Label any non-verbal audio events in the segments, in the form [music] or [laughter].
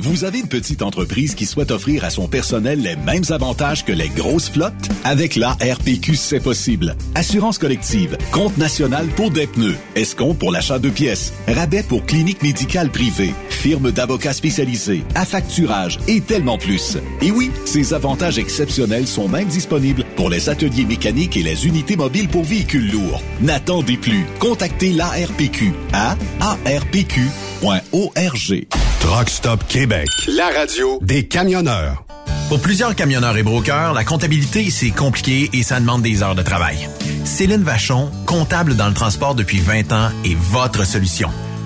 Vous avez une petite entreprise qui souhaite offrir à son personnel les mêmes avantages que les grosses flottes? Avec la RPQ, c'est possible. Assurance collective, compte national pour des pneus, escompte pour l'achat de pièces, rabais pour clinique médicale privée, firme d'avocats spécialisés, affacturage et tellement plus. Et oui, ces avantages exceptionnels sont même disponibles pour les ateliers mécaniques et les unités mobiles pour véhicules lourds. N'attendez plus. Contactez l'ARPQ à arpq.org. Truck Stop Québec, la radio des camionneurs. Pour plusieurs camionneurs et brokers, la comptabilité, c'est compliqué et ça demande des heures de travail. Céline Vachon, comptable dans le transport depuis 20 ans, est votre solution.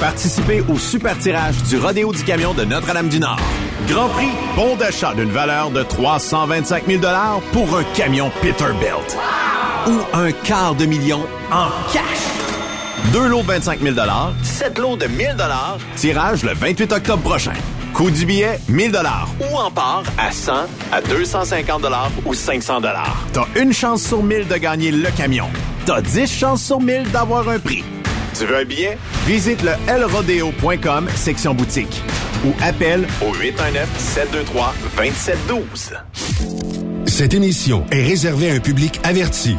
Participez au super tirage du Rodéo du Camion de Notre-Dame-du-Nord. Grand prix, bon d'achat d'une valeur de 325 000 pour un camion Peterbilt. Ou un quart de million en cash. Deux lots de 25 000 sept lots de 1000 tirage le 28 octobre prochain. Coût du billet, 1000 Ou en part à 100, à 250 ou 500 T'as une chance sur 1000 de gagner le camion. T'as 10 chances sur 1000 d'avoir un prix. Tu veux un billet? Visite le lrodeo.com, section boutique. Ou appelle au 819-723-2712. Cette émission est réservée à un public averti.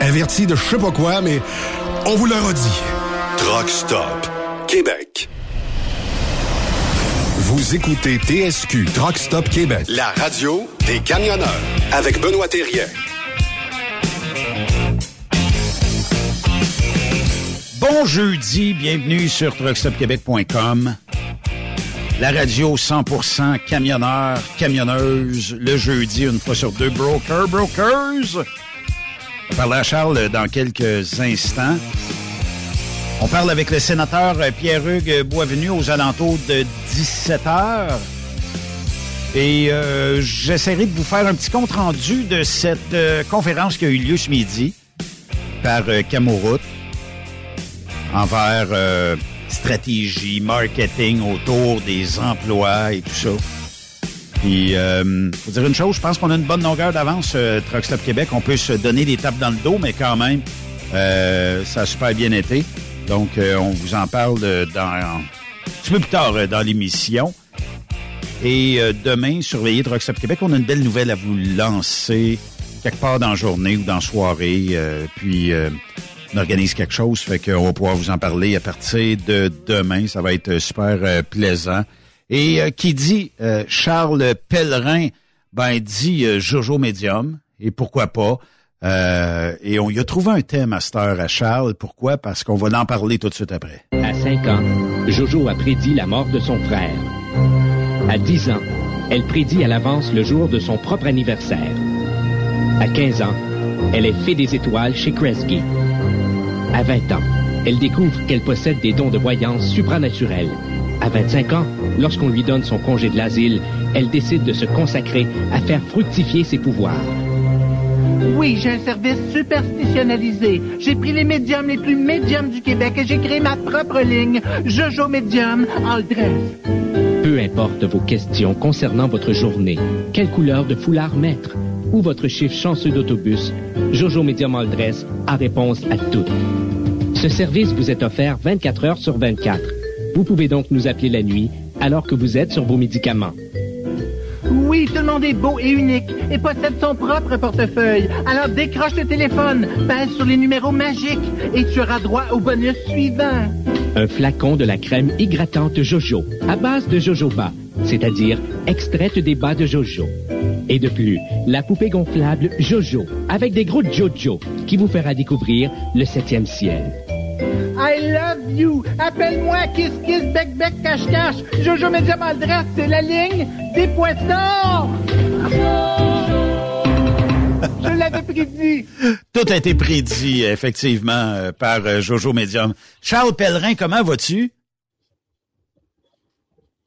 Averti de je sais pas quoi, mais on vous le redit. Truck Stop Québec. Vous écoutez TSQ Truck Stop Québec, la radio des camionneurs avec Benoît Thérien. Bon jeudi, bienvenue sur truckstopquebec.com. La radio 100% camionneur, camionneuse, le jeudi, une fois sur deux, broker, brokers. On parle Charles dans quelques instants. On parle avec le sénateur Pierre-Hugues Boisvenu aux alentours de 17 heures. Et euh, j'essaierai de vous faire un petit compte rendu de cette euh, conférence qui a eu lieu ce midi par euh, envers euh, stratégie, marketing autour des emplois et tout ça. Puis, euh, faut dire une chose, je pense qu'on a une bonne longueur d'avance, euh, Truck Stop Québec. On peut se donner des tapes dans le dos, mais quand même, euh, ça a super bien été. Donc, euh, on vous en parle dans, un petit peu plus tard dans l'émission. Et demain, surveillez Truck Stop Québec. On a une belle nouvelle à vous lancer quelque part dans la journée ou dans la soirée. puis, on organise quelque chose, fait qu'on va pouvoir vous en parler à partir de demain. Ça va être super plaisant. Et euh, qui dit euh, Charles Pellerin, ben dit euh, Jojo Medium. Et pourquoi pas? et on y a trouvé un thème à cette heure à Charles. Pourquoi? Parce qu'on va en parler tout de suite après. À 5 ans, Jojo a prédit la mort de son frère. À 10 ans, elle prédit à l'avance le jour de son propre anniversaire. À 15 ans, elle est fée des étoiles chez Kresge. À 20 ans, elle découvre qu'elle possède des dons de voyance supranaturels à 25 ans, lorsqu'on lui donne son congé de l'asile, elle décide de se consacrer à faire fructifier ses pouvoirs. Oui, j'ai un service superstitionnalisé. J'ai pris les médiums les plus médiums du Québec et j'ai créé ma propre ligne, Jojo Médium Aldress. Peu importe vos questions concernant votre journée, quelle couleur de foulard mettre ou votre chiffre chanceux d'autobus, Jojo Medium Aldress a réponse à tout. Ce service vous est offert 24 heures sur 24 vous pouvez donc nous appeler la nuit alors que vous êtes sur vos médicaments. Oui, tout le monde est beau et unique et possède son propre portefeuille. Alors décroche le téléphone, pèse sur les numéros magiques et tu auras droit au bonus suivant. Un flacon de la crème hydratante Jojo, à base de jojoba, c'est-à-dire extraite des bas de Jojo. Et de plus, la poupée gonflable Jojo, avec des gros Jojo, qui vous fera découvrir le septième ciel. I love you. Appelle-moi Kiss Kiss Bec Bec Cache Cache. Jojo Medium Aldress, c'est la ligne des poissons. Je l'avais prédit. Tout a été prédit, effectivement, euh, par euh, Jojo Medium. Charles Pellerin, comment vas-tu?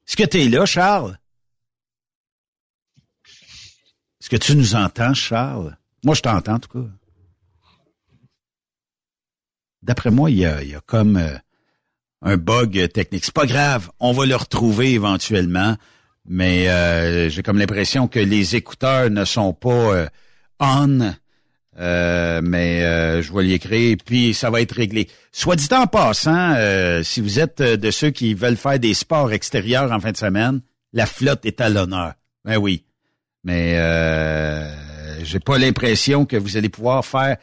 Est-ce que tu es là, Charles? Est-ce que tu nous entends, Charles? Moi, je t'entends, en tout cas d'après moi, il y a, comme euh, un bug technique. C'est pas grave, on va le retrouver éventuellement, mais euh, j'ai comme l'impression que les écouteurs ne sont pas euh, on. mais je vais l'écrire, puis ça va être réglé. Soit dit en passant, si vous êtes de ceux qui veulent faire des sports extérieurs en fin de semaine, la flotte est à l'honneur. Ben oui. Mais j'ai pas l'impression que vous allez pouvoir faire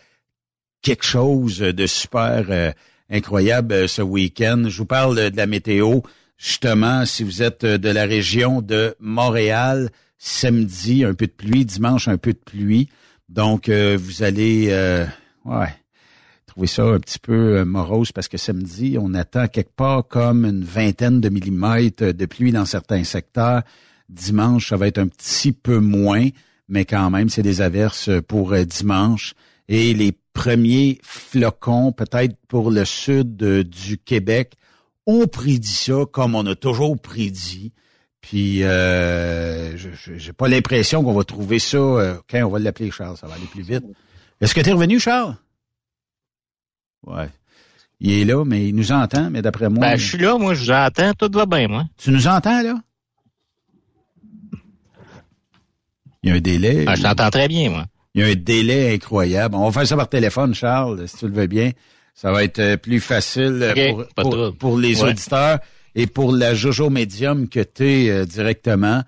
quelque chose de super euh, incroyable euh, ce week-end. Je vous parle de, la météo. Justement, si vous êtes euh, de la région de Montréal, samedi, un peu de pluie, dimanche, un peu de pluie. Donc, vous allez ouais, trouver ça un petit peu morose parce que samedi, on attend quelque part comme une vingtaine de millimètres de pluie dans certains secteurs. Dimanche, ça va être un petit peu moins, mais quand même, c'est des averses pour dimanche. Et les premiers flocons, peut-être pour le sud du Québec, on prédit ça comme on a toujours prédit. Puis, euh, j'ai pas l'impression qu'on va trouver ça. Euh, quand on va l'appeler Charles, ça va aller plus vite. Est-ce que tu es revenu, Charles? Ouais. Il est là, mais il nous entend, mais d'après moi. Ben, je suis là, moi, je vous entends, tout va bien, moi. Tu nous entends, là? Il y a un délai. Ben, je t'entends très bien, moi. Il y a un délai incroyable. On va faire ça par téléphone, Charles, si tu le veux bien. Ça va être euh, plus facile euh, pour, les auditeurs et pour la Jojo Medium que tu es euh, directement.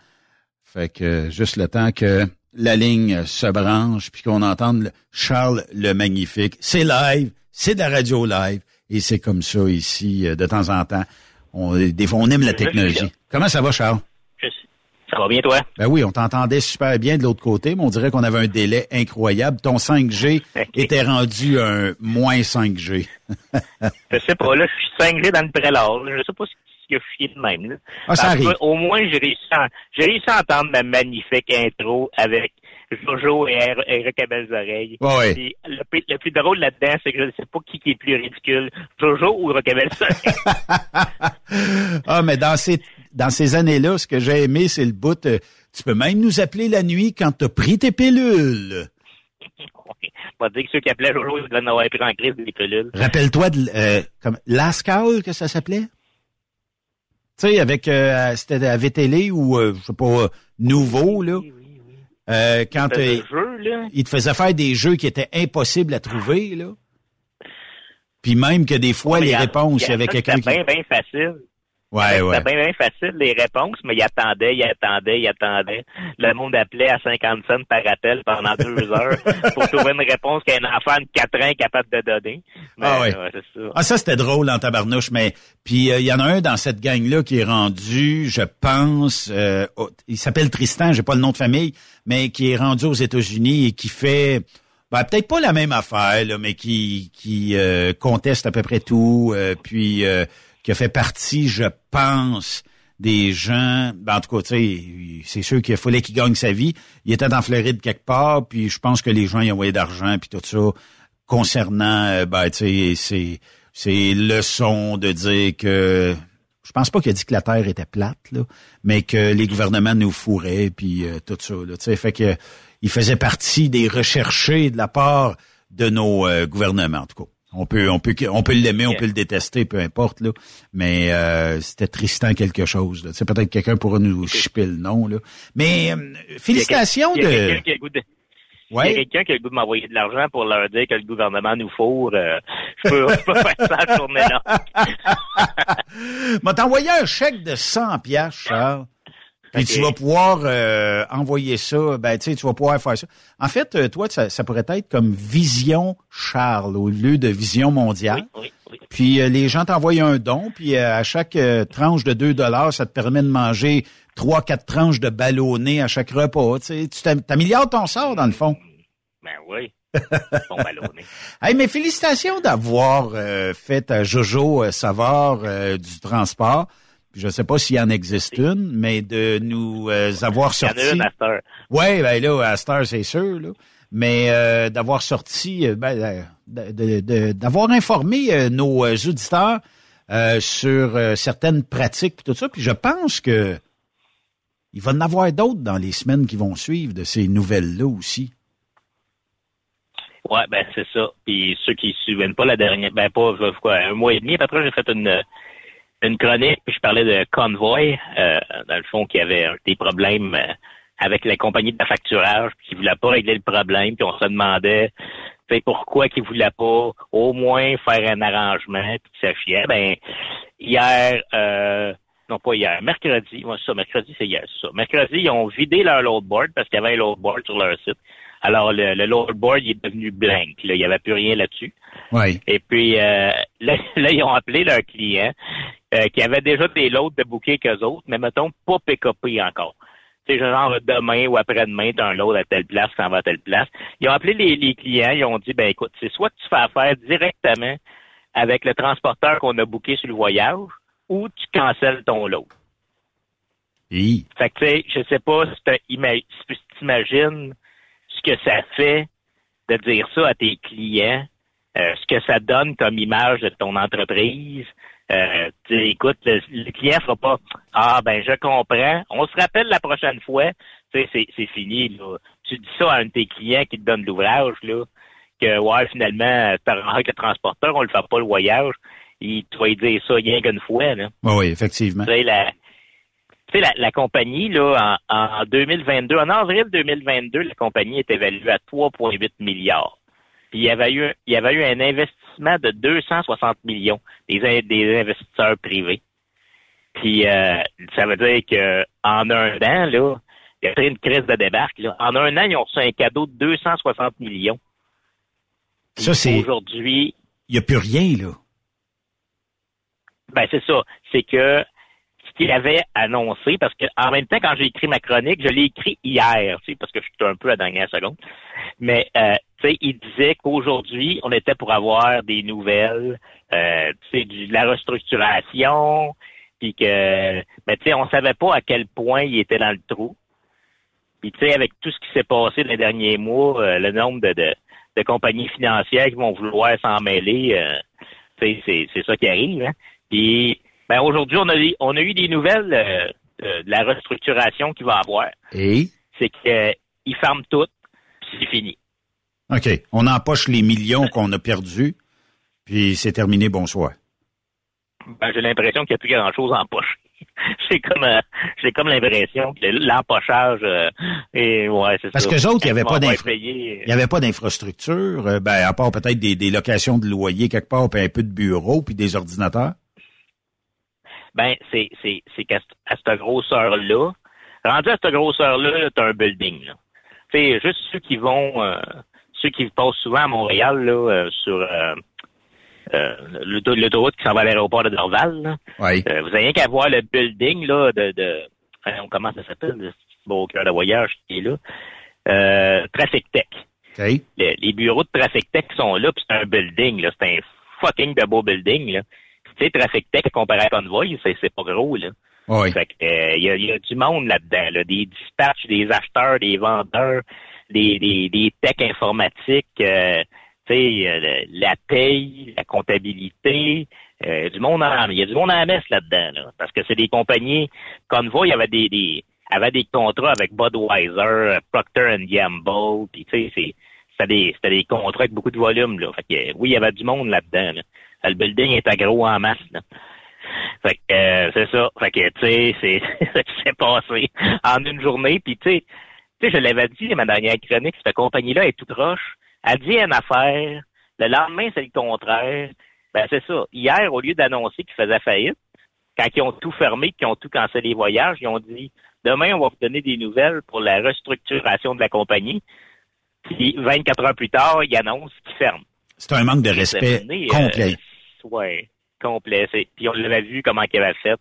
Fait que juste le temps que la ligne se branche puis qu'on entende Charles le Magnifique. C'est live, c'est de la radio live et c'est comme ça ici de temps en temps. On, des fois, on aime la technologie. Comment ça va, Charles? Ça va bien, toi? Ben oui, on t'entendait super bien de l'autre côté, mais on dirait qu'on avait un délai incroyable. Ton 5G [laughs] était rendu un moins 5G. je sais pas, là, je suis 5G dans le prélat. Je sais pas ce qui a fié de même. Là. Ah, ça arrive. au moins, j'ai réussi, à, réussi à entendre ma magnifique intro avec Jojo et Eric à belles oreilles. Ouais. Le, le, plus drôle là-dedans, c'est que je ne sais pas qui, qui est plus ridicule, Jojo ou Eric [laughs] ah, mais dans ces dans ces années-là, ce que j'ai aimé, c'est le bout. Euh, tu peux même nous appeler la nuit quand tu as pris tes pilules. [laughs] On va dire que ceux qui appelaient Jojo, ils avoir pris en crise des pilules. Rappelle-toi de euh, comme Lascal que ça s'appelait? Tu sais, avec euh, c'était à VTL ou euh, je sais pas, nouveau, là. Euh, quand Espèce de euh, jeu, là. il te faisait faire des jeux qui étaient impossibles à trouver, là. Puis même que des fois, les réponses, il y avait quelqu'un qui... Bien, bien facile. Ouais, ouais. C'était bien, bien facile, les réponses, mais il attendait, il attendait, il attendait. Le monde appelait à 50 cents par appel pendant deux [laughs] heures pour trouver une réponse qu'un enfant de 4 ans est capable de donner. Mais, Ah ouais. c'est ça. Ah, ça, c'était drôle en tabarnouche, mais puis euh, il y en a un dans cette gang-là qui est rendu, je pense, euh, au- il s'appelle Tristan, j'ai pas le nom de famille, mais qui est rendu aux États-Unis et qui fait ben, peut-être pas la même affaire, là, mais qui, qui euh, conteste à peu près tout, euh, puis euh, qui a fait partie, je pense, des gens, ben, en tout cas, c'est sûr qu'il fallait qu'il gagne sa vie. Il était en Floride quelque part, puis je pense que les gens y envoyaient d'argent, puis tout ça, concernant, euh, ben, tu sais, c'est, leçon de dire que, je pense pas qu'il a dit que la Terre était plate, là, mais que les gouvernements nous fourraient, puis euh, tout ça, tu sais, fait que il faisait partie des recherchés de la part de nos euh, gouvernements, en tout cas. On peut, on peut, on peut l'aimer, on peut le détester, peu importe là. Mais euh, c'était Tristan quelque chose. Sais, peut-être quelqu'un pourra nous chipper le nom là. Mais euh, félicitations Il y a de. quelqu'un qui a le goût de- Il y a Ouais. quelqu'un qui a le goût de m'envoyer de l'argent pour leur dire que le gouvernement nous fourre. euh, je, peux, je peux faire ça la journée là. [laughs] m'a t'envoyé un chèque de 100 piastres, Charles. Puis tu vas pouvoir euh, envoyer ça, ben tu sais, tu vas pouvoir faire ça. En fait, euh, toi, ça, ça pourrait être comme Vision Charles au lieu de Vision Mondiale. Oui, oui. Puis euh, les gens t'envoient un don, puis euh, à chaque euh, tranche de 2 dollars, ça te permet de manger trois, quatre tranches de ballonné à chaque repas. Tu t'améliores ton sort dans le fond. Ben oui. Bon ballonné. [laughs] Hey, mais félicitations d'avoir euh, fait à Jojo Savard euh, du transport. Je sais pas s'il en existe une, mais de nous euh, avoir Il y en sorti. a une à. Ouais, ben là, à c'est sûr, là. Mais euh, d'avoir sorti, euh, ben, d'avoir informé euh, nos auditeurs sur certaines pratiques puis tout ça. Puis je pense que il va en avoir d'autres dans les semaines qui vont suivre de ces nouvelles-là aussi. Ouais, ben c'est ça. Puis ceux qui se souviennent pas la dernière, ben pas quoi, un mois et demi, après j'ai fait une une chronique, puis je parlais de Convoy, euh, dans le fond, qui avait des problèmes euh, avec la compagnie de facturage, puis qui voulait pas régler le problème, puis on se demandait pourquoi qu'ils voulaient pas au moins faire un arrangement, puis ça chiait. Ben hier, euh, non pas hier, mercredi, ouais, c'est ça, mercredi c'est hier, ça. Mercredi, ils ont vidé leur loadboard parce qu'il y avait un loadboard sur leur site. Alors le, le loadboard il est devenu blank, là, il n'y avait plus rien là-dessus. Oui. Et puis euh, là, [laughs] là, ils ont appelé leur client euh, qui avait déjà des lots de bouquets qu'eux autres, mais mettons pas PKP encore. Tu sais, genre demain ou après-demain, tu as un lot à telle place, ça va à telle place. Ils ont appelé les, les clients, ils ont dit ben écoute, c'est soit tu fais affaire directement avec le transporteur qu'on a booké sur le voyage, ou tu cancelles ton lot. Hi. Fait que, tu sais, je sais pas si tu si tu t'imagines ce que ça fait de dire ça à tes clients, euh, ce que ça donne comme image de ton entreprise. Euh, tu sais, écoute, le, le client fera pas Ah ben je comprends. On se rappelle la prochaine fois. Tu sais, c'est, c'est fini, là. Tu dis ça à un de tes clients qui te donne l'ouvrage, là, que ouais, finalement, avec le transporteur, on le fait pas le voyage. Il, tu vas lui dire ça rien qu'une fois, là. Oui, oui, effectivement. Tu la, la compagnie, là, en, en 2022, en avril 2022, la compagnie est évaluée à 3,8 milliards. Puis il y avait eu, il y avait eu un investissement de 260 millions des, des investisseurs privés. Puis euh, ça veut dire que en un an, là, il y a eu une crise de débarque. Là. En un an, ils ont reçu un cadeau de 260 millions. Puis Ça, c'est- Aujourd'hui, Il n'y a plus rien, là. Ben c'est ça. C'est que ce qu'il avait annoncé, parce que en même temps, quand j'ai écrit ma chronique, je l'ai écrit hier, tu sais, parce que je suis un peu à la dernière seconde. Mais euh, sais, il disait qu'aujourd'hui, on était pour avoir des nouvelles, euh, tu sais, du- de la restructuration, puis que, mais tu sais, on savait pas à quel point il était dans le trou. Puis tu sais, avec tout ce qui s'est passé dans les derniers mois, euh, le nombre de, de, de compagnies financières qui vont vouloir s'en mêler, euh, tu sais, c'est, c'est ça qui arrive. Hein? Puis ben aujourd'hui, on a eu- on a eu des nouvelles euh, de, de la restructuration qu'il va avoir. Et? C'est qu'ils ferment tout, puis c'est fini. OK. On empoche les millions qu'on a perdus, puis c'est terminé, bonsoir. Ben, j'ai l'impression qu'il n'y a plus grand-chose en poche. [laughs] j'ai comme euh, j'ai comme l'impression que l'empochage euh, et ouais c'est parce que les autres il y avait pas il y avait pas d'infrastructure euh, ben à part peut-être des, des locations de loyer quelque part puis un peu de bureaux puis des ordinateurs ben c'est c'est c'est qu'à cette grosseur là rendu à cette grosseur là t'as un building là c'est juste ceux qui vont ceux qui passent souvent à Montréal là sur euh, l'autoroute qui s'en va à l'aéroport de Dorval. Oui. Euh, vous avez rien qu'à voir le building là, de, de comment ça s'appelle, le beau cœur de voyage qui est là. Euh, Traffic Tech. Les, bureaux de Traffic Tech sont là, puis c'est un building, là. C'est un fucking de beau building, là. Tu sais, Traffic Tech comparé à Convoy, c'est, c'est pas gros, là. Oui. Fait que, il euh, y, a, y, a, du monde là-dedans, là. Des dispatchs, des acheteurs, des vendeurs, des, des, des techs informatiques, euh, euh, la paye, la comptabilité, euh, du monde il y a du monde la messe là-dedans, parce que c'est des compagnies. Convoy, avait des, des avait des contrats avec Budweiser, Procter Gamble, puis tu sais, c'était des, des contrats avec beaucoup de volume, là. Fait que, oui, il y avait du monde là-dedans. Le building était gros en masse, là. Fait que, euh, c'est ça. Fait que, tu sais, c'est, [laughs] c'est passé en une journée. Puis, tu sais, tu sais, je l'avais dit, ma dernière chronique, cette compagnie-là est toute roche. Elle dit une affaire, le lendemain, c'est le contraire. Ben, c'est ça. Hier, au lieu d'annoncer qu'ils faisaient faillite, quand ils ont tout fermé, qu'ils ont tout cancellé les voyages, ils ont dit demain, on va vous donner des nouvelles pour la restructuration de la compagnie. Puis 24 heures plus tard, ils annoncent qu'ils ferment. C'est un manque de respect complet. Euh, oui, complet. Puis on l'avait vu comment ils avaient fait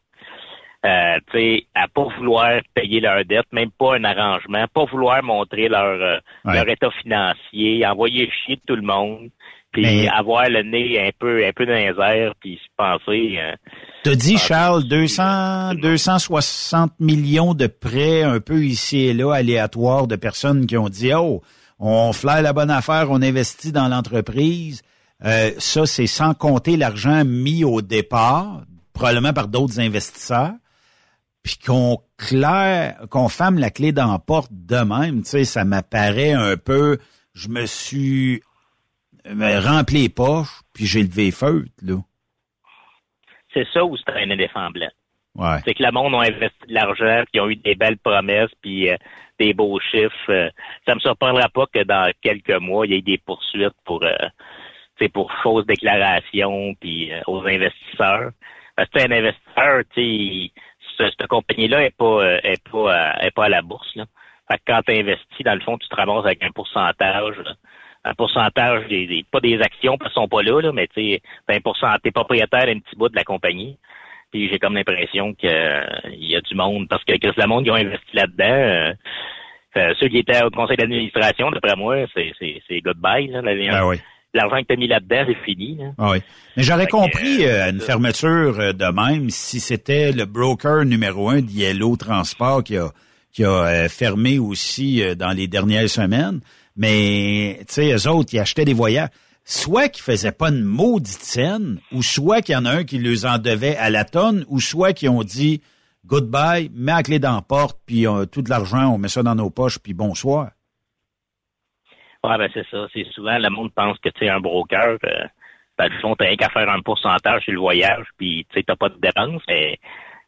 euh, à pas vouloir payer leur dette, même pas un arrangement, pas vouloir montrer leur, euh, leur état financier, envoyer chier tout le monde, puis avoir le nez un peu un peu dans les airs, puis se penser. Euh, T'as dit, Charles, 200, 260 millions de prêts un peu ici et là, aléatoires, de personnes qui ont dit, oh, on flaire la bonne affaire, on investit dans l'entreprise. Euh, ça, c'est sans compter l'argent mis au départ, probablement par d'autres investisseurs puis qu'on claire, qu'on ferme la clé dans la porte de même, tu sais, ça m'apparaît un peu, je me suis rempli les poches, puis j'ai levé feu, là. C'est ça où c'est un éléphant blanc. Ouais. C'est que le monde a investi de l'argent, puis ils ont eu des belles promesses, puis euh, des beaux chiffres. Euh, ça me surprendra pas que dans quelques mois, il y ait des poursuites pour, euh, pour fausses déclarations, puis euh, aux investisseurs. Parce que un investisseur, tu sais, cette compagnie-là est pas euh, est pas euh, est pas à la bourse. Là. Fait que quand tu investis, dans le fond, tu te ramasses avec un pourcentage. Un pourcentage des, pas des actions parce qu'elles sont pas là, là mais tu t'es propriétaire d'un petit bout de la compagnie. Puis j'ai comme l'impression qu'il euh, y a du monde, parce que Chris monde qui ont investi là-dedans, ceux qui étaient au conseil d'administration, d'après moi, c'est, goodbye. Là, ah oui l'argent que tu as mis là-dedans, c'est fini. Ah oui. Mais j'aurais compris euh, euh, une fermeture euh, de même si c'était le broker numéro un d'Yellow Transport qui a, qui a fermé aussi dans les dernières semaines. Mais, tu sais, eux autres, ils achetaient des voyages. Soit qu'ils faisaient pas une maudite scène, ou soit qu'il y en a un qui les en devait à la tonne, ou soit qu'ils ont dit goodbye, mets la clé dans la porte, puis tout l'argent, on met ça dans nos poches, puis bonsoir. Ouais, ben c'est ça. C'est souvent, le monde pense que tu es un broker. Euh, ben, le fond, t'as rien qu'à faire un pourcentage sur le voyage, puis tu t'as pas de dépenses, mais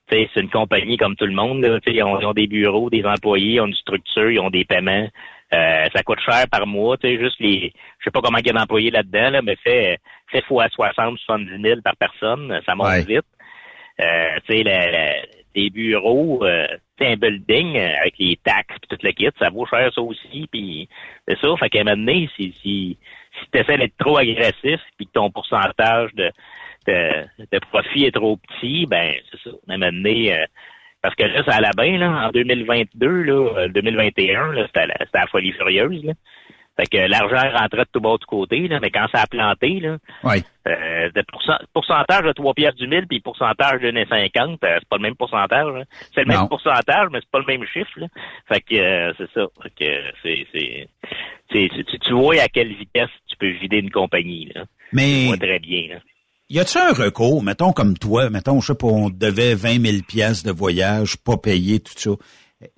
c'est une compagnie comme tout le monde. Là, ils, ont, ils ont des bureaux, des employés, ils ont une structure, ils ont des paiements. Euh, ça coûte cher par mois, tu sais, juste les. Je sais pas comment il y a d'employés là-dedans, là, mais fait, fait fois 60, 70 000 par personne, ça monte vite. Euh, tu sais, des bureaux, euh, un building euh, avec les taxes et tout le kit, ça vaut cher ça aussi. Puis c'est ça, fait qu'à un moment donné, si, si, tu essaies d'être trop agressif puis que ton pourcentage de, de, profit est trop petit, ben c'est ça. À un moment donné, euh, parce que là, ça allait bien, là, en 2022, là, 2021, là, c'était la, folie furieuse. Fait que l'argent rentrait de tout bas du côté, là, mais quand ça a planté, là, euh, de pourcentage de 3 pièces du mille puis pourcentage de 50, euh, c'est pas le même pourcentage. Hein. C'est le même pourcentage, mais c'est pas le même chiffre. Là. Fait que euh, c'est ça. Fait que c'est, c'est, c'est, tu, vois à quelle vitesse tu peux vider une compagnie. Là. Mais tu très bien. Là. Y a-tu un recours, mettons comme toi, mettons, je sais pas, on devait 20 000 pièces de voyage, pas payé, tout ça.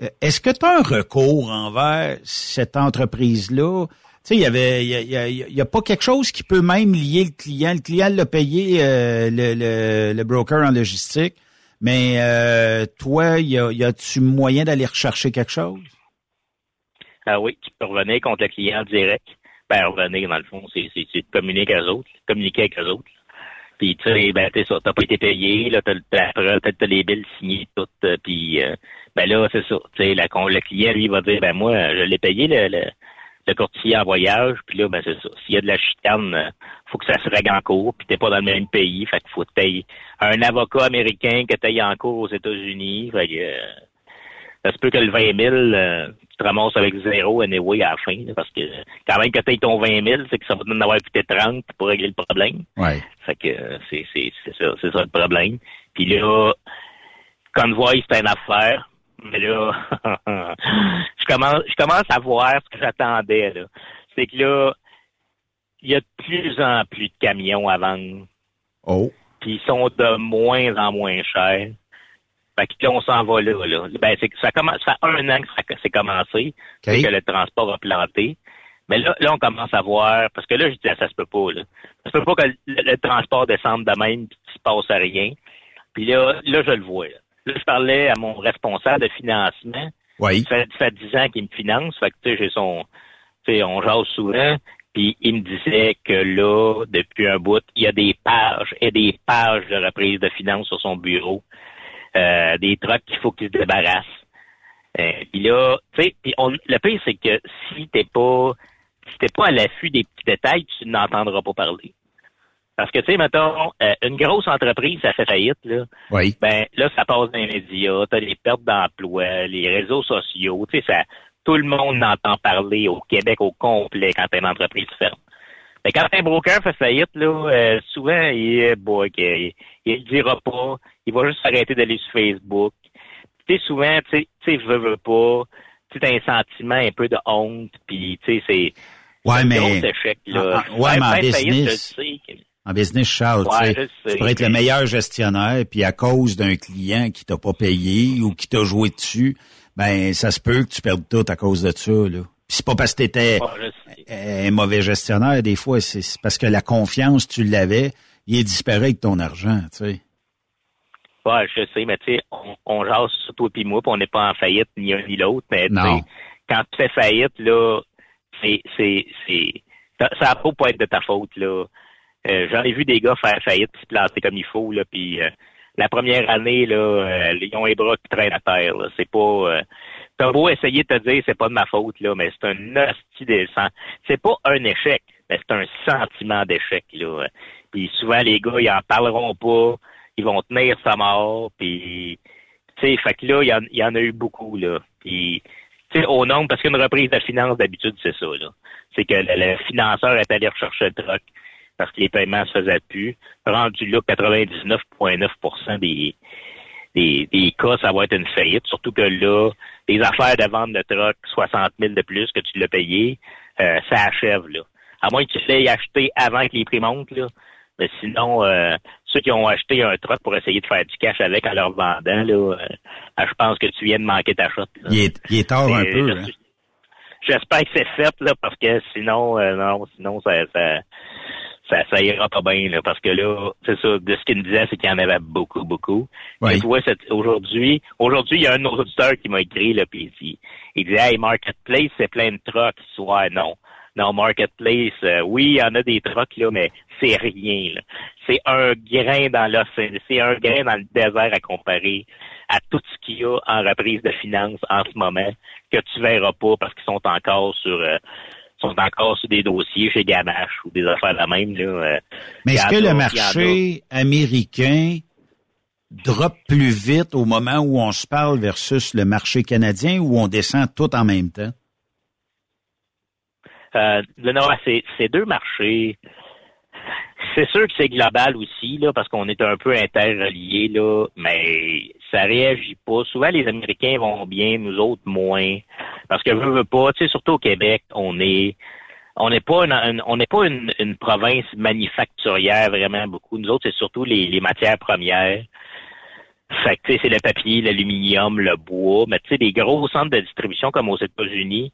Euh, est-ce que tu as un recours envers cette entreprise-là? Tu sais, il y avait, il y a, pas quelque chose qui peut même lier le client. Le client l'a payé, euh, le, le, broker en logistique, Mais euh, toi, y, a, y a-tu moyen d'aller rechercher quelque chose? Ah oui, tu peux revenir contre le client direct. Ben, revenir, dans le fond, c'est, c'est, de communiquer avec eux autres, communiquer avec autres. Puis, tu sais, ben, t'es ça, t'as pas été payé, là, t'as, t'as, t'as, t'as les billes signées toutes, puis, ben là, c'est ça. Tu sais, le client, lui, va dire, ben moi, je l'ai payé, le, le, le courtier en voyage, puis là, ben c'est ça. S'il y a de la chicane, euh, faut que ça se règle en cours, puis t'es pas dans le même pays, fait qu'il faut que t'aies un avocat américain que t'ailles en cours aux États-Unis, fait que, euh, ça se peut que le 20 000, euh, tu te ramasses avec zéro anyway à la fin, parce que quand même que tu ton 20 000, c'est que ça va en avoir coûté 30 pour régler le problème. Ouais. Fait que c'est, c'est, c'est ça, c'est ça le problème. Puis là, Convoy, c'est une affaire. Mais là, [laughs] je commence, je commence à voir ce que j'attendais, là. C'est que là, il y a de plus en plus de camions à vendre. Oh. Puis ils sont de moins en moins chers. Fait que là, on s'en va là, là. Ben, c'est, ça commence, ça fait un an que ça, c'est commencé. Okay. Que le transport a planté. Mais là, là, on commence à voir, parce que là, je disais, ça se peut pas, là. Ça se peut pas que le, le transport descende de même, puis qu'il se passe à rien. Puis là, là, je le vois, là. Là, je parlais à mon responsable de financement. Oui. Ça fait, ça fait 10 ans qu'il me finance. Fait que, tu sais, j'ai son, tu sais, on jase souvent. Puis il me disait que là, depuis un bout, il y a des pages et des pages de reprise de finances sur son bureau. Euh, des trucs qu'il faut qu'il se débarrasse. Euh, puis là, tu sais, le pire, c'est que si t'es pas, si t'es pas à l'affût des petits détails, tu n'entendras pas parler. Parce que, tu sais, mettons, euh, une grosse entreprise, ça fait faillite, là. Oui. Ben, là, ça passe dans les médias, t'as des pertes d'emploi, les réseaux sociaux, tu sais, ça, tout le monde entend parler au Québec au complet quand une entreprise ferme. Mais quand un broker fait faillite, là, euh, souvent, il, bon, il, il le dira pas, il va juste arrêter d'aller sur Facebook. Tu sais, souvent, tu sais, veut, veut pas, tu sais, un sentiment un peu de honte, puis tu sais, c'est... Ouais, mais. gros échec, là. Ah, ah, ouais, mais en faillite, En business, Charles, Ouais, tu pourrais être le meilleur gestionnaire, puis à cause d'un client qui t'a pas payé ou qui t'a joué dessus, ben ça se peut que tu perdes tout à cause de ça. Là. Puis c'est pas parce que t'étais Ouais, je sais. un mauvais gestionnaire, des fois, c'est parce que la confiance, tu l'avais, il est disparu avec ton argent, tu sais. Ouais, je sais, mais tu sais, on, on jase sur toi puis moi, puis on n'est pas en faillite ni un ni l'autre, mais tu Non. sais, quand tu fais faillite, là, c'est, c'est, c'est, ça ça pas pas être de ta faute, là. Euh, j'en ai vu des gars faire faillite se planter comme il faut, là, puis euh, la première année, là, euh, ils ont les bras qui traînent à terre. C'est pas, euh, t'as beau essayer de te dire c'est pas de ma faute, là, mais c'est un hostie de sang. C'est pas un échec, mais c'est un sentiment d'échec, là. Puis souvent, les gars, ils en parleront pas, ils vont tenir sa mort, puis tu sais, fait que là, il y, en, il y en a eu beaucoup, là. Puis, tu sais, au nombre, parce qu'une reprise de finance, d'habitude, c'est ça, là. C'est que le, le financeur est allé rechercher le truc parce que les paiements se faisaient plus. Rendu là, 99,9 des, des, des cas, ça va être une faillite. Surtout que là, les affaires de vente de truck, 60 000 de plus que tu l'as payé, euh, ça achève, là. À moins que tu l'aies acheté avant que les prix montent, là. Mais sinon, euh, ceux qui ont acheté un truck pour essayer de faire du cash avec en leur vendant, là, euh, je pense que tu viens de manquer ta shot. là. Il est, il est tard un peu, je- hein. J'espère que c'est fait, là, parce que sinon, euh, non, sinon, ça, ça, ça, ça ira pas bien, là, parce que là, c'est ça, de ce qu'il me disait, c'est qu'il y en avait beaucoup, beaucoup. Oui. Et tu vois, aujourd'hui, aujourd'hui, il y a un auditeur qui m'a écrit, là, puis il, il dit, hey, Marketplace, c'est plein de trucks, soit non. Non, Marketplace, euh, oui, il y en a des trucks, là, mais c'est rien, là. C'est un grain dans l'océan, c'est un grain dans le désert à comparer à tout ce qu'il y a en reprise de finances en ce moment, que tu verras pas parce qu'ils sont encore sur, euh, sont encore sur des dossiers chez Gamache ou des affaires de la même, là. euh, Mais est-ce que le marché américain drop plus vite au moment où on se parle versus le marché canadien ou on descend tout en même temps? Euh, non, c'est, c'est deux marchés. C'est sûr que c'est global aussi, là, parce qu'on est un peu interreliés, là, mais ça réagit pas. Souvent, les Américains vont bien, nous autres moins. Parce que veut, veut pas, tu sais, surtout au Québec, on est on n'est pas une, province manufacturière vraiment beaucoup. Nous autres, c'est surtout les, matières premières. C'est le papier, l'aluminium, le bois, mais tu sais, des gros centres de distribution comme aux États-Unis,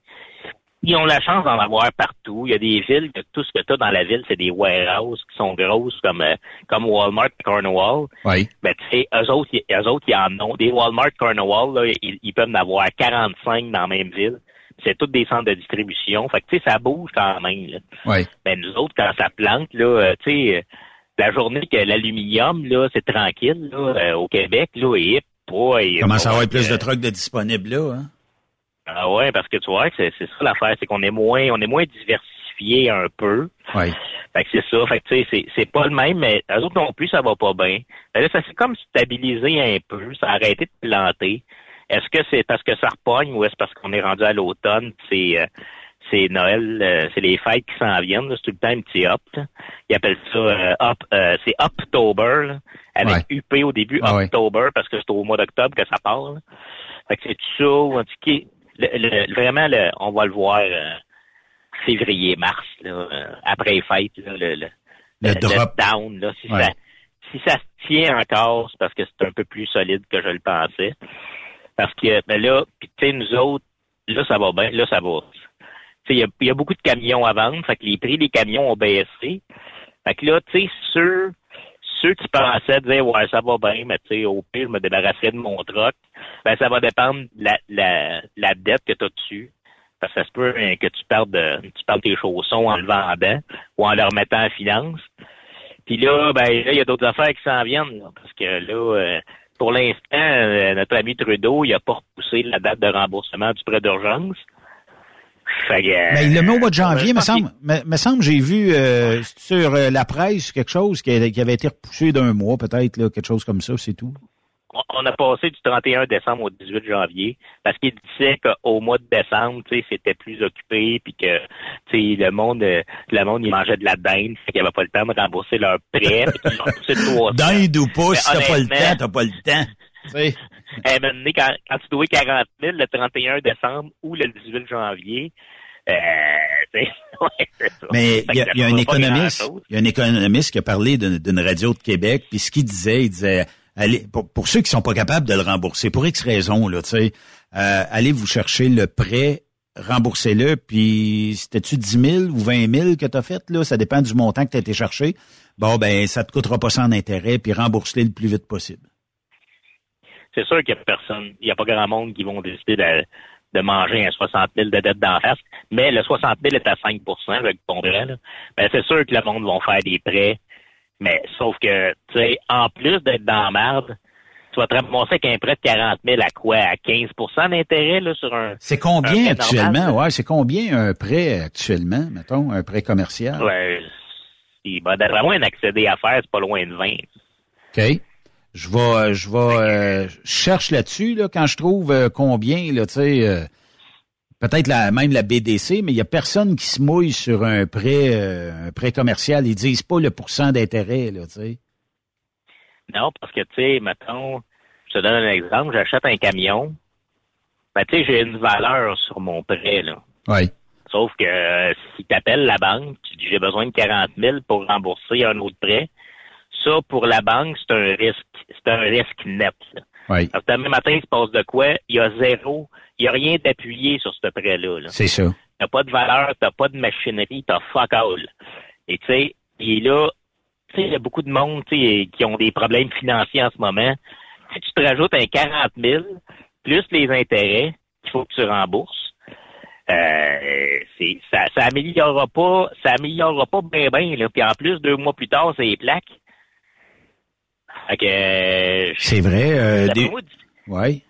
ils ont la chance d'en avoir partout. Il y a des villes que tout ce que tu as dans la ville, c'est des warehouses qui sont grosses comme euh, comme Walmart Cornwall. Oui. Ben, tu sais, eux autres, eux autres, ils en ont. Des Walmart Cornwall, là, ils, ils peuvent en avoir 45 dans la même ville. C'est toutes des centres de distribution. Fait que, tu sais, ça bouge quand même. Là. Oui. Ben, nous autres, quand ça plante, là, euh, tu sais, euh, la journée que l'aluminium, là, c'est tranquille, là, au Québec, là, et pas... Il commence à avoir plus de trucs de disponibles là, hein? Ah ouais, parce que tu vois que c'est c'est ça l'affaire, c'est qu'on est moins on est moins diversifié un peu. Oui. Fait que c'est ça. Fait que tu sais, c'est, c'est pas le même, mais les autres non plus, ça va pas bien. Ben là, ça s'est comme stabilisé un peu, ça a arrêté de planter. Est-ce que c'est parce que ça repogne ou est-ce parce qu'on est rendu à l'automne, c'est euh, c'est Noël, euh, c'est les fêtes qui s'en viennent, là, c'est tout le temps un petit hop. là. Ils appellent ça euh, up, euh, c'est October, là, avec UP au début, Ah ouais. October, parce que c'est au mois d'octobre que ça part. Fait que c'est tout ça, ou en tout cas, le- le- vraiment, le- on va le voir euh, février-mars, là, euh, après les fêtes, là, le, drop. down, là, si, Ouais. ça, si ça se tient encore, c'est parce que c'est un peu plus solide que je le pensais. Parce que, ben là, tu sais, nous autres, là, ça va bien, là, ça va. Il y y a beaucoup de camions à vendre, fait que les prix des camions ont baissé. Fait que là, tu sais, ceux, ceux qui pensaient dire, ouais, ça va bien, mais tu sais, au pire, je me débarrasserai de mon troc, ben, ça va dépendre de la, la, la dette que tu as dessus. Parce que ça se peut hein, que tu perdes, tu perdes tes chaussons en le vendant ou en le remettant en finance. Puis là, ben là, il y a d'autres affaires qui s'en viennent. parce que là, euh, pour l'instant, euh, notre ami Trudeau, il a pas repoussé la date de remboursement du prêt d'urgence. Fait que, euh, Mais il le met au mois de janvier, je me semble. Me, semble, j'ai vu euh, sur euh, la presse quelque chose qui, avait été repoussé d'un mois, peut-être, là, quelque chose comme ça, c'est tout. on- a passé du 31 décembre au 18 janvier parce qu'il disait qu'au mois de décembre, tu sais, c'était plus occupé puis que, tu sais, le monde, euh, le monde, il mangeait de la dinde, fait qu'il n'y avait pas le temps de rembourser leur prêt, [laughs] Dinde ou pas, si t'as pas le temps, t'as pas le temps. Tu sais. [laughs] Eh, un moment donné, quand, quand tu dois 40 000 le 31 décembre ou le 18 janvier, euh, tu sais, [laughs] ouais, c'est ça. Mais il y a, que il y a un économiste, il y a un économiste qui a parlé d'une d'une radio de Québec, puis ce qu'il disait, il disait, allez, pour, pour ceux qui sont pas capables de le rembourser, pour X raisons, là, tu sais, euh, allez vous chercher le prêt, remboursez-le, puis c'était-tu 10 000 ou 20 000 que tu as fait, là? Ça dépend du montant que tu as été chercher. Bon, ben, ça te coûtera pas ça en intérêt, puis rembourse-le le plus vite possible. C'est sûr qu'il y a personne, il y a pas grand monde qui vont décider de, de manger un 60 000 de dette d'en face, mais le 60 000 est à 5 je le comprends, là. Ben, c'est sûr que le monde va faire des prêts, mais sauf que, tu sais, en plus d'être dans la merde, tu vas te ramasser avec un prêt de 40 000 à quoi? À 15% d'intérêt, là, sur un... C'est combien un prêt actuellement? normal, Ouais, c'est combien un prêt actuellement, mettons, un prêt commercial? Ouais, il va d'après moi, un accédé à faire, c'est pas loin de 20. OK. Je vais, euh, je vais, euh, je cherche là-dessus, là, quand je trouve euh, combien, là, tu sais, euh, peut-être la, même la BDC, mais il y a personne qui se mouille sur un prêt, un prêt commercial. Ils disent pas le pourcent d'intérêt, là, tu sais. Non, parce que, tu sais, mettons, je te donne un exemple, j'achète un camion, ben, tu sais, j'ai une valeur sur mon prêt, là. Oui. Sauf que si tu appelles la banque, tu dis j'ai besoin de 40 000 pour rembourser un autre prêt, ça, pour la banque, c'est un risque. C'est un risque net. Oui. Parce que demain matin, il se passe de quoi? Il y a zéro. Il n'y a rien d'appuyé sur ce prêt-là. là. C'est ça. T'as pas de valeur, t'as pas de machinerie, t'as fuck all. Et tu sais, et là, tu sais, il y a beaucoup de monde, qui ont des problèmes financiers en ce moment. Si tu te rajoutes un 40 000, plus les intérêts qu'il faut que tu rembourses, euh, ça, ça améliorera pas, ça améliorera pas bien bien. Puis en plus, deux mois plus tard, c'est les plaques. Euh, C'est vrai. Euh, dé- ouais.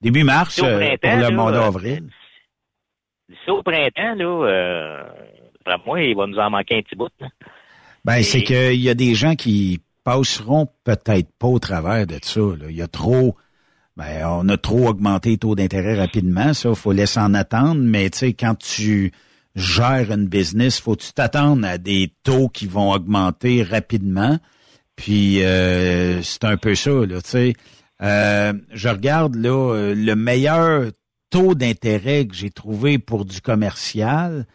Début mars, euh, pour le mois d'avril. d'ici au printemps, là, euh, moi, il va nous en manquer un petit bout. là. Ben, c'est qu'il y a des gens qui passeront peut-être pas au travers de ça. Il y a trop, ben, on a trop augmenté les taux d'intérêt rapidement. Ça, faut laisser en attendre. Mais tu sais, quand tu gères une business, faut que tu t'attendre à des taux qui vont augmenter rapidement. Puis euh, c'est un peu ça, là. Tu sais, Euh, je regarde là euh, le meilleur taux d'intérêt que j'ai trouvé pour du commercial.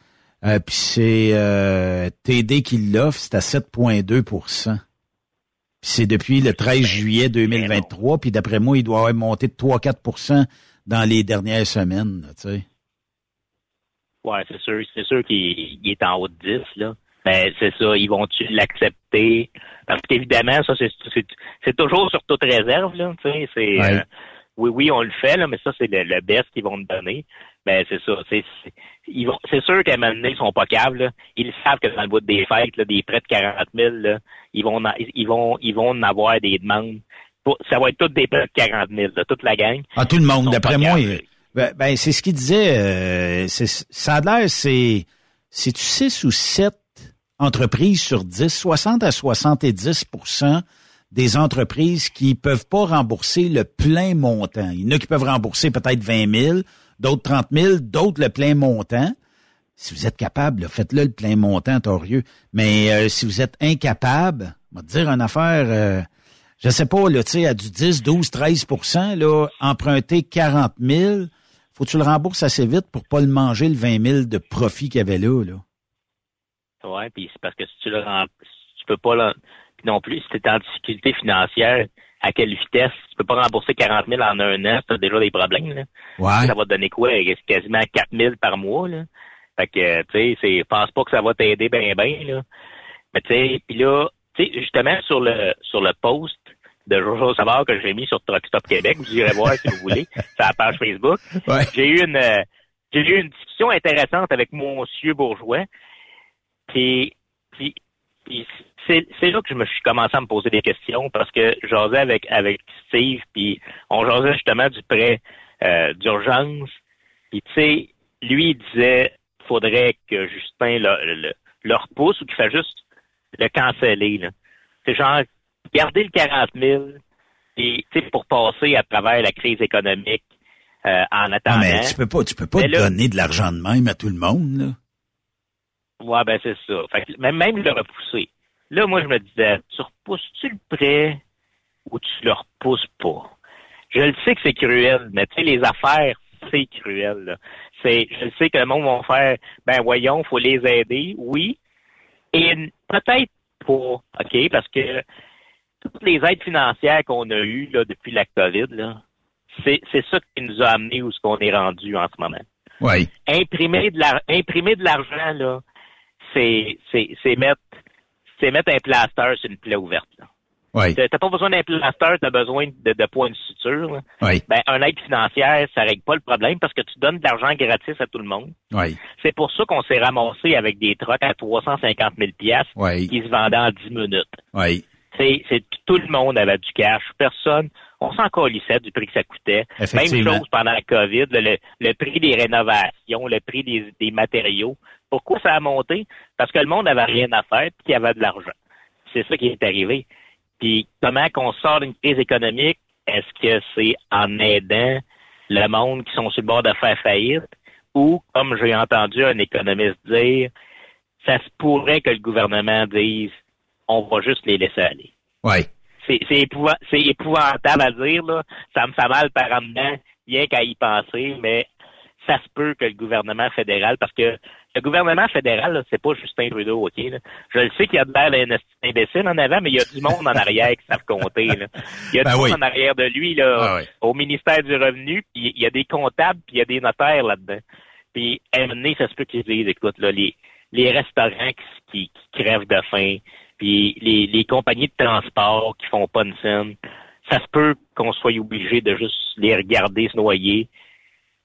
Euh, puis c'est euh, TD qui l'offre, c'est à 7,2 Puis c'est depuis le 13 juillet 2023. Puis d'après moi, il doit avoir monté de 3-4% dans les dernières semaines. tu sais. Ouais, c'est sûr, c'est sûr qu'il est en haut de 10, là. Mais c'est ça, ils vont-tu l'accepter? Parce qu'évidemment, ça, c'est toujours sur toute réserve, là, tu sais, c'est... Euh, oui, oui, on le fait, là, mais ça, c'est le, le best qu'ils vont me donner. Mais c'est ça. C'est, c'est sûr qu'à un moment donné, ils sont pas câbles. Ils savent que dans le bout des fêtes, là, des prêts de 40 000, là, ils vont, ils vont, ils vont en avoir des demandes. ça va être toutes des prêts de 40 000, toute la gang. Ah, tout le monde, d'après moi. Ben, ben, c'est ce qu'il disait. Euh, ça a l'air, c'est, c'est 6 ou 7 entreprises sur 10, 60 à 70% des entreprises qui peuvent pas rembourser le plein montant. Il y en a qui peuvent rembourser peut-être 20 000, d'autres 30 000, d'autres le plein montant. Si vous êtes capable, faites-le le plein montant, torieux. Mais euh, si vous êtes incapable, on va te dire une affaire, euh, je sais pas, là, tu sais, à du 10, 12, 13% là, emprunter 40 000, faut que tu le rembourses assez vite pour pas le manger le 20 000 de profit qu'il y avait là, là. Ouais, puis c'est parce que si tu le rem... tu peux pas là non plus, si tu es en difficulté financière, à quelle vitesse? Tu peux pas rembourser 40 000 en un an, tu as déjà des problèmes. Là. Ouais. Ça va te donner quoi? Quasiment 4 000 par mois. Là. Fait que, tu sais, c'est, pense pas que ça va t'aider bien, bien. Là. Mais tu sais, puis là, tu sais, justement, sur le sur le post de Jojo Savard que j'ai mis sur Truck Stop Québec, vous irez voir si vous voulez, [laughs] sur la page Facebook. Ouais. J'ai eu une j'ai eu une discussion intéressante avec Monsieur Bourgeois. Puis, puis, puis c'est là que je me suis commencé à me poser des questions parce que j'osais avec avec Steve puis on jasait justement du prêt euh, d'urgence puis tu sais lui il disait faudrait que Justin le, le, repousse ou qu'il fasse juste le canceller c'est genre garder le 40 000 et tu sais pour passer à travers la crise économique euh, en attendant. mais tu peux pas tu peux pas donner de l'argent de même à tout le monde là. Ouais, ben c'est ça. Fait que même, même le repousser. Là, moi, je me disais, tu repousses-tu le prêt ou tu le repousses pas? Je le sais que c'est cruel, mais tu sais, les affaires, c'est cruel. C'est, je le sais que le monde va faire, ben voyons, faut les aider, oui. Et peut-être pas, OK, parce que toutes les aides financières qu'on a eues là, depuis la COVID, là, c'est, c'est ça qui nous a amené où ce qu'on est rendu en ce moment. Oui. Imprimer de la, imprimer de l'argent, là, c'est, c'est, c'est mettre c'est mettre un plaster sur une plaie ouverte. Là. Oui. T'as pas besoin d'un plaster, t'as besoin de, de points de suture. Oui. Ben, un aide financière, ça règle pas le problème parce que tu donnes de l'argent gratis à tout le monde. Oui. C'est pour ça qu'on s'est ramassé avec des trucks à 350 000 pièces oui. qui se vendaient en 10 minutes. Oui. C'est, c'est tout le monde avait du cash. Personne, on s'en colissait du prix que ça coûtait. Même chose pendant la COVID, le, le, prix des rénovations, le prix des, des matériaux. Pourquoi ça a monté? Parce que le monde n'avait rien à faire et qu'il y avait de l'argent. C'est ça qui est arrivé. Puis comment qu'on sort d'une crise économique? Est-ce que c'est en aidant le monde qui sont sur le bord de faire faillite? Ou, comme j'ai entendu un économiste dire, ça se pourrait que le gouvernement dise on va juste les laisser aller. Oui. C'est, épouvantable à dire, là. Ça me fait mal par en dedans, bien qu'à y penser, mais ça se peut que le gouvernement fédéral, parce que le gouvernement fédéral, c'est pas Justin Trudeau, OK? Là. Je le sais qu'il y a de l'air d'un imbécile en avant, mais il y a du monde en arrière qui savent compter. Là. Il y a du ben monde en arrière de lui là, ah au ministère du Revenu, puis il y a des comptables, puis il y a des notaires là-dedans. Puis à un moment ça se peut qu'ils disent, écoute, là, les, les restaurants qui, qui, crèvent de faim, puis les, les compagnies de transport qui font pas une scène, ça se peut qu'on soit obligé de juste les regarder se noyer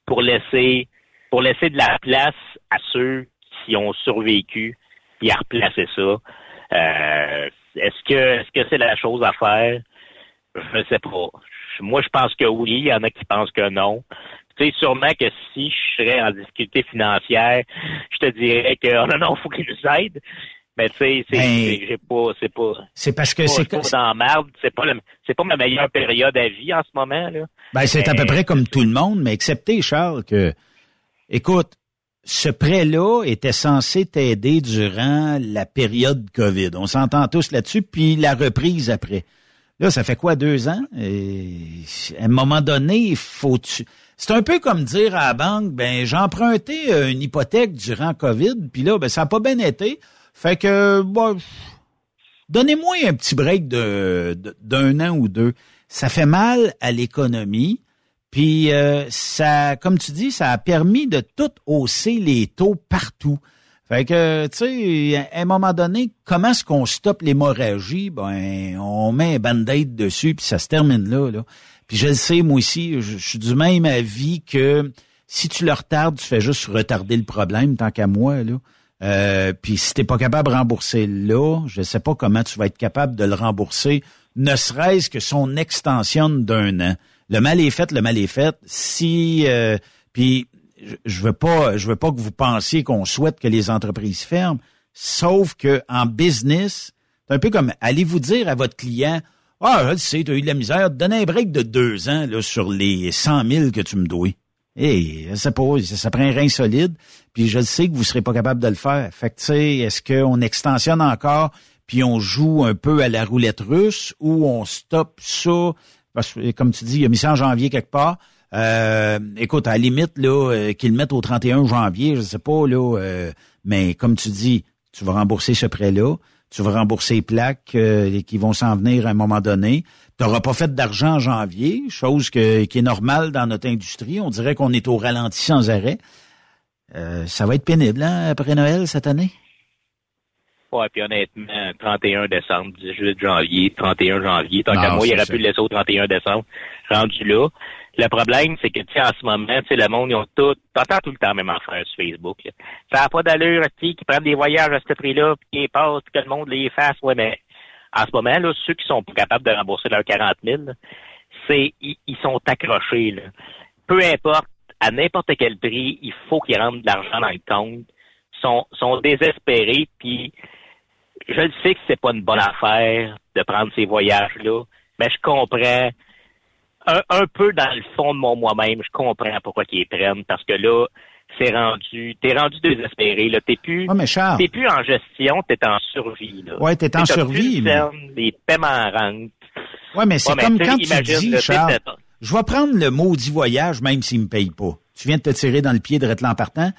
pour laisser pour laisser de la place à ceux qui ont survécu et à replacer ça. Euh, est-ce que est-ce que c'est la chose à faire? Je ne sais pas. Moi, je pense que oui. Il y en a qui pensent que non. Tu sais, sûrement que si je serais en difficulté financière, je te dirais que oh non, non, faut qu'ils nous aident. Mais tu sais, c'est ben, pas, c'est pas. C'est parce que c'est pas dans. C'est pas c'est pas ma meilleure période à vie en ce moment là. Ben c'est à peu près comme tout le monde, mais excepté Charles que Écoute, ce prêt-là était censé t'aider durant la période COVID. On s'entend tous là-dessus, puis la reprise après. Là, ça fait quoi, deux ans? Et à un moment donné, il faut... C'est un peu comme dire à la banque, ben j'ai emprunté une hypothèque durant COVID, puis là, ben ça n'a pas bien été. Fait que, donnez-moi un petit break d'un an ou deux. Ça fait mal à l'économie. Puis euh, ça, comme tu dis, ça a permis de tout hausser les taux partout. Fait que, tu sais, à un moment donné, comment est-ce qu'on stoppe l'hémorragie? Ben, on met un band-aid dessus, puis ça se termine là, là. Puis je le sais, moi aussi, je, suis du même avis que si tu le retardes, tu fais juste retarder le problème, tant qu'à moi, là. Euh, puis si t'es pas capable de rembourser là, je sais pas comment tu vas être capable de le rembourser, ne serait-ce que son extension d'un an. Le mal est fait, le mal est fait. Si euh, puis je veux pas, je veux pas que vous pensiez qu'on souhaite que les entreprises ferment, sauf que en business, c'est un peu comme allez-vous dire à votre client, ah, je sais, tu as eu de la misère, donne un break de deux ans là, sur les 100 000 que tu me dois. Eh, ça, pas, ça prend un rein solide, puis je sais que vous serez pas capable de le faire. Fait que, tu sais, est-ce qu'on extensionne encore, puis on joue un peu à la roulette russe, ou on stoppe ça, parce que, comme tu dis, il a mis ça en janvier quelque part, euh, écoute, à la limite, là, euh, qu'ils le mettent au 31 janvier, je sais pas, là, euh, mais comme tu dis, tu vas rembourser ce prêt-là, tu vas rembourser les plaques qui vont s'en venir à un moment donné. Tu n'auras pas fait d'argent en janvier, chose qui est normale dans notre industrie. On dirait qu'on est au ralenti sans arrêt. ça va être pénible, hein, après Noël cette année? Ouais, puis honnêtement, 31 décembre, 18 janvier, 31 janvier, tant qu'à moi, il aurait pu le laisser au 31 décembre, rendu là. Le problème, c'est que, tu sais, en ce moment, tu sais, le monde, ils ont tout, t'entends tout le temps même faire sur Facebook, Ça n'a pas d'allure, tu sais, qui prennent des voyages à ce prix-là, puis qui passent, que le monde les fasse, ouais, mais en ce moment, là, ceux qui sont pas capables de rembourser leurs 40 000, c'est, ils, sont accrochés, là. Peu importe, à n'importe quel prix, il faut qu'ils rentrent de l'argent dans le compte. Ils sont, sont désespérés, puis je le sais que c'est pas une bonne affaire de prendre ces voyages-là, mais je comprends un, peu dans le fond de mon moi-même, je comprends pourquoi ils prennent, parce que là, c'est rendu, t'es rendu désespéré, là. T'es plus, t'es plus en gestion, t'es en survie, là. Ouais, t'es en survie. mais... Les paiements rentrent. Ouais, mais c'est comme quand tu dis, Charles, je vais prendre le maudit voyage, même s'il me paye pas. Tu viens de te tirer dans le pied de en partant.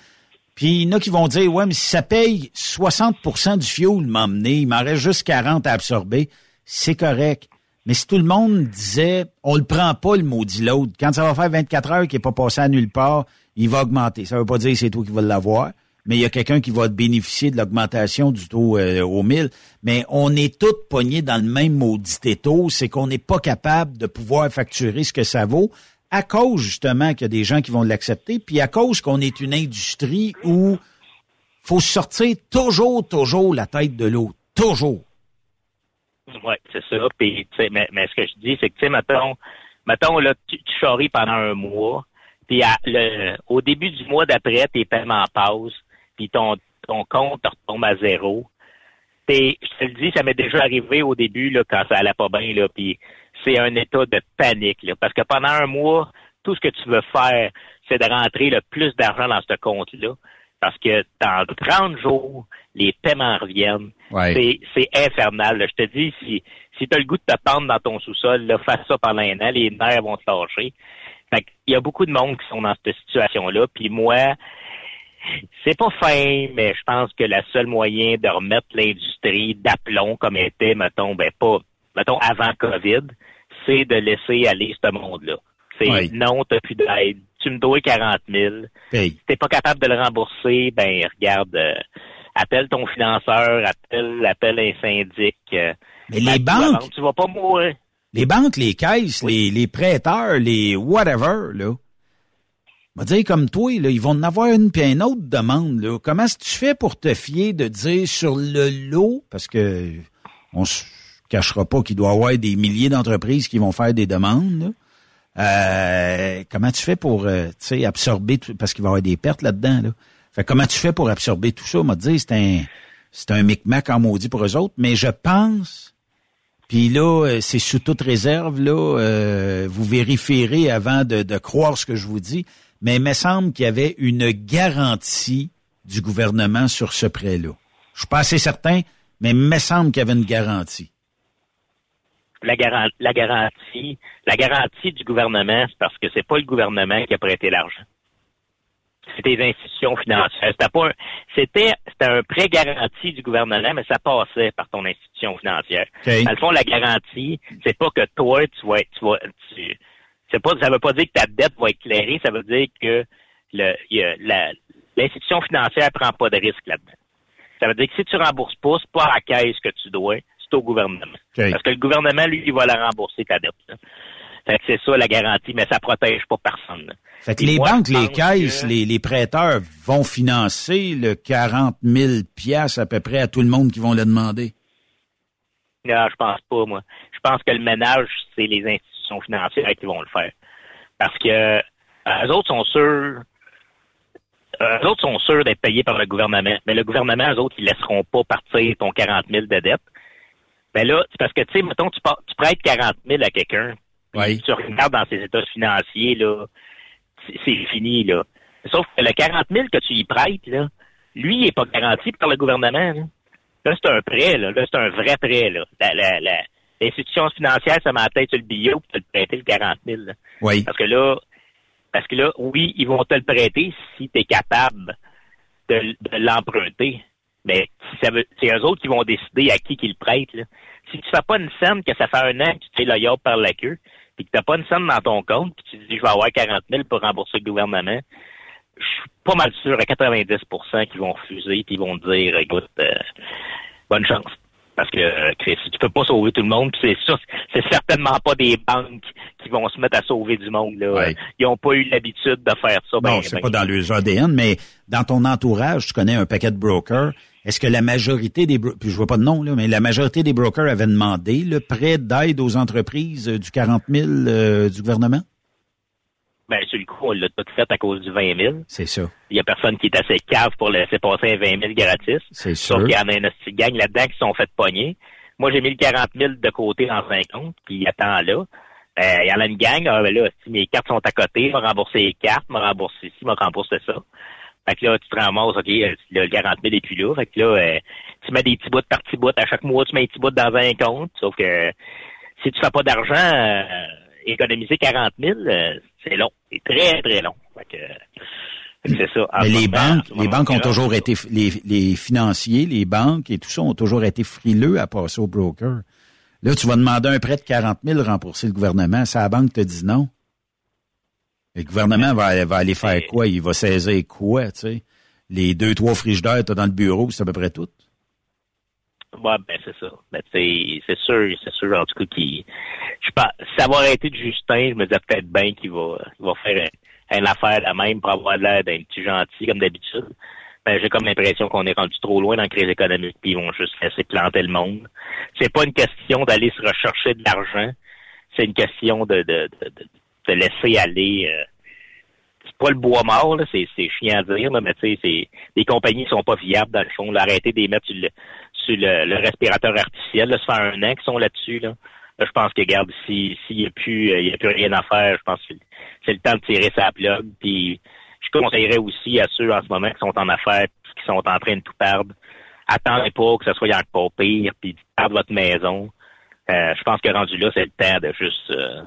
Puis il y en a qui vont dire, ouais, mais si ça paye 60% du fuel m'emmener, il m'en reste juste 40 à absorber, c'est correct. Mais si tout le monde disait, on le prend pas le maudit load, quand ça va faire 24 heures qui est pas passé à nulle part, il va augmenter. Ça veut pas dire que c'est toi qui vas l'avoir, mais il y a quelqu'un qui va bénéficier de l'augmentation du taux euh, au 1000. Mais on est tous pognés dans le même maudit taux, c'est qu'on n'est pas capable de pouvoir facturer ce que ça vaut à cause justement qu'il y a des gens qui vont l'accepter, puis à cause qu'on est une industrie où faut sortir toujours, toujours la tête de l'eau. Toujours. Oui, c'est ça. Puis, mais, mais ce que je dis, c'est que, tu sais, mettons, mettons, là, tu, tu charries pendant un mois, puis au début du mois d'après, tes paiements passent, puis ton, ton compte retombe à zéro. je te le dis, ça m'est déjà arrivé au début, là, quand ça allait pas bien, là, puis c'est un état de panique, là, parce que pendant un mois, tout ce que tu veux faire, c'est de rentrer le plus d'argent dans ce compte-là, parce que dans 30 jours, les paiements reviennent. C'est infernal. Je te dis, si, si tu as le goût de te pendre dans ton sous-sol, là, fais ça pendant un an, les nerfs vont te lâcher. il y a beaucoup de monde qui sont dans cette situation-là. Puis moi, c'est pas fin, mais je pense que le seul moyen de remettre l'industrie d'aplomb comme était, mettons, ben pas, mettons, avant COVID, c'est de laisser aller ce monde-là. C'est non, t'as plus d'aide. Tu me dois 40 000. Si t'es pas capable de le rembourser, ben regarde, euh, appelle ton financeur, appelle, appelle un syndic. Euh, Mais les banques. tu vas pas mourir. Les banques, les caisses, les, les prêteurs, les whatever, là. va dire comme toi, là, ils vont en avoir une puis une autre demande. Là. Comment est-ce que tu fais pour te fier de dire sur le lot, parce que on se cachera pas qu'il doit y avoir des milliers d'entreprises qui vont faire des demandes. Euh, comment tu fais pour euh, absorber, parce qu'il va y avoir des pertes là-dedans? Là? Fait comment tu fais pour absorber tout ça? M'a dit, c'est un, c'est un micmac en maudit pour eux autres, mais je pense, puis là, euh, c'est sous toute réserve, là, euh, vous vérifierez avant de, de croire ce que je vous dis, mais il me semble qu'il y avait une garantie du gouvernement sur ce prêt-là. Je suis pas assez certain, mais il me semble qu'il y avait une garantie. La, la garantie, la garantie du gouvernement, c'est parce que c'est pas le gouvernement qui a prêté l'argent c'était des institutions financières. C'était pas c'était, c'était un prêt garanti du gouvernement, mais ça passait par ton institution financière. Okay. Dans le fond, la garantie, c'est pas que toi, tu vas, tu vas, tu, c'est pas, ça veut pas dire que ta dette va éclairer, ça veut dire que le, l'institution financière prend pas de risque là-dedans. Ça veut dire que si tu rembourses pas, c'est pas à la caisse que tu dois, c'est au gouvernement. Parce que le gouvernement, lui, il va la rembourser ta dette. Fait que c'est ça la garantie, mais ça protège pas personne. Fait que les banques, les caisses, les, les, prêteurs vont financer le 40 000 piastres à peu près à tout le monde qui vont le demander? Non, je pense pas, moi. Je pense que le ménage, c'est les institutions financières qui vont le faire. Parce que euh, eux autres sont sûrs. Euh, eux autres sont sûrs d'être payés par le gouvernement. Mais le gouvernement, eux autres, ils laisseront pas partir ton 40 000 de dette. Mais là, c'est parce que, tu sais, mettons, tu, tu prêtes 40 000 à quelqu'un, oui. tu regardes dans ses états financiers, là, c'est fini, là. Sauf que le 40 000 que tu y prêtes, là, lui, il n'est pas garanti par le gouvernement. Là, c'est un prêt, là. Là, c'est un vrai prêt, là. L'institution financière, ça m'a tête sur le billet pour te le prêter le 40 000. Oui. Parce que là, parce que là, oui, ils vont te le prêter si tu es capable de, l'emprunter. Mais ça veut, c'est eux autres qui vont décider à qui qu'ils prêtent. Là. Si tu fais pas une scène que ça fait un an que tu te fais le par la queue, puis que tu n'as pas une somme dans ton compte, puis tu te dis je vais avoir 40 000 pour rembourser le gouvernement, je suis pas mal sûr à 90% qu'ils vont refuser, puis ils vont dire écoute, euh, bonne chance. Parce que euh, Chris, tu peux pas sauver tout le monde, c'est ça, c'est certainement pas des banques qui vont se mettre à sauver du monde. Là. Ils ont pas eu l'habitude de faire ça. Non, c'est pas dans le ADN, mais dans ton entourage, tu connais un paquet de brokers. Est-ce que la majorité des puis je vois pas de nom là, mais la majorité des brokers avaient demandé le prêt d'aide aux entreprises euh, du 40 000 euh, du gouvernement? Ben, sur le coup, on l'a tout fait à cause du 20 000. C'est ça. Il y a personne qui est assez cave pour laisser passer un 20 000 gratis. C'est sûr. Sauf qu'il y en a une petite gang là-dedans qui sont fait pogner. Moi, j'ai mis le 40 000 de côté dans un compte, puis il attend là. Euh, il y en a une gang, ah, ben là, si mes cartes sont à côté, m'a remboursé les cartes, m'a remboursé ci, m'a remboursé ça. Fait que là, tu te ramasses, OK, le 40 000 et puis là. Fait que là, euh, tu mets des petits bouts par petits bouts. À chaque mois, tu mets un petit bout dans un compte. Sauf que si tu fais pas d'argent, euh, économiser 40 000, euh, c'est long. C'est très, très long. Fait que, c'est ça. Mais les banques, les banques ont toujours été, les, les financiers, les banques et tout ça ont toujours été frileux à passer au broker. Là, tu vas demander un prêt de 40 000 rembourser le gouvernement. Ça, la banque te dit non. Le gouvernement va, va aller faire quoi? Il va saisir quoi, tu sais? Les deux, trois frigidaires que dans le bureau, c'est à peu près tout. Ouais, ben c'est ça. Ben, c'est sûr, c'est sûr, en tout cas, qui. Je pense, ça va arrêter de Justin, je me disais peut-être bien qu'il va, va faire une affaire la même pour avoir l'air d'un petit gentil comme d'habitude. Ben, j'ai comme l'impression qu'on est rendu trop loin dans la crise économique, puis ils vont juste laisser planter le monde. C'est pas une question d'aller se rechercher de l'argent, c'est une question de, de, de, de laisser aller. Euh, c'est pas le bois mort, là, c'est, c'est chiant à dire, là, mais tu sais, les compagnies sont pas viables dans le fond. L'arrêter des mettre sur le, sur le, respirateur artificiel, là, ça fait un an qu'ils sont là-dessus. Là. je pense que, regarde, s'il n'y a plus il y a plus rien à faire, je pense que c'est le temps de tirer sa plug. Puis je conseillerais aussi à ceux en ce moment qui sont en affaires qui sont en train de tout perdre. Attendez pas que ce soit encore pire, puis perdre votre maison. Euh, je pense que rendu là, c'est le temps de juste euh,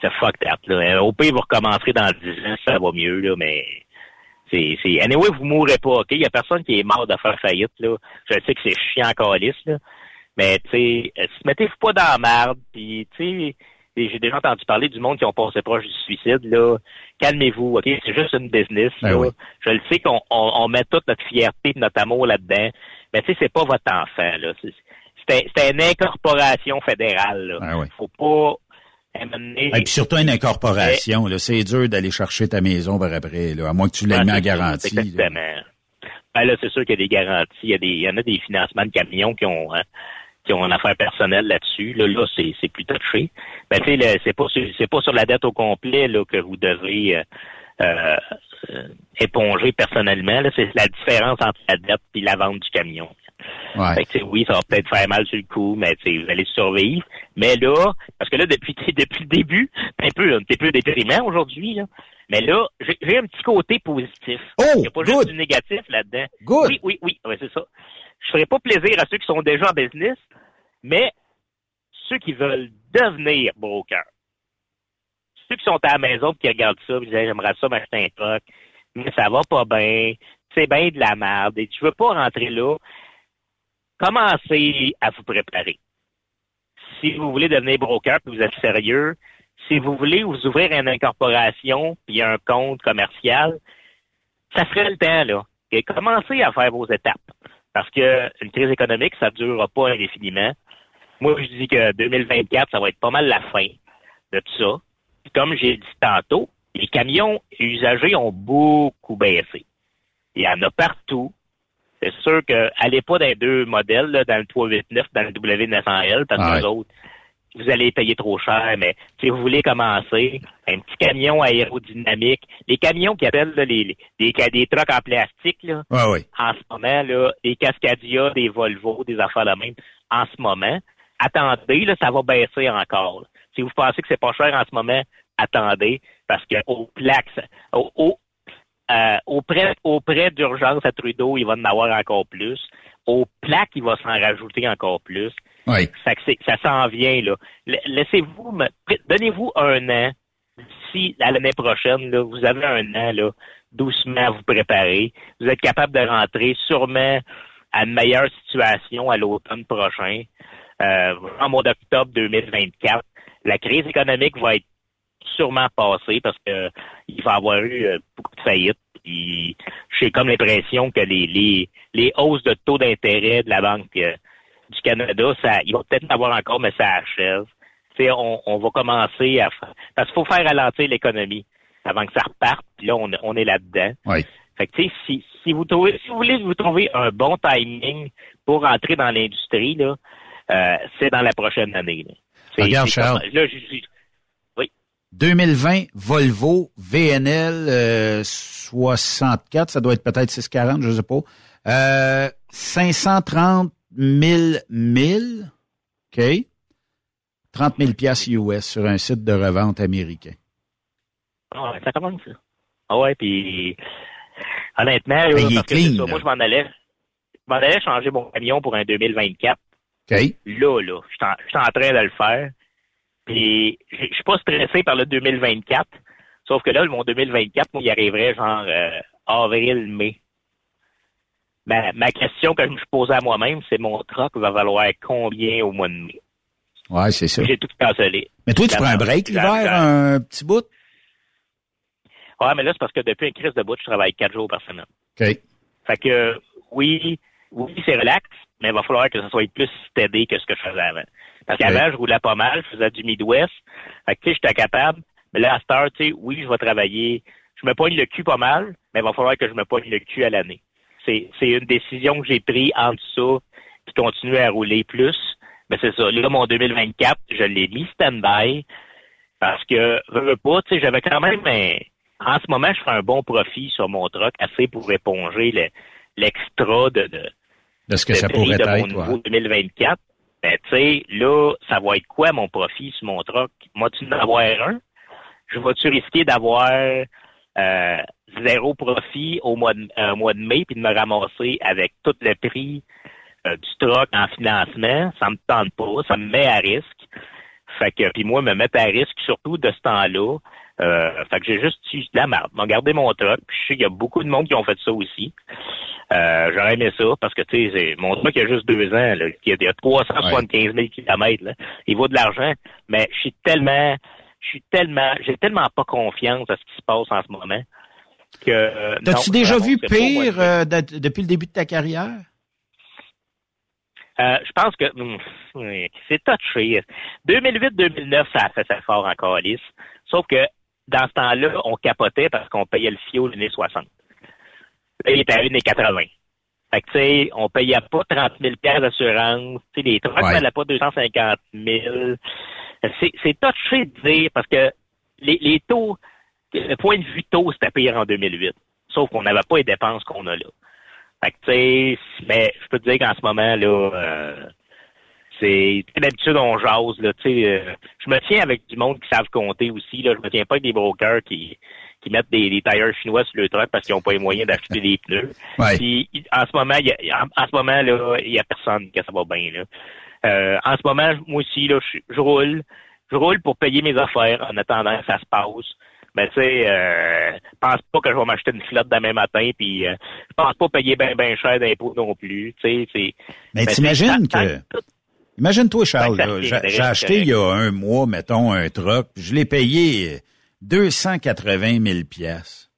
se fuck that. Là. Au pire, vous recommencerez dans 10 ans, ça va mieux, là, mais c'est, c'est, anyway, vous mourrez pas, OK? Il y a personne qui est mort de faire faillite, là. Je sais que c'est chiant encore là. Mais, tu sais, euh, mettez-vous pas dans la merde, puis, tu sais, j'ai déjà entendu parler du monde qui ont passé proche du suicide, là. Calmez-vous, OK? C'est juste une business, ben là. Je le sais qu'on on, met toute notre fierté et notre amour là-dedans, mais tu sais, c'est pas votre enfant, là. C'est, une incorporation fédérale, là. Ben Faut pas et puis surtout une incorporation, là, c'est dur d'aller chercher ta maison par après, là, à moins que tu l'aies mis en garantie. Exactement. Là, ben là c'est sûr qu'il y a des garanties, il y a des, il y en a des financements de camions qui ont, hein, qui ont une affaire personnelle là-dessus. Là, là, c'est, c'est plus touché. Ben, tu sais, c'est pas sur, c'est pas sur la dette au complet, là, que vous devez, euh, euh, éponger personnellement, là. C'est la différence entre la dette et la vente du camion. Ouais. oui, ça va peut-être faire mal sur le coup, mais vous allez survivre. Mais là, parce que là, depuis, [laughs] depuis le début, un peu, un petit peu déprimant aujourd'hui, là. Mais là, j'ai un petit côté positif. Oh, Il n'y a pas juste du négatif là-dedans. Good. Oui, oui, oui, ouais, c'est ça. Je ferai pas plaisir à ceux qui sont déjà en business, mais ceux qui veulent devenir broker. Ceux qui sont à la maison et qui regardent ça, ils disent j'aimerais ça m'acheter un truc, mais ça va pas bien, c'est bien de la merde, et tu veux pas rentrer là commencez à vous préparer. Si vous voulez devenir broker et vous êtes sérieux, si vous voulez vous ouvrir une incorporation puis un compte commercial, ça serait le temps, là. Et commencez à faire vos étapes. Parce que une crise économique, ça ne durera pas indéfiniment. Moi, je dis que 2024, ça va être pas mal la fin de tout ça. comme j'ai dit tantôt, les camions usagers ont beaucoup baissé. Il y en a partout. C'est sûr que allez pas dans les deux modèles, dans le 389, dans le W900L, parce que les autres, vous allez payer trop cher, mais si vous voulez commencer, un petit camion aérodynamique, les camions qui appellent les, des, des trucks en plastique, là, en ce moment, là, des Cascadia, des Volvo, des affaires de même, en ce moment, attendez, là, ça va baisser encore. Si vous pensez que c'est pas cher en ce moment, attendez, parce que au plaques, au, au, euh, auprès, auprès d'urgence à Trudeau, il va en avoir encore plus. Au plaques, il va s'en rajouter encore plus. Oui. Ça, ça s'en vient, là. Laissez-vous, donnez-vous un an. Si, à l'année prochaine, là, vous avez un an, là, doucement à vous préparer. Vous êtes capable de rentrer sûrement à une meilleure situation à l'automne prochain, euh, en mois d'octobre 2024. La crise économique va être sûrement passée parce que il va y avoir eu euh, beaucoup de faillites. J'ai comme l'impression que les, les, les hausses de taux d'intérêt de la Banque euh, du Canada, ça, il va peut-être en avoir encore, mais ça achève. On, on va commencer à parce qu'il faut faire ralentir l'économie avant que ça reparte. Puis là, on, on est là-dedans. Oui. Fait que, si, si vous trouvez, si vous voulez vous trouver un bon timing pour entrer dans l'industrie, là, euh, c'est dans la prochaine année. Là. Regarde, Charles. Là. 2020, Volvo, VNL, 64, ça doit être peut-être 640, je sais pas. Euh, 530 000 1000, OK? 30 000 piastres US sur un site de revente américain. Ah, ouais, ça commence, ça. Ah ouais, puis honnêtement, là, ben, parce ça, moi, je m'en allais, je m'en allais changer mon camion pour un 2024. OK. Là, là, je suis en, en, train de le faire. Puis, je suis pas stressé par le 2024. Sauf que là, mon 2024, moi, il arriverait genre euh, avril, mai ma, question que je me posais à moi-même, c'est mon truck va valoir combien au mois de mai? Ouais, c'est ça. J'ai tout cancellé. Mais toi, tu prends un break l'hiver, un petit bout? Ouais, mais là, c'est parce que depuis une crise de bout, je travaille quatre jours par semaine. OK. Fait que, oui, oui, c'est relax, mais il va falloir que ça soit plus stédé que ce que je faisais avant. Parce qu'avant, je roulais pas mal, je faisais du Midwest. Fait que, tu sais, j'étais capable. Mais là, à cette heure, tu sais, oui, je vais travailler. Je me poigne le cul pas mal, mais il va falloir que je me poigne le cul à l'année c'est, une décision que j'ai prise en dessous puis continuer à rouler plus. Mais c'est ça. Là, mon 2024, je l'ai mis stand-by parce que, veux, pas, tu sais, j'avais quand même en ce moment, je fais un bon profit sur mon truck, assez pour éponger l'extra de, de, ce que ça pourrait de être, mon 2024. Ben, tu sais, là, ça va être quoi mon profit sur mon truck? Moi-tu en avoir un? Je vais-tu risquer d'avoir euh, zéro profit au mois de, euh, mois de mai, puis de me ramasser avec tout le prix euh, du truck en financement, ça me tente pas, ça me met à risque. Fait que, puis moi, me mettre à risque, surtout de ce temps-là. Euh, fait que j'ai juste eu de la merde. M'a gardé mon truck, puis je sais qu'il y a beaucoup de monde qui ont fait ça aussi. Euh, j'aurais aimé ça, parce que, tu sais, mon truck, il a juste deux ans, là, il y a 375 000 kilomètres. Il vaut de l'argent, mais je suis tellement, je suis tellement, j'ai tellement pas confiance à ce qui se passe en ce moment que. T'as-tu déjà vu pire euh, depuis le début de ta carrière? Euh, je pense que hum, c'est touché. 2008-2009, ça a fait ça fort en calice. Sauf que dans ce temps-là, on capotait parce qu'on payait le fio l'année 60. Là, il était à 1,80. Fait que, tu sais, on payait pas 30 000 d'assurance. Tu sais, les trucks ouais. n'allaient pas 250 000. C'est touché de dire parce que les, les taux, le point de vue taux, c'était pire en 2008. Sauf qu'on n'avait pas les dépenses qu'on a là. Fait que, tu sais, mais je peux te dire qu'en ce moment, là, euh, c'est d'habitude on jase, là, tu sais, euh, je me tiens avec du monde qui savent compter aussi, là, je me tiens pas avec des brokers qui qui mettent des, des tailleurs chinois sur le truck parce qu'ils n'ont pas les moyens d'acheter des pneus. [laughs] Puis, en ce moment, y a, en, ce moment, là, il y a personne que ça va bien, là. Euh, en ce moment, moi aussi, là, je, je roule. Je roule pour payer mes affaires en attendant que ça se passe. Mais tu sais, euh, pense pas que je vais m'acheter une flotte demain matin, puis euh, je pense pas payer bien ben cher d'impôts non plus. Tu sais, Mais, t'imagines que Imagine-toi, Charles, j'ai acheté il y a un mois, mettons, un truck, je l'ai payé 280 000 pièces.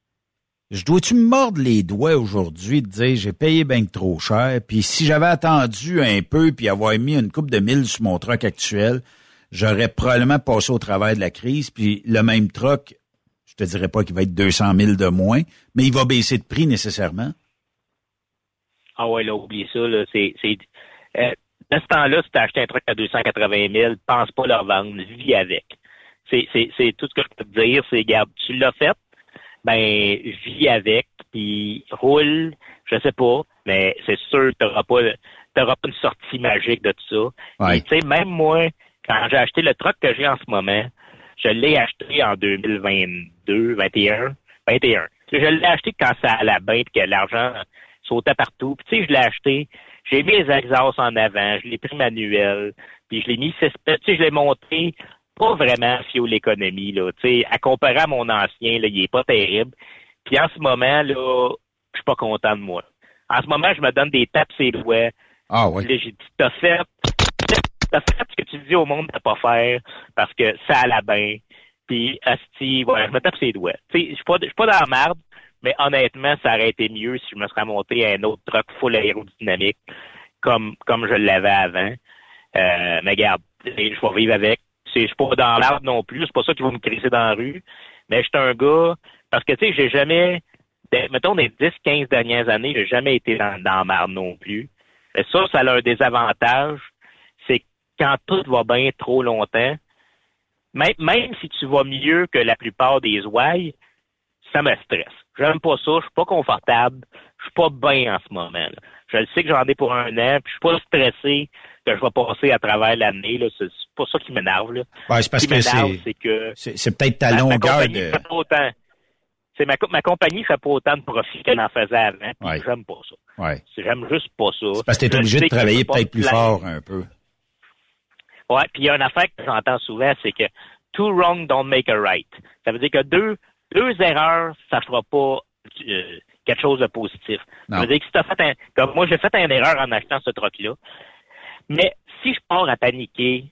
Je dois-tu me mordre les doigts aujourd'hui de dire j'ai payé bien trop cher, puis si j'avais attendu un peu puis avoir mis une coupe de mille sur mon truck actuel, j'aurais probablement passé au travail de la crise, puis le même truck, je te dirais pas qu'il va être 200 000 de moins, mais il va baisser de prix nécessairement. Ah ouais, là, oublie ça, là, c'est... Euh, à ce temps-là, si tu as acheté un truck à 280 000, pense pas le revendre, vis avec. C'est, tout ce que je peux te dire, c'est, garde, tu l'as fait, ben, vis avec, puis roule, je sais pas, mais c'est sûr que t'auras pas, t'auras pas une sortie magique de tout ça. tu sais, même moi, quand j'ai acheté le truck que j'ai en ce moment, je l'ai acheté en 2022, 21, 21. Je l'ai acheté quand ça allait bien, puis que l'argent sautait partout. Puis tu sais, je l'ai acheté, j'ai mis les exhausts en avant, je l'ai pris manuel, puis je l'ai mis, tu sais, je l'ai monté pas vraiment fio l'économie, là. Tu sais, à comparer à mon ancien, là, il est pas terrible. Puis en ce moment, là, je suis pas content de moi. En ce moment, je me donne des tapes ses doigts. Ah oui. J'ai dit, t'as fait, t'as fait ce que tu dis au monde de pas faire parce que ça allait bien. Puis, asti, voilà, je me tape ses doigts. Tu sais, je suis pas, je suis pas dans la merde, mais honnêtement, ça aurait été mieux si je me serais monté à un autre truck full aérodynamique comme, comme je l'avais avant. Euh, mais regarde, je vais vivre avec je suis pas dans l'arbre non plus, c'est pas ça qui va me crisser dans la rue. Mais je suis un gars, parce que tu sais, j'ai jamais, mettons, les 10, 15 dernières années, j'ai jamais été dans, dans non plus. Mais ça, ça a un désavantage, c'est quand tout va bien trop longtemps, même, même si tu vas mieux que la plupart des ouailles, ça me stresse. J'aime pas ça, je suis pas confortable, je suis pas bien en ce moment. Je le sais que j'en ai pour un an, puis je suis pas stressé que je vais passer à travers l'année. Là. C'est, pas ça qui m'énerve. Là. Ouais, c'est parce que c'est, que c'est, peut-être ta longueur de... c'est ma, ma compagnie fait pas autant de profit qu'elle en faisait avant. Ouais. J'aime pas ça. Ouais. J'aime juste pas ça. C'est parce que t'es obligé de travailler peut-être plus fort un peu. Ouais, puis il y a un affaire que j'entends souvent, c'est que two wrong don't make a right. Ça veut dire que deux, deux erreurs, ça fera pas euh, quelque chose de positif. Ça veut dire que si t'as fait un, comme moi, j'ai fait une erreur en achetant ce truc-là. Mais si je pars à paniquer,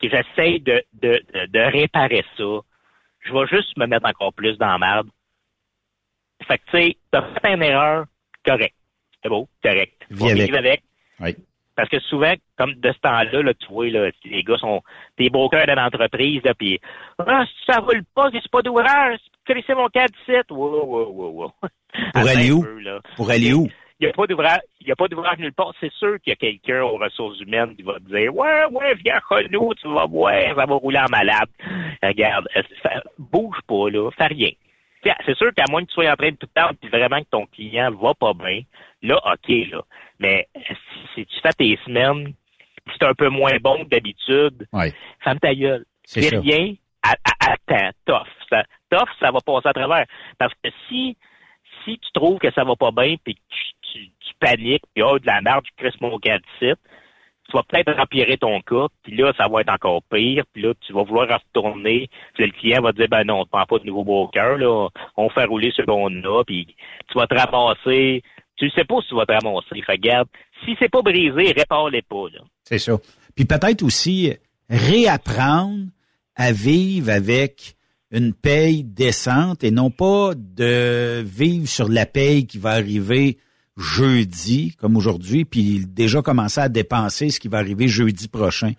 que j'essaie de, de, de, réparer ça, je vais juste me mettre encore plus dans la merde. Fait que, tu sais, t'as fait une erreur, correct. C'est beau, correct. Viens avec. avec. Oui. Parce que souvent, comme de ce temps-là, là, tu vois, là, les gars sont des brokers d'une entreprise, là, puis ah, ça roule pas, c'est pas d'ouvrage, c'est mon cas de site. Wow, wow, wow, wow. [laughs] Pour aller où? Pour aller où? il n'y a pas d'ouvrage, il y a pas d'ouvrage nulle part. C'est sûr qu'il y a quelqu'un aux ressources humaines qui va te dire, ouais, ouais, viens chez nous, tu vas voir, ça va rouler en malade. Regarde, ça, bouge pas, là, fais rien. C'est sûr qu'à moins que tu sois en train de tout temps puis vraiment que ton client va pas bien, là, OK, là. Mais si, tu fais tes semaines, c'est un peu moins bon que d'habitude, ouais. ferme ta gueule. Fais rien, attends, tough. Ça, ça va passer à travers. Parce que si si tu trouves que ça va pas bien puis tu, tu, paniques, puis oh, de la merde, tu crées mon cas tu vas peut-être empirer ton cas, puis là, ça va être encore pire, puis là, tu vas vouloir retourner, puis le client va te dire, ben non, on ne prend pas de nouveau broker, là, on fait rouler ce qu'on a, puis tu vas te ramasser, tu sais pas si tu vas te ramasser, fait si c'est pas brisé, répare-les pas. C'est ça. Puis peut-être aussi réapprendre à vivre avec une paye décente et non pas de vivre sur la paye qui va arriver jeudi, comme aujourd'hui, puis déjà commencer à dépenser ce qui va arriver jeudi prochain.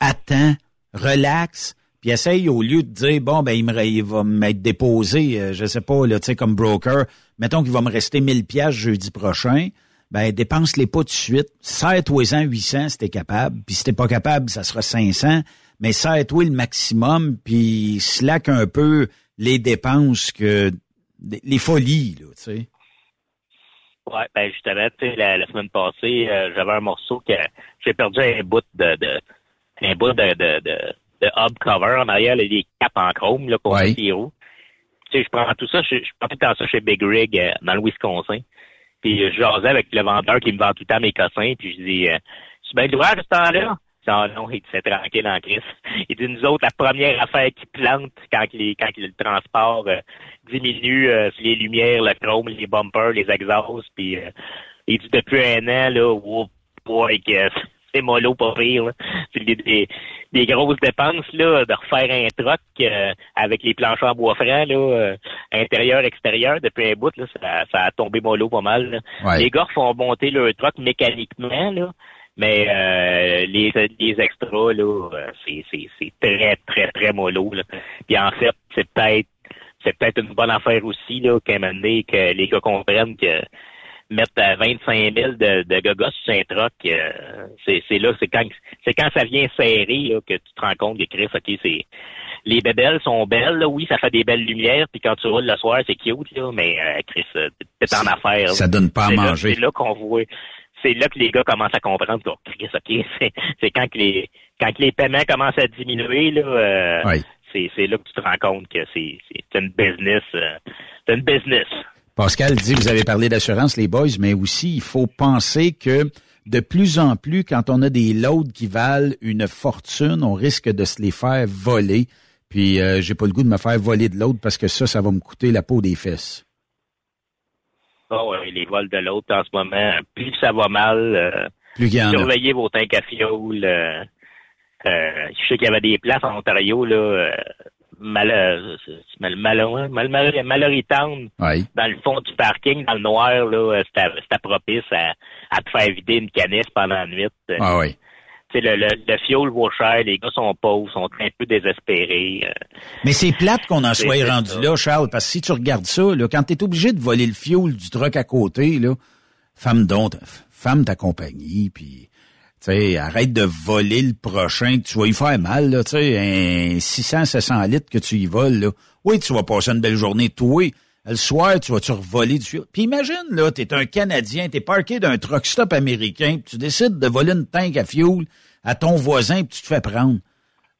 Attends, relax, puis essaye au lieu de dire bon ben il, me, il va m'être déposé, euh, je sais pas là, tu sais comme broker, mettons qu'il va me rester 1000 pièces jeudi prochain, ben dépense-les pas tout de suite, serre-toi-en 800 si capable, puis si t'es pas capable, ça sera 500, mais ça est toi le maximum, puis slack un peu les dépenses que les folies, là, tu sais. Ouais, ben justement, tu sais, la, semaine passée, euh, j'avais un morceau que j'ai perdu un bout de, de un bout de, de, de, de hub cover en arrière, les capes en chrome là, pour ouais. les roues. Tu sais, je prends tout ça, je, je prends tout le temps ça chez Big Rig euh, dans le Wisconsin. Puis je jasais avec le vendeur qui me vend tout le temps mes cossins, puis je dis euh, Tu bien l'ouvrage ce temps-là? Ah non, il dit tranquille en crise. Il dit nous autres, la première affaire qui plante quand, les, quand le transport euh, diminue, euh, les lumières, le chrome, les bumpers, les exhausts, puis euh, il dit depuis un an, là, oh boy, c'est mollo pas pire. C'est des, des, grosses dépenses là, de refaire un truck euh, avec les planchers en bois franc, là, euh, intérieur, extérieur, depuis un bout, là, ça, a tombé mollo pas mal. Les gars font monter leur truck mécaniquement, là. Mais euh, les, les extras, là, c'est, c'est, très, très, très mollo. Là. Puis en fait, c'est peut-être c'est peut-être une bonne affaire aussi, là, qu'à un moment donné, que les gars comprennent que mettre 25 000 de, de gogos sur un truck, euh, c'est là, c'est quand c'est quand ça vient serrer là, que tu te rends compte que Chris, ok, c'est les bébelles sont belles, là, oui, ça fait des belles lumières, puis quand tu roules le soir, c'est cute, là, mais euh, Chris, c'est en affaire. Ça donne pas à manger. C'est là, qu'on voit. C'est là que les gars commencent à comprendre que Chris, ok, [laughs] c'est quand que les quand les paiements commencent à diminuer, là, euh, c'est là que tu te rends compte que c'est une business. Euh, c'est une business. Pascal dit, vous avez parlé d'assurance, les boys, mais aussi, il faut penser que de plus en plus, quand on a des loads qui valent une fortune, on risque de se les faire voler. Puis, euh, j'ai pas le goût de me faire voler de l'autre parce que ça, ça va me coûter la peau des fesses. Les vols de l'autre en ce moment, plus ça va mal, euh, plus surveillez vos tanks à fioul. Euh, euh, je sais qu'il y avait des places en Ontario, là, mal, mal, mal, dans le fond du parking, dans le noir, là, c'était propice à, à te faire vider une canisse pendant la nuit. Ah oui. Le, le, le fioul vaut cher, les gars sont pauvres, sont un peu désespérés. Euh. Mais c'est plate qu'on en soit rendu là, Charles, parce que si tu regardes ça, là, quand tu es obligé de voler le fioul du truck à côté, là, femme donc, femme ta compagnie, puis arrête de voler le prochain, tu vas y faire mal, là, tu sais, un 600, 700 litres que tu y voles, là. Oui, tu vas passer une belle journée, toi. Le soir, tu vas-tu revoler du fioul. Puis imagine, là, t'es un Canadien, t'es parqué d'un truck stop américain, tu décides de voler une tank à fioul à ton voisin, puis tu te fais prendre.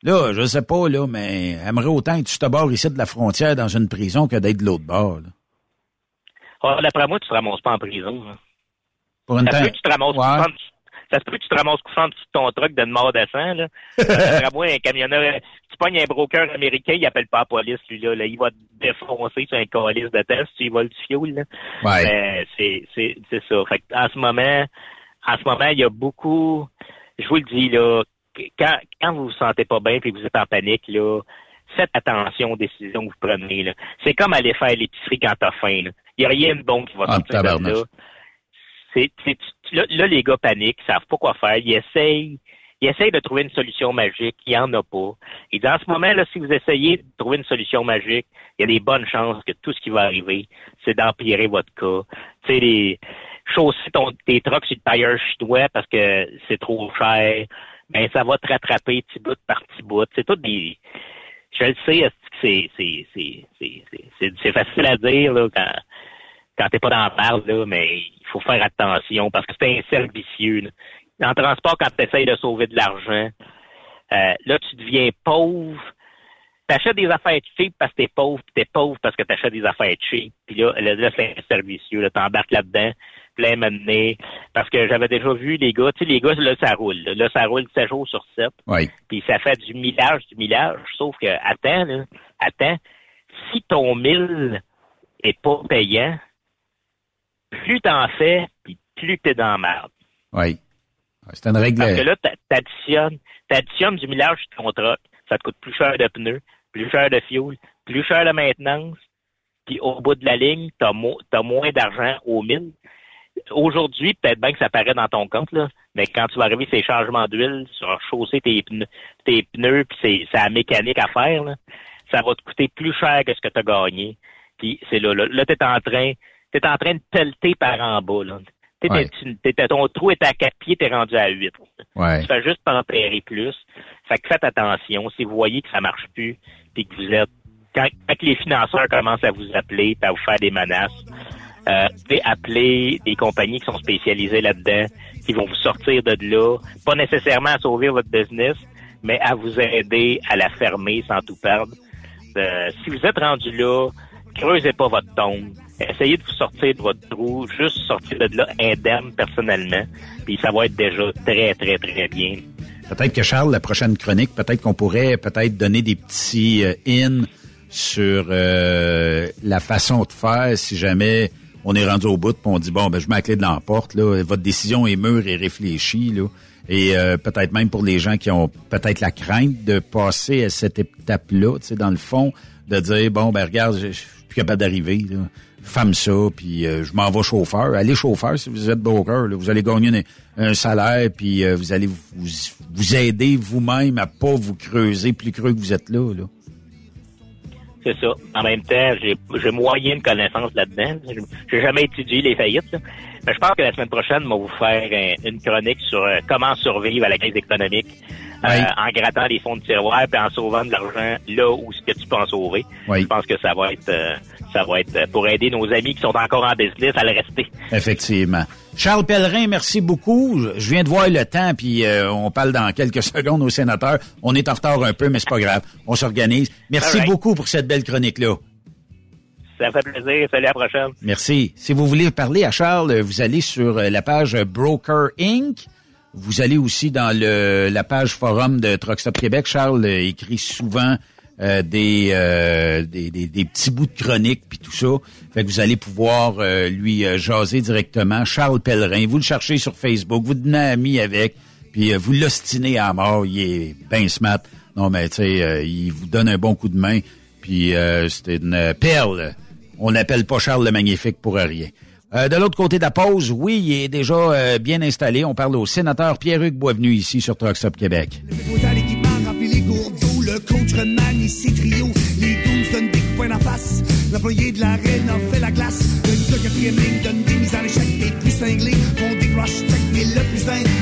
Là, je sais pas, là, mais aimerais autant que tu te barres ici de la frontière dans une prison que d'être de l'autre bord, là. Ah, d'après moi, tu te ramasses pas en prison, Pour une tank. Tu te ramasses ça se peut que tu te ramasses dessus de ton truck d'une mort de sang, là. [laughs] Ça moi, un camionneur, tu pognes un broker américain, il appelle pas la police, lui, là. Il va te défoncer sur un colis de test, tu y voles du fioul, là. Ouais. c'est, c'est, c'est ça. Fait en ce moment, en ce moment, il y a beaucoup, je vous le dis, là, quand, quand vous vous sentez pas bien et que vous êtes en panique, là, faites attention aux décisions que vous prenez, là. C'est comme aller faire l'épicerie quand t'as faim, là. Il n'y a rien de bon qui va ah, sortir de là. C'est, là, les gars paniquent, ils savent pas quoi faire. Ils essayent, ils essayent de trouver une solution magique. Il n'y en a pas. Et dans ce moment, là, si vous essayez de trouver une solution magique, il y a des bonnes chances que tout ce qui va arriver, c'est d'empirer votre cas. Tu sais, les, chausser ton, tes trucks sur le tailleur chinois parce que c'est trop cher, ben, ça va te rattraper petit bout par petit bout. C'est tout des, je le sais, c'est facile à dire, là, quand, quand t'es pas dans la merde, là, mais il faut faire attention parce que c'est un cercle vicieux. En transport, quand tu essayes de sauver de l'argent, euh, là, tu deviens pauvre. T'achètes des affaires cheap parce que t'es pauvre, puis t'es pauvre parce que t'achètes des affaires cheap. Puis là, là, c'est un cercle vicieux. Là, t'embarques là-dedans, plein mené. Parce que j'avais déjà vu les gars, tu sais, les gars, là, ça roule. Là, ça roule 7 jours sur 7. Oui. Puis ça fait du millage, du millage. Sauf que, attends, là, attends, si ton mille est pas payant, plus t'en fais, puis plus t'es dans la merde. Oui. C'est une règle. Parce que là, t'additionnes, t'additionnes du millage de ton truck. Ça te coûte plus cher de pneus, plus cher de fuel, plus cher de maintenance. Puis au bout de la ligne, t'as, as moins d'argent au mille. Aujourd'hui, peut-être bien que ça paraît dans ton compte, là, mais quand tu vas arriver ces changements d'huile, sur chausser tes pneus, tes pneus, puis c'est, c'est la mécanique à faire, là, ça va te coûter plus cher que ce que tu as gagné. Puis c'est là, là, là tu es en train tu es en train de pelleter par en bas. Là. ton trou est à quatre pieds, tu es rendu à huit. Tu fais juste tempérer plus. Fait que faites attention. Si vous voyez que ça marche plus, puis que vous êtes quand, les financeurs commencent à vous appeler, à vous faire des menaces, euh, vous appeler des compagnies qui sont spécialisées là-dedans, qui vont vous sortir de là, pas nécessairement à sauver votre business, mais à vous aider à la fermer sans tout perdre. Euh, si vous êtes rendu là, creusez pas votre tombe essayez de vous sortir de votre trou, juste sortir de là indemne personnellement, puis ça va être déjà très, très, très bien. Peut-être que Charles, la prochaine chronique, peut-être qu'on pourrait peut-être donner des petits euh, in sur euh, la façon de faire si jamais on est rendu au bout et on dit bon ben je mets la clé de l'emporte là, votre décision est mûre et réfléchie là. et euh, peut-être même pour les gens qui ont peut-être la crainte de passer à cette étape-là, tu sais, dans le fond, de dire, bon, ben regarde, je suis plus capable d'arriver, femme ça, puis euh, je m'en vais chauffeur. Allez chauffeur si vous êtes broker, là, vous allez gagner un, salaire, puis euh, vous allez vous, vous aider vous-même à pas vous creuser plus creux que vous êtes là. là. C'est ça. En même temps, j'ai, j'ai moyen de connaissance là-dedans. J'ai jamais étudié les faillites. Mais je pense que la semaine prochaine, on va vous faire une chronique sur euh, comment survivre à la crise économique euh, en grattant les fonds de tiroir et en sauvant de l'argent là où ce que tu peux en sauver. Je pense que ça va être euh, ça va être pour aider nos amis qui sont encore en business à le rester. Effectivement. Charles Pellerin, merci beaucoup. Je viens de voir le temps, puis on parle dans quelques [laughs] secondes au sénateur. On est en retard un peu, mais c'est pas grave. On s'organise. Merci beaucoup pour cette belle chronique-là. Ça fait plaisir. Salut, à la prochaine. Merci. Si vous voulez parler à Charles, vous allez sur la page Broker Inc. Vous allez aussi dans le, la page forum de Truckstop Québec. Charles écrit souvent euh, des, euh, des, des, petits bouts de chronique puis tout ça. Fait que vous allez pouvoir euh, lui jaser directement. Charles Pellerin, vous le cherchez sur Facebook, vous devenez ami avec, puis vous l'ostinez à mort. Il est bien smart. Non, mais tu sais, il vous donne un bon coup de main. Puis c'est une perle on n'appelle pas Charles le Magnifique pour rien. De l'autre côté de la pause, oui, il est déjà bien installé. On parle au sénateur Pierre-Hugues Boisvenu ici sur Truckstop Québec. Coach remanie ses trios, les goons donnent des points en face. L'employé de l'arène a fait la glace. Le gars quatrième ligne donne des mises à l'échec, les plus cinglés font des crush check, mais le plus important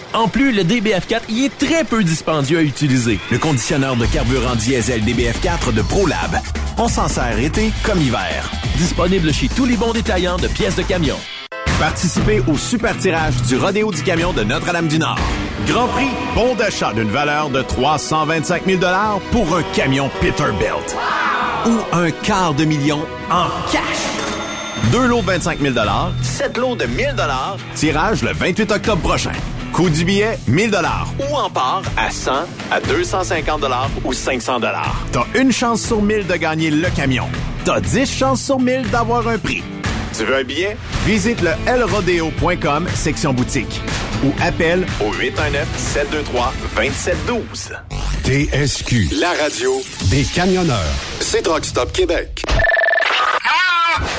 En plus, le DBF4 y est très peu dispendieux à utiliser. Le conditionneur de carburant diesel DBF4 de ProLab. On s'en sert été comme hiver. Disponible chez tous les bons détaillants de pièces de camion. Participez au super tirage du Rodéo du Camion de Notre-Dame-du-Nord. Grand prix, bon d'achat d'une valeur de 325 000 pour un camion Peterbilt. Ou un quart de million en cash. Deux lots de 25 000 sept lots de 1000 Tirage le 28 octobre prochain. Coût du billet, 1000 dollars. Ou en part à 100, à 250 dollars ou 500 dollars. T'as une chance sur 1000 de gagner le camion. T'as 10 chances sur 1000 d'avoir un prix. Tu veux un billet? Visite le lrodeo.com, section boutique. Ou appelle au 819-723-2712. TSQ. La radio des camionneurs. C'est Stop Québec.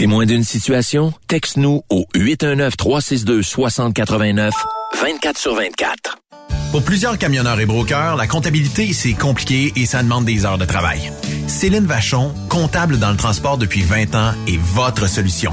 Témoin d'une situation? Texte-nous au 819-362-6089, 24 sur 24. Pour plusieurs camionneurs et brokers, la comptabilité, c'est compliqué et ça demande des heures de travail. Céline Vachon, comptable dans le transport depuis 20 ans, est votre solution.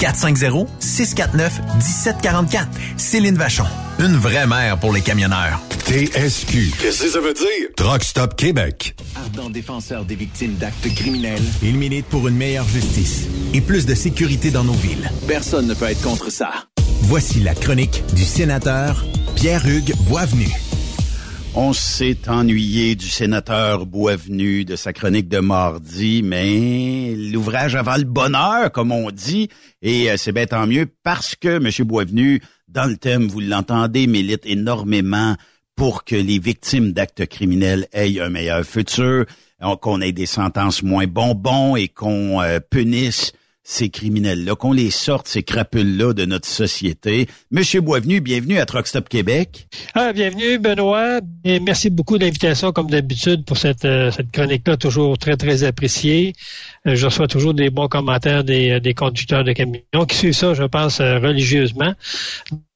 450-649-1744. Céline Vachon. Une vraie mère pour les camionneurs. TSQ. Qu'est-ce que ça veut dire? Truck Stop Québec. Ardent défenseur des victimes d'actes criminels, il milite pour une meilleure justice et plus de sécurité dans nos villes. Personne ne peut être contre ça. Voici la chronique du sénateur Pierre-Hugues Boisvenu. On s'est ennuyé du sénateur Boisvenu de sa chronique de mardi, mais l'ouvrage avant le bonheur, comme on dit, et euh, c'est bien tant mieux parce que M. Boisvenu, dans le thème, vous l'entendez, milite énormément pour que les victimes d'actes criminels aient un meilleur futur, qu'on ait des sentences moins bonbons et qu'on euh, punisse ces criminels-là, qu'on les sorte, ces crapules-là de notre société. Monsieur Boisvenu, bienvenue à Truckstop Québec. Ah, bienvenue, Benoît. Et merci beaucoup de l'invitation, comme d'habitude, pour cette, euh, cette chronique-là, toujours très, très appréciée. Euh, je reçois toujours des bons commentaires des, euh, des conducteurs de camions qui suivent ça, je pense, religieusement.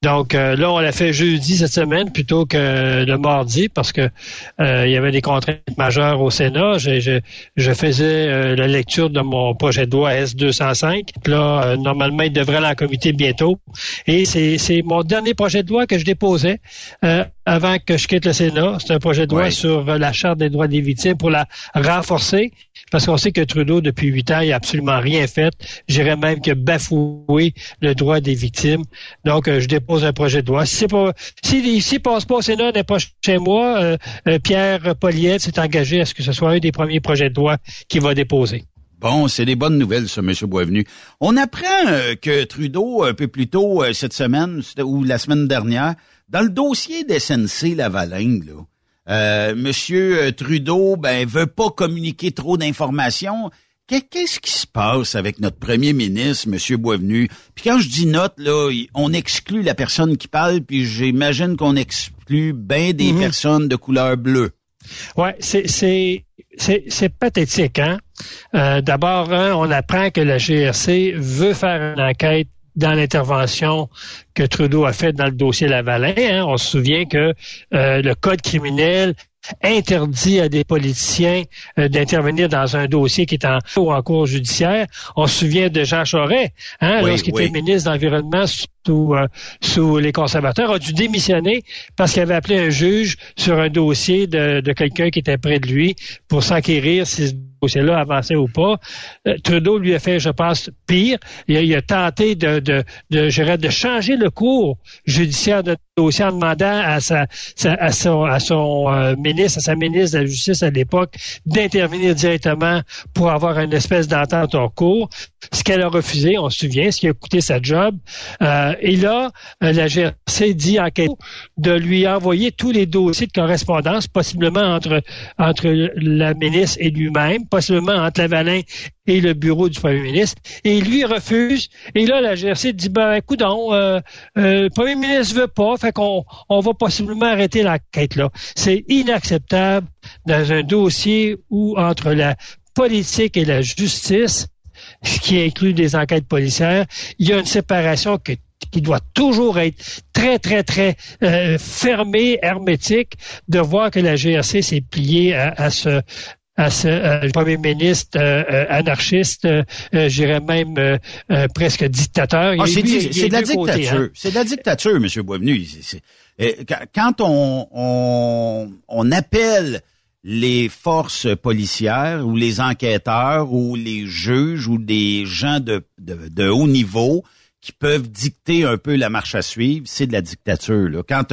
Donc là, on l'a fait jeudi cette semaine plutôt que le mardi parce que il y avait des contraintes majeures au Sénat. Je, je, je faisais la lecture de mon projet de loi S205. Là, normalement, il devrait aller en comité bientôt. Et c'est mon dernier projet de loi que je déposais avant que je quitte le Sénat. C'est un projet de loi sur la Charte des droits des victimes pour la renforcer parce qu'on sait que Trudeau, depuis huit ans, il n'a absolument rien fait. J'irais même que bafoué le droit des victimes. Donc, je dépose un projet de loi. Si s'il si, passe pas au Sénat n'est pas chez moi, euh, euh, Pierre Poliette s'est engagé à ce que ce soit un des premiers projets de loi qu'il va déposer. Bon, c'est des bonnes nouvelles, ça, M. Boisvenu. On apprend euh, que Trudeau, un peu plus tôt cette semaine ou la semaine dernière, dans le dossier d'SNC Lavalin, là, euh, Monsieur Trudeau, ben, veut pas communiquer trop d'informations. Qu'est-ce qui se passe avec notre premier ministre, Monsieur Boisvenu? Puis quand je dis note, là, on exclut la personne qui parle, puis j'imagine qu'on exclut bien des mhm. personnes de couleur bleue. Ouais, c'est c'est c'est pathétique, hein? Euh, D'abord, hein, on apprend que la GRC veut faire une enquête dans l'intervention que Trudeau a faite dans le dossier Lavalin. Hein. On se souvient que euh, le code criminel interdit à des politiciens euh, d'intervenir dans un dossier qui est en, en cours judiciaire. On se souvient de Jean Charest, hein, lorsqu'il était ministre de l'Environnement sous, euh, sous les conservateurs, a dû démissionner parce qu'il avait appelé un juge sur un dossier de, de quelqu'un qui était près de lui pour s'enquérir si ce dossier-là avançait ou pas. Euh, Trudeau lui a fait, je pense, pire. Il a, tenté de, de, de, changer le cours judiciaire de dossier en demandant à, sa, à son, à son euh, ministre, à sa ministre de la Justice à l'époque, d'intervenir directement pour avoir une espèce d'entente en cours. Ce qu'elle a refusé, on se souvient, ce qui a coûté sa job. Et là, euh, la GRC dit en question de lui envoyer tous les dossiers de correspondance, possiblement entre, entre la ministre et lui-même, possiblement entre Lavalin et le bureau du premier ministre. Et lui refuse. Et là, la GRC dit, ben, écoute, euh, euh, le premier ministre veut pas, fait qu'on on va possiblement arrêter l'enquête là. C'est inacceptable dans un dossier où entre la politique et la justice, ce qui inclut des enquêtes policières, il y a une séparation qui doit toujours être très, très, très euh, fermée, hermétique, de voir que la GRC s'est pliée à, à ce à ce euh, premier ministre euh, euh, anarchiste, euh, j'irais même presque dictateur. Ah, c'est de la dictature. Hein. C'est de la dictature, M. Boisvenu. quand on, on, on appelle les forces policières ou les enquêteurs ou les juges ou des gens de, de, de haut niveau qui peuvent dicter un peu la marche à suivre, c'est de la dictature. Là. Quand,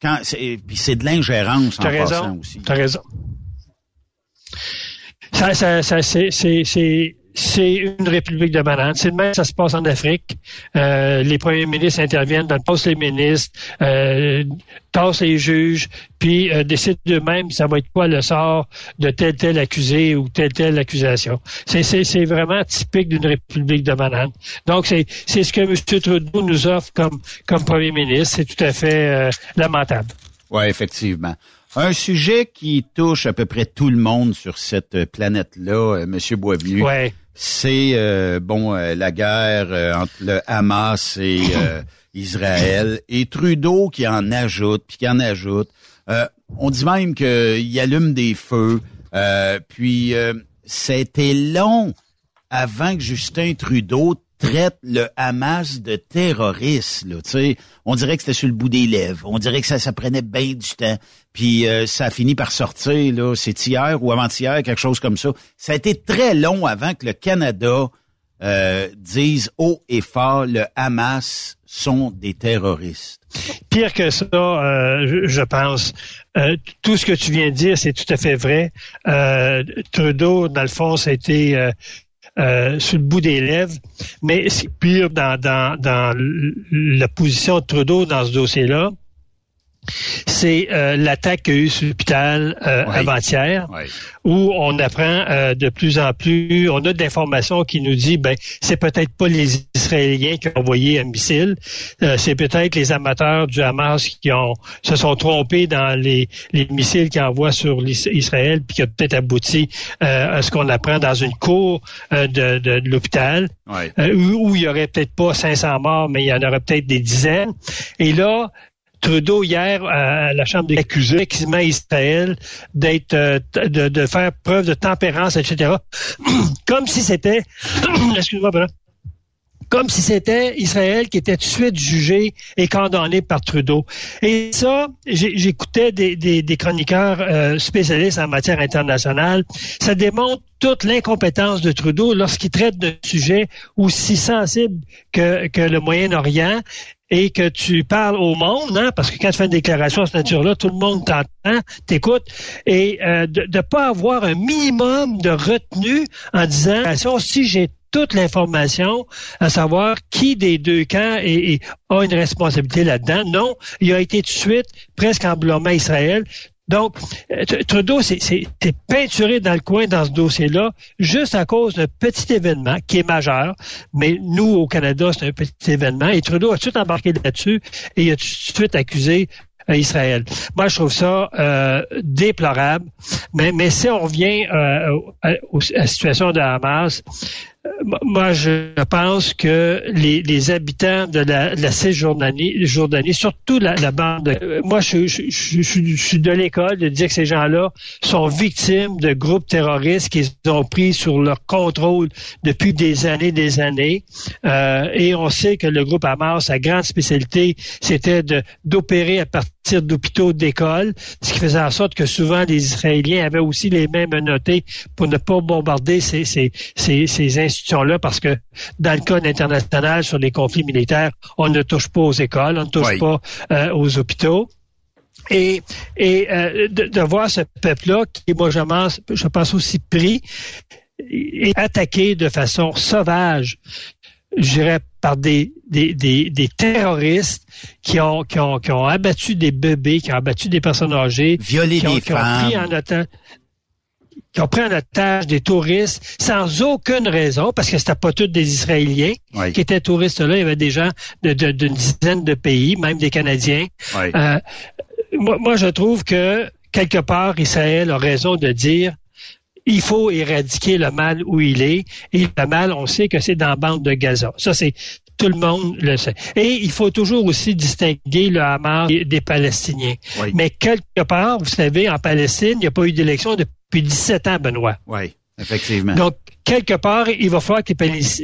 quand puis c'est de l'ingérence en raison, passant aussi. T'as raison. Ça, ça, ça c'est, c'est, une république de bananes. C'est de même ça se passe en Afrique. Euh, les premiers ministres interviennent, dans poste les ministres, euh, tassent les juges, puis euh, décident d'eux-mêmes ça va être quoi le sort de tel tel accusé ou telle telle accusation. C'est, vraiment typique d'une république de bananes. Donc c'est, c'est ce que M. Trudeau nous offre comme, comme premier ministre. C'est tout à fait euh, lamentable. Oui, effectivement. Un sujet qui touche à peu près tout le monde sur cette planète-là, Monsieur Boisvenu. C'est euh, bon euh, la guerre entre le Hamas et [coughs] Israël et Trudeau qui en ajoute puis qui en ajoute. on dit même qu'il allume des feux. puis c'était long avant que Justin Trudeau traite le Hamas de terroriste. On dirait que c'était sur le bout des lèvres. On dirait que ça, ça prenait bien du temps. Puis euh, ça a fini par sortir, là, c'est hier ou avant-hier, quelque chose comme ça. Ça a été très long avant que le Canada euh, disent haut et fort le Hamas sont des terroristes. Pire que ça, euh, je, pense. Euh, tout ce que tu viens de dire, c'est tout à fait vrai. Euh, Trudeau, dans le fond, ça été sur le bout des lèvres. Mais c'est pire dans, dans, dans la position de Trudeau dans ce dossier-là c'est euh, l'attaque qu'il y a eu sur l'hôpital euh, avant-hier, où on apprend euh, de plus en plus, on a d'informations qui nous dit, ben c'est peut-être pas les Israéliens qui ont envoyé un missile, c'est peut-être les amateurs du Hamas qui ont se sont trompés dans les, les missiles qu'ils envoient sur Israël, puis qui a peut-être abouti à ce qu'on apprend dans une cour de, de, l'hôpital, où, où il y aurait peut-être pas 500 morts, mais il y en aurait peut-être des dizaines. Et là, Trudeau hier à la Chambre des accusés Israël d'être euh, de, de, faire preuve de tempérance, etc. [clears throat] Comme si c'était [clears throat] excuse-moi, comme si c'était Israël qui était tout de suite jugé et condamné par Trudeau. Et ça, j'écoutais des, des, des, chroniqueurs euh, spécialistes en matière internationale. Ça démontre toute l'incompétence de Trudeau lorsqu'il traite de sujets aussi sensibles que, que le Moyen-Orient et que tu parles au monde, hein, parce que quand tu fais une déclaration de cette nature-là, tout le monde t'entend, t'écoute, et euh, de ne pas avoir un minimum de retenue en disant si j'ai toute l'information, à savoir qui des deux camps a une responsabilité là-dedans. Non, il a été tout de suite presque en blâmant Israël. Donc, euh, Trudeau c'est peinturé dans le coin dans ce dossier-là, juste à cause d'un petit événement qui est majeur, mais nous, au Canada, c'est un petit événement, et Trudeau a tout embarqué là-dessus, et il a tout de suite accusé euh, Israël. Moi, je trouve ça euh, déplorable. Mais, mais si on revient euh, à, la situation de Hamas, moi, je pense que les, les habitants de la, la Cisjordanie, Jordanie, surtout la, la bande, moi, je, je, je, je, suis de l'école de dire que ces gens-là sont victimes de groupes terroristes qu'ils ont pris sur leur contrôle depuis des années, des années. Euh, et on sait que le groupe Hamas, sa grande spécialité, c'était d'opérer à partir d'hôpitaux, d'écoles, ce qui faisait en sorte que souvent les Israéliens avaient aussi les mêmes notés pour ne pas bombarder ces, ces, ces, ces institutions-là parce que dans le code international sur les conflits militaires, on ne touche pas aux écoles, on ne touche pas euh, aux hôpitaux. Et, et euh, de, voir ce peuple-là, qui, moi, je pense, je pense aussi pris et attaqué de façon sauvage, je dirais, par des, des, des, des, terroristes qui ont, qui, ont, qui ont abattu des bébés, qui ont abattu des personnes âgées, violé qui ont, des qui ont pris en otage qui ont pris en otage des touristes sans aucune raison, parce que c'était pas tous des Israéliens qui étaient touristes là. Il y avait des gens d'une de, de, dizaine de pays, même des Canadiens. Euh, moi, moi, je trouve que quelque part, Israël a raison de dire il faut éradiquer le mal où il est. Et le mal, on sait que c'est dans la bande de Gaza. Ça, c'est tout le monde le sait. Et il faut toujours aussi distinguer le Hamas des Palestiniens. Mais quelque part, vous savez, en Palestine, il n'y a pas eu d'élection depuis 17 ans, Benoît. Oui, effectivement. Donc, quelque part, il va falloir que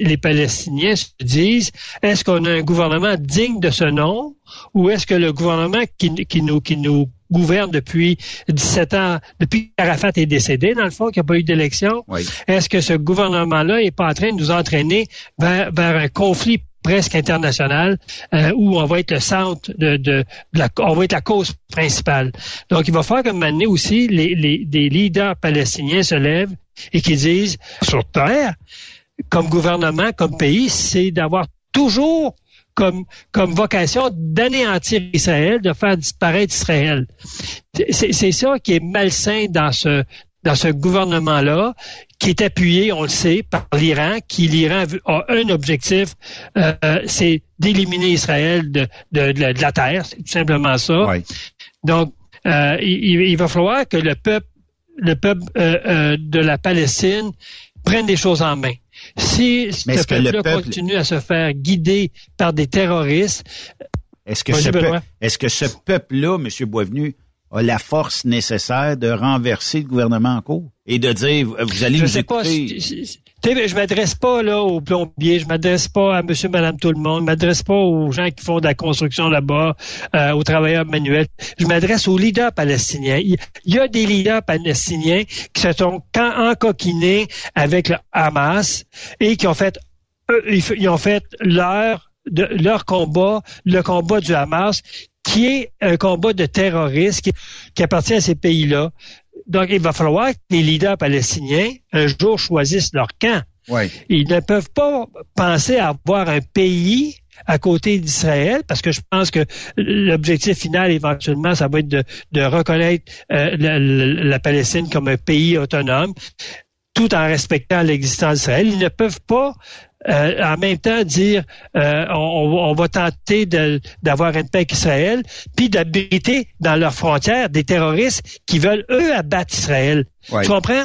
les Palestiniens se disent, est-ce qu'on a un gouvernement digne de ce nom ou est-ce que le gouvernement qui, qui, nous, qui nous gouverne depuis 17 ans, depuis qu'Arafat est décédé, dans le fond, qu'il n'y a pas eu d'élection, est-ce que ce gouvernement-là n'est pas en train de nous entraîner vers, vers un conflit presque international euh, où on va être le centre de, la, on va être la cause principale. Donc, il va falloir comme maintenant aussi les, les, leaders palestiniens se lèvent et qui disent sur terre, comme gouvernement, comme pays, c'est d'avoir toujours comme, comme vocation d'anéantir Israël, de faire disparaître Israël. C'est ça qui est malsain dans ce dans ce gouvernement-là, qui est appuyé, on le sait, par l'Iran, qui l'Iran a un objectif, euh, c'est d'éliminer Israël de, de, de, la terre, c'est tout simplement ça. Donc, euh, il, il, va falloir que le peuple, le peuple euh, de la Palestine prenne des choses en main. Si ce peuple-là continue à se faire guider par des terroristes, est-ce que, ce est-ce que ce peuple-là, M. Boisvenu, a la force nécessaire de renverser le gouvernement en cours et de dire vous allez nous écouter. Je m'adresse pas là aux plombiers, je m'adresse pas à monsieur, madame, tout le monde, je m'adresse pas aux gens qui font de la construction là-bas, euh, aux travailleurs manuels. Je m'adresse aux leaders palestiniens. Il y a des leaders palestiniens qui se sont encoquinés avec le Hamas et qui ont fait ils ont fait leur, de, leur combat, le combat du Hamas, qui est un combat de terroristes qui, appartient à ces pays-là. Donc, il va falloir que les leaders palestiniens, un jour, choisissent leur camp. Ils ne peuvent pas penser à avoir un pays à côté d'Israël, parce que je pense que l'objectif final, éventuellement, ça va être de, reconnaître euh, la, Palestine comme un pays autonome, tout en respectant l'existence d'Israël. Ils ne peuvent pas euh, en même temps dire euh, on, va tenter d'avoir une paix avec Israël, puis d'habiter dans leurs frontières des terroristes qui veulent, eux, abattre Israël. Tu comprends?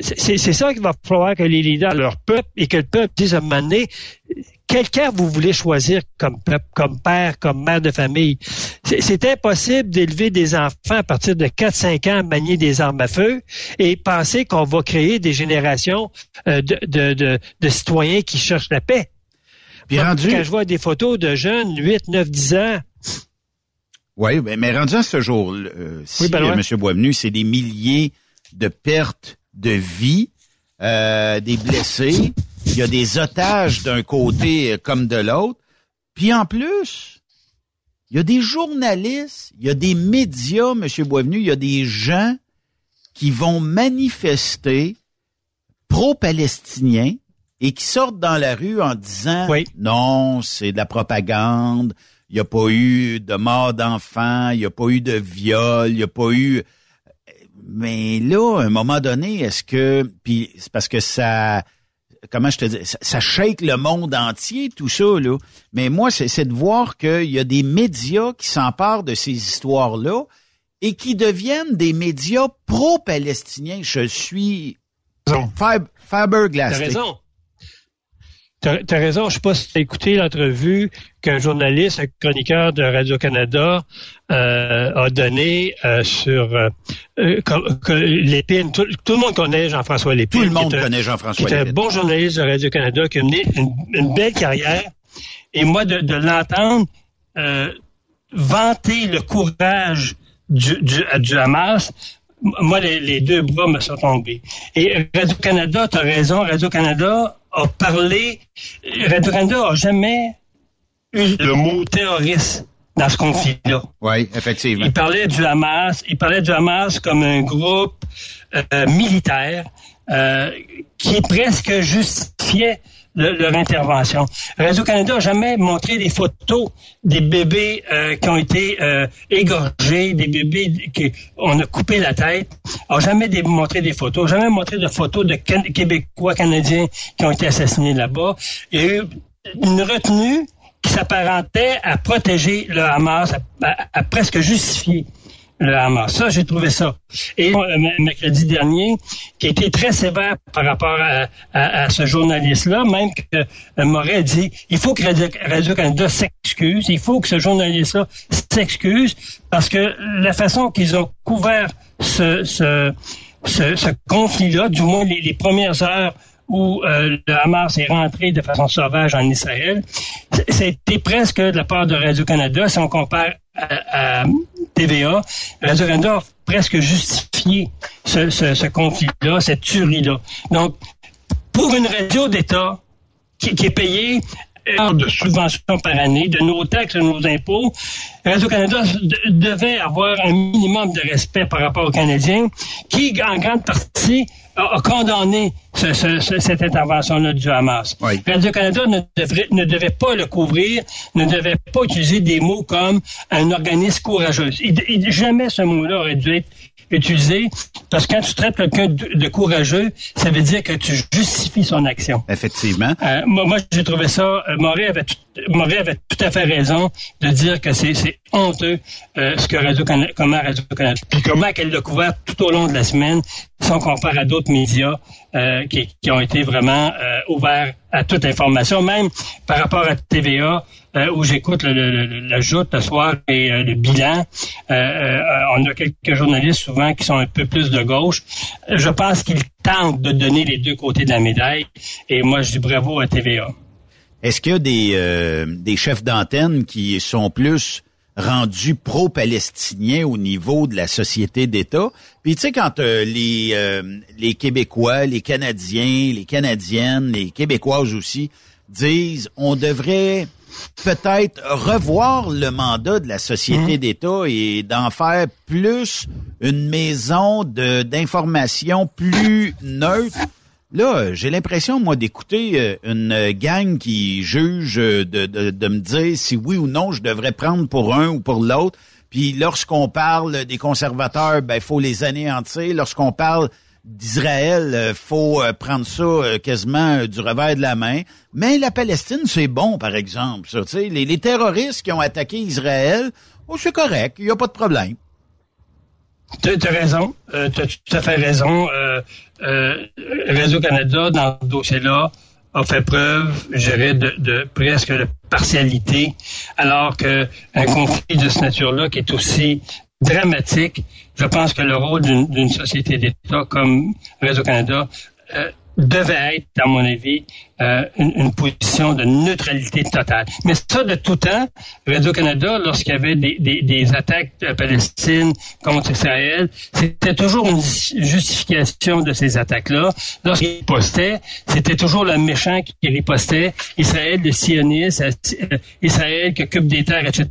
C'est ça qu'il va falloir que les leaders, leur peuple, et que le peuple dise à un moment donné, quelqu'un vous voulez choisir comme peuple, comme père, comme mère de famille. C'est impossible d'élever des enfants à partir de 4-5 ans à manier des armes à feu et penser qu'on va créer des générations euh, de, citoyens qui cherchent la paix. Puis rendu... Quand je vois des photos de jeunes, 8, 9, 10 ans, oui, mais rendu à ce jour, euh, si, oui, M. Boisvenu, c'est des milliers de pertes de vie, euh, des blessés, il y a des otages d'un côté comme de l'autre. Puis en plus, il y a des journalistes, il y a des médias, M. Boisvenu, il y a des gens qui vont manifester pro-palestiniens et qui sortent dans la rue en disant non, c'est de la propagande, il n'y a pas eu de mort d'enfants, il n'y a pas eu de viol, il n'y a pas eu mais là, à un moment donné, est-ce que puis c'est parce que ça comment je te dis ça, shake le monde entier tout ça là. Mais moi c'est de voir qu'il y a des médias qui s'emparent de ces histoires là et qui deviennent des médias pro-palestiniens. Je suis Faber Glass. T'as raison. T'as as raison. Je sais pas si t'as écouté l'entrevue qu'un journaliste, un chroniqueur de Radio-Canada euh, a donné euh, sur euh, que, Lépine. Tout, le monde connaît Jean-François Lépine. Tout le monde connaît Jean-François Lépine. Qui un bon journaliste de Radio-Canada qui a mené une, belle carrière. Et moi, de, de l'entendre vanter le courage du, du, du Hamas, moi, les, deux bras me sont tombés. Et Radio-Canada, tu as raison, Radio-Canada a parlé, Radio-Canada a jamais eu le mot terroriste dans ce conflit-là. Oui, effectivement. Il parlait du Hamas, il parlait du Hamas comme un groupe euh, militaire euh, qui presque leur intervention. Radio-Canada n'a jamais montré des photos des bébés euh, qui ont été euh, égorgés, des bébés qu'on a coupé la tête. n'a jamais montré des photos, jamais montré de photos de Québécois, Canadiens qui ont été assassinés là-bas. Il y a eu une retenue qui s'apparentait à protéger le Hamas, à presque justifier le Hamas. Ça, j'ai trouvé ça. Et euh, mercredi dernier, qui a été très sévère par rapport à, ce journaliste-là, même que euh, Moret dit, il faut que Radio-Canada s'excuse, il faut que ce journaliste-là s'excuse, parce que la façon qu'ils ont couvert ce, ce, ce, conflit-là, du moins les, premières heures où euh, le Hamas est rentré de façon sauvage en Israël, c'était presque de la part de Radio-Canada, si on compare à, TVA, Radio-Canada a presque justifié ce, conflit-là, cette tuerie-là. Donc, pour une radio d'État qui, est payée de subventions par année, de nos taxes, de nos impôts, Radio-Canada devait avoir un minimum de respect par rapport aux Canadiens, qui, en grande partie, a, condamné cette intervention-là du Hamas. Radio-Canada ne, ne devait pas le couvrir, ne devait pas utiliser des mots comme un organisme courageux. jamais ce mot-là aurait dû être utilisé parce que quand tu traites quelqu'un de, courageux, ça veut dire que tu justifies son action. Effectivement. Euh, moi, j'ai trouvé ça. Euh, Maurice avait, tout, avait tout à fait raison de dire que c'est honteux euh, ce que Radio-Canada, comment Radio-Canada, puis comment qu'elle l'a couvert tout au long de la semaine, si on compare à d'autres médias euh, qui, qui, ont été vraiment euh, ouverts à toute information, même par rapport à TVA, euh, où j'écoute le, le, le, joute ce soir et le bilan. on a quelques journalistes souvent qui sont un peu plus de gauche. Je pense qu'ils tentent de donner les deux côtés de la médaille, et moi je dis bravo à TVA. Est-ce qu'il y a des, des chefs d'antenne qui sont plus rendu pro-palestinien au niveau de la société d'État. Puis tu sais, quand euh, les, euh, les Québécois, les Canadiens, les Canadiennes, les Québécoises aussi disent on devrait peut-être revoir le mandat de la société mmh. d'État et d'en faire plus une maison d'information plus neutre. Là, j'ai l'impression, moi, d'écouter euh, une gang qui juge de, de, me dire si oui ou non je devrais prendre pour un ou pour l'autre. Puis lorsqu'on parle des conservateurs, ben faut les anéantir. Lorsqu'on parle d'Israël, euh, faut euh, prendre ça euh, quasiment du revers de la main. Mais la Palestine, c'est bon, par exemple. Ça, les, les terroristes qui ont attaqué Israël, oh, c'est correct, il n'y a pas de problème. Tu as raison, as tout à fait raison. Radio-Canada, dans ce dossier-là, a fait preuve, je dirais, de, de, presque de partialité, alors qu'un conflit de cette nature-là, qui est aussi dramatique, je pense que le rôle d'une société d'État comme Réseau-Canada euh, devait être, à mon avis, euh, une, position de neutralité totale. Mais ça, de tout temps, Radio-Canada, lorsqu'il y avait des, des, des, attaques de Palestine contre Israël, c'était toujours une justification de ces attaques-là. Lorsqu'ils postaient, c'était toujours le méchant qui ripostait, Israël, le sioniste, euh, Israël qui occupe des terres, etc.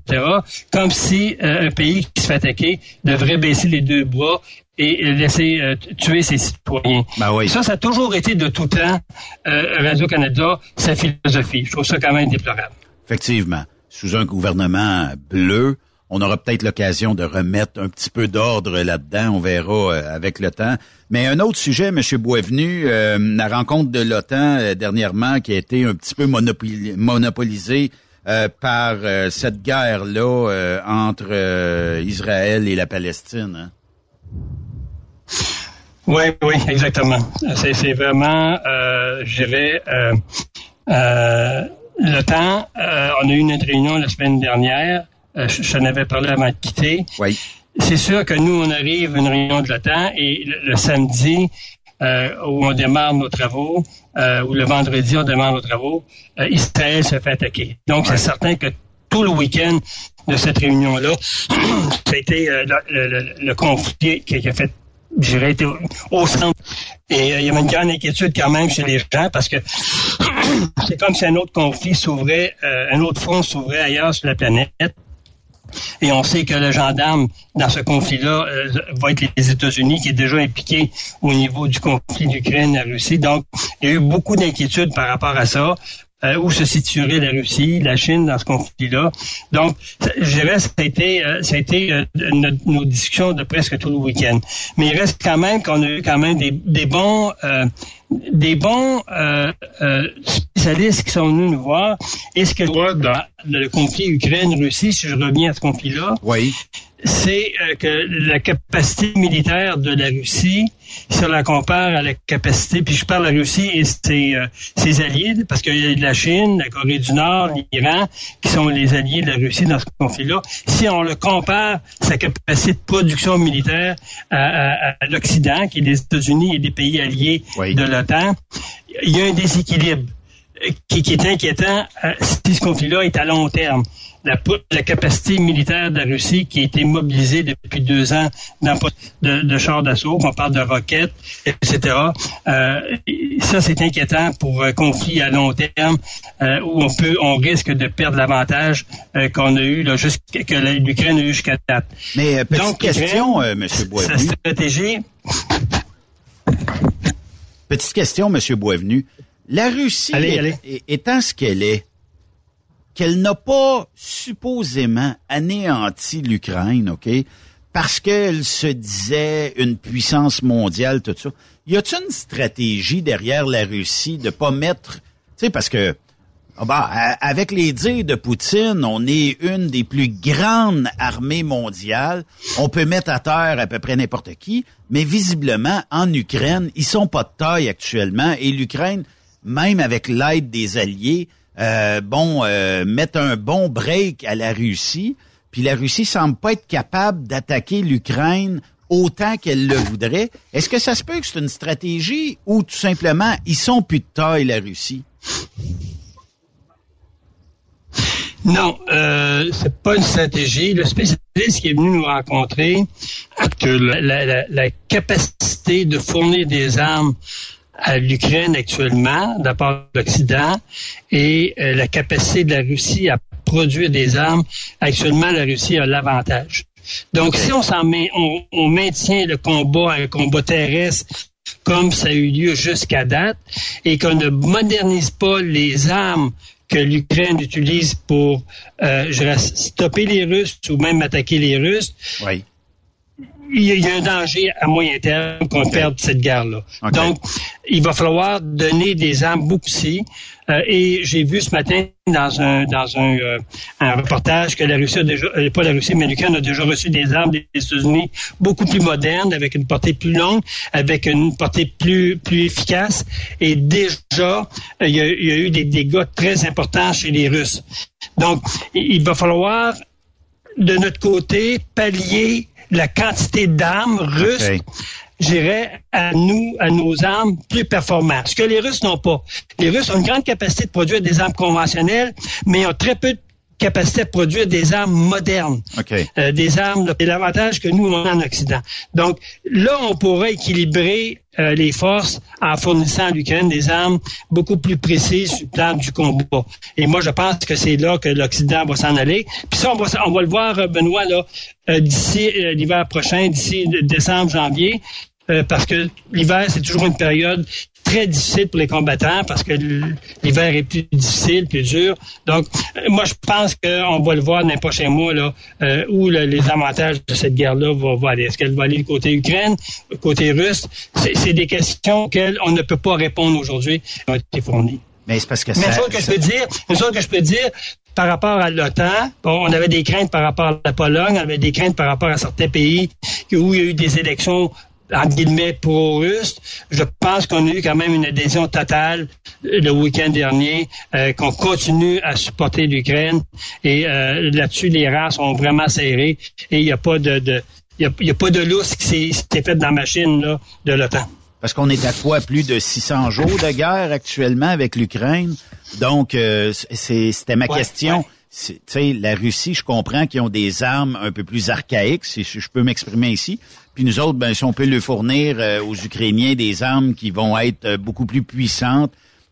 Comme si euh, un pays qui se fait attaquer devrait baisser les deux bras et laisser euh, tuer ses citoyens. Ben oui. Ça, ça a toujours été de tout temps euh, Radio-Canada, sa philosophie. Je trouve ça quand même déplorable. Effectivement. Sous un gouvernement bleu, on aura peut-être l'occasion de remettre un petit peu d'ordre là-dedans. On verra euh, avec le temps. Mais un autre sujet, M. Boisvenu, euh, la rencontre de l'OTAN dernièrement qui a été un petit peu monopolisée par cette guerre-là entre Israël et la Palestine. Hein? Oui, oui, exactement. C'est vraiment, euh, je dirais, euh, euh, le temps. Euh, on a eu une réunion la semaine dernière. Je, je n'avais parlé avant de quitter. Oui. C'est sûr que nous, on arrive à une réunion de l'OTAN et le, samedi, où on démarre nos travaux, ou le vendredi, on démarre nos travaux, Israël se fait attaquer. Donc, c'est certain que tout le week-end de cette réunion-là, [clears throat] ça a été le, le, conflit qui, a fait j'irais au centre. Et euh, il y avait une grande inquiétude quand même chez les gens parce que [clears throat] c'est comme si un autre conflit s'ouvrait, euh, un autre front s'ouvrait ailleurs sur la planète. Et on sait que le gendarme dans ce conflit-là euh, va être les États-Unis, qui est déjà impliqué au niveau du conflit d'Ukraine et Russie. Donc, il y a eu beaucoup d'inquiétudes par rapport à ça euh, où se situerait la Russie, la Chine dans ce conflit-là. Donc, je dirais, ça a été, euh, ça a été euh, nos, discussions de presque tout le week-end. Mais il reste quand même qu'on a eu quand même des, des bons, euh, des bons spécialistes qui sont venus nous voir. Est-ce que dans le conflit Ukraine-Russie, si je reviens à ce conflit-là, oui c'est euh, que la capacité militaire de la Russie, si on la compare à la capacité, puis je parle de la Russie et ses, euh, ses alliés, parce qu'il y a la Chine, la Corée du Nord, l'Iran, qui sont les alliés de la Russie dans ce conflit-là. Si on le compare, sa capacité de production militaire à, l'Occident, qui est les États-Unis et des pays alliés de l'OTAN, il y a un déséquilibre qui, qui est inquiétant euh, si ce conflit-là est à long terme la, la, capacité militaire de la Russie qui a été mobilisée depuis deux ans dans de, de chars d'assaut, qu'on parle de roquettes, etc. Euh, ça, c'est inquiétant pour un conflit à long terme euh, où on peut, on risque de perdre l'avantage euh, qu'on a eu là, que l'Ukraine a eu jusqu'à date. Mais petite question, M. Boisvenu. Sa stratégie. Petite question, M. Boisvenu. La Russie, étant ce qu'elle est, qu'elle n'a pas supposément anéanti l'Ukraine, OK? Parce qu'elle se disait une puissance mondiale, tout ça. Y a-t-il une stratégie derrière la Russie de pas mettre, tu sais, parce que ah bah, avec les dires de Poutine, on est une des plus grandes armées mondiales. On peut mettre à terre à peu près n'importe qui, mais visiblement, en Ukraine, ils sont pas de taille actuellement. Et l'Ukraine, même avec l'aide des Alliés, euh, bon, euh, mettre un bon break à la Russie, puis la Russie semble pas être capable d'attaquer l'Ukraine autant qu'elle le voudrait. Est-ce que ça se peut que c'est une stratégie ou tout simplement ils sont plus de taille la Russie? Non, euh, c'est pas une stratégie. Le spécialiste qui est venu nous rencontrer que la, la capacité de fournir des armes à l'Ukraine actuellement, d'abord l'Occident, et euh, la capacité de la Russie à produire des armes. Actuellement, la Russie a l'avantage. Donc, si on, s'en met, on, on maintient le combat, un combat terrestre comme ça a eu lieu jusqu'à date, et qu'on ne modernise pas les armes que l'Ukraine utilise pour euh, stopper les Russes ou même attaquer les Russes, Oui. Il y a- un danger à moyen terme qu'on perde cette guerre-là. Donc, il va falloir donner des armes beaucoup plus. Euh, et j'ai vu ce matin dans un dans un, euh, un reportage que la Russie a déjà, euh, pas la Russie, mais l'Ukraine a déjà reçu des armes des États-Unis beaucoup plus modernes, avec une portée plus longue, avec une portée plus plus efficace. Et déjà, euh, il y a, il y a eu des dégâts très importants chez les Russes. Donc, il va falloir de notre côté, pallier la quantité d'armes russes, j'irais à nous, à nos armes plus performantes. Ce que les Russes n'ont pas. Les Russes ont une grande capacité de produire des armes conventionnelles, mais ils ont très peu de capacité de produire des armes modernes. OK. Euh, des armes, c'est l'avantage que nous, on a en Occident. Donc, là, on pourrait équilibrer euh, les forces en fournissant à l'Ukraine des armes beaucoup plus précises sur le plan du combat. Et moi, je pense que c'est là que l'Occident va s'en aller. Puis ça, on va, on va le voir, euh, Benoît, là, euh, d'ici euh, l'hiver prochain, d'ici décembre, janvier, euh, parce que l'hiver, c'est toujours une période très difficile pour les combattants parce que l'hiver est plus difficile, plus dur. Donc, euh, moi, je pense qu'on va le voir dans les prochains mois, là, euh, où le- les avantages de cette guerre-là vont, vont aller. Est-ce qu'elle va aller du côté Ukraine, du côté russe? C'est des questions auxquelles on ne peut pas répondre aujourd'hui, qui ont été fournies. Mais c'est parce que Mais une ça. chose que je peux dire, une chose que je peux dire, par rapport à l'OTAN, bon, on avait des craintes par rapport à la Pologne, on avait des craintes par rapport à certains pays où il y a eu des élections entre guillemets pro-russes. Je pense qu'on a eu quand même une adhésion totale le week-end dernier, euh, qu'on continue à supporter l'Ukraine. Et euh, là-dessus, les rangs sont vraiment serrés et il n'y a pas de, de il y a, il y a pas de lousse qui s'est faite dans la machine là, de l'OTAN. Parce qu'on est à quoi? Plus de 600 jours de guerre actuellement avec l'Ukraine. Donc, euh, c'est- c'était ma Ouais, question. ouais. C'est- Tu sais, la Russie, je comprends qu'ils ont des armes un peu plus archaïques, si je peux m'exprimer ici. Puis nous autres, ben, si on peut leur fournir euh, aux Ukrainiens des armes qui vont être euh, beaucoup plus puissantes,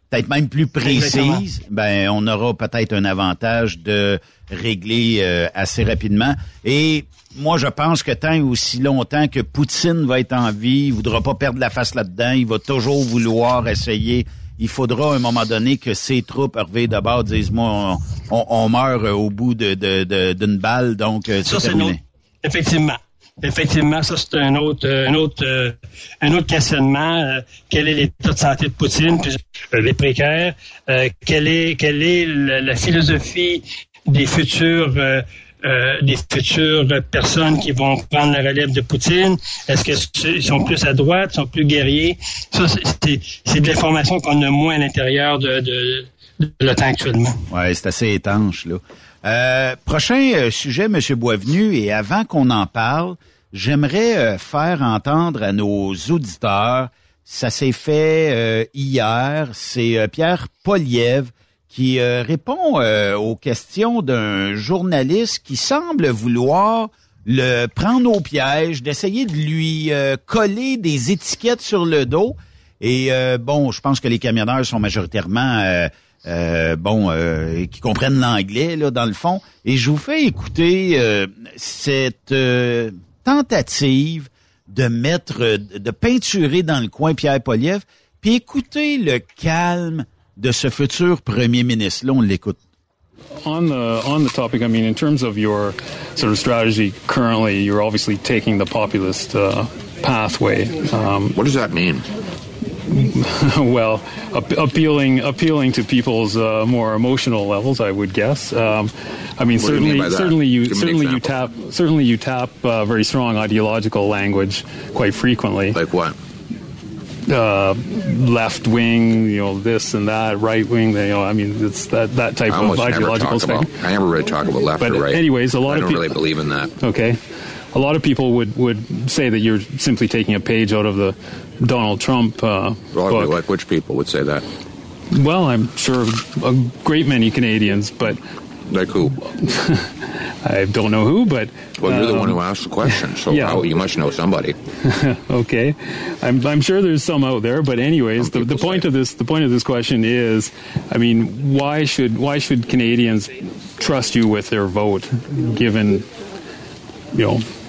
peut-être même plus précises, ben, on aura peut-être un avantage de régler euh, assez rapidement. Et moi, je pense que tant et aussi longtemps que Poutine va être en vie, il voudra pas perdre la face là-dedans, il va toujours vouloir essayer. Il faudra à un moment donné que ses troupes arrivent d'abord disent moi on, on- on meurt au bout de de- de- d'une balle donc euh, c'est terminé. Effectivement. Effectivement, ça c'est un autre, euh, un autre, euh, un autre questionnement. euh, quel est l'état de santé de Poutine, puis, les précaires Quelle est, quelle est la, philosophie des futurs, des futures personnes qui vont prendre la relève de Poutine? Est-ce qu'ils sont plus à droite, sont plus guerriers? Ça, c'est- de l'information qu'on a moins à l'intérieur de, de, de l'OTAN actuellement. Ouais, c'est assez étanche, là. Euh, prochain euh, sujet, Monsieur Boisvenu, et avant qu'on en parle, j'aimerais euh, faire entendre à nos auditeurs, ça s'est fait hier, c'est Pierre Poliev qui répond aux questions d'un journaliste qui semble vouloir le prendre au piège, d'essayer de lui coller des étiquettes sur le dos. Et bon, je pense que les camionneurs sont majoritairement euh, bon euh, qui comprennent l'anglais là dans le fond. Et je vous fais écouter euh, cette euh, tentative de mettre, euh, de peinturer dans le coin Pierre Poliev, puis écoutez le calme de ce futur premier ministre. Là, on l'écoute. On the on the topic, I mean, in terms of your sort of strategy currently, you're obviously taking the populist uh, pathway. Um, what does that mean? [laughs] well, ap- appealing appealing to people's uh, more emotional levels, I would guess. Um, I mean, What do you certainly, certainly you Give certainly you tap certainly you tap uh, very strong ideological language quite frequently. Like what? Uh, left wing, you know, this and that, right wing. You know, I mean, it's that that type I of ideological about. I never really talk about left But or right. anyways, a lot I of don't peop- really believe in that. Okay. A lot of people would, would say that you're simply taking a page out of the Donald Trump uh, Well, like which people would say that? Well, I'm sure a great many Canadians, but like who? [laughs] I don't know who, but Well, you're the um, one who asked the question, so yeah. how- you must know somebody. [laughs] okay, I'm, I'm sure there's some out there, but anyways, the, the point of this the point of this question is, I mean, why should why should Canadians trust you with their vote, given you know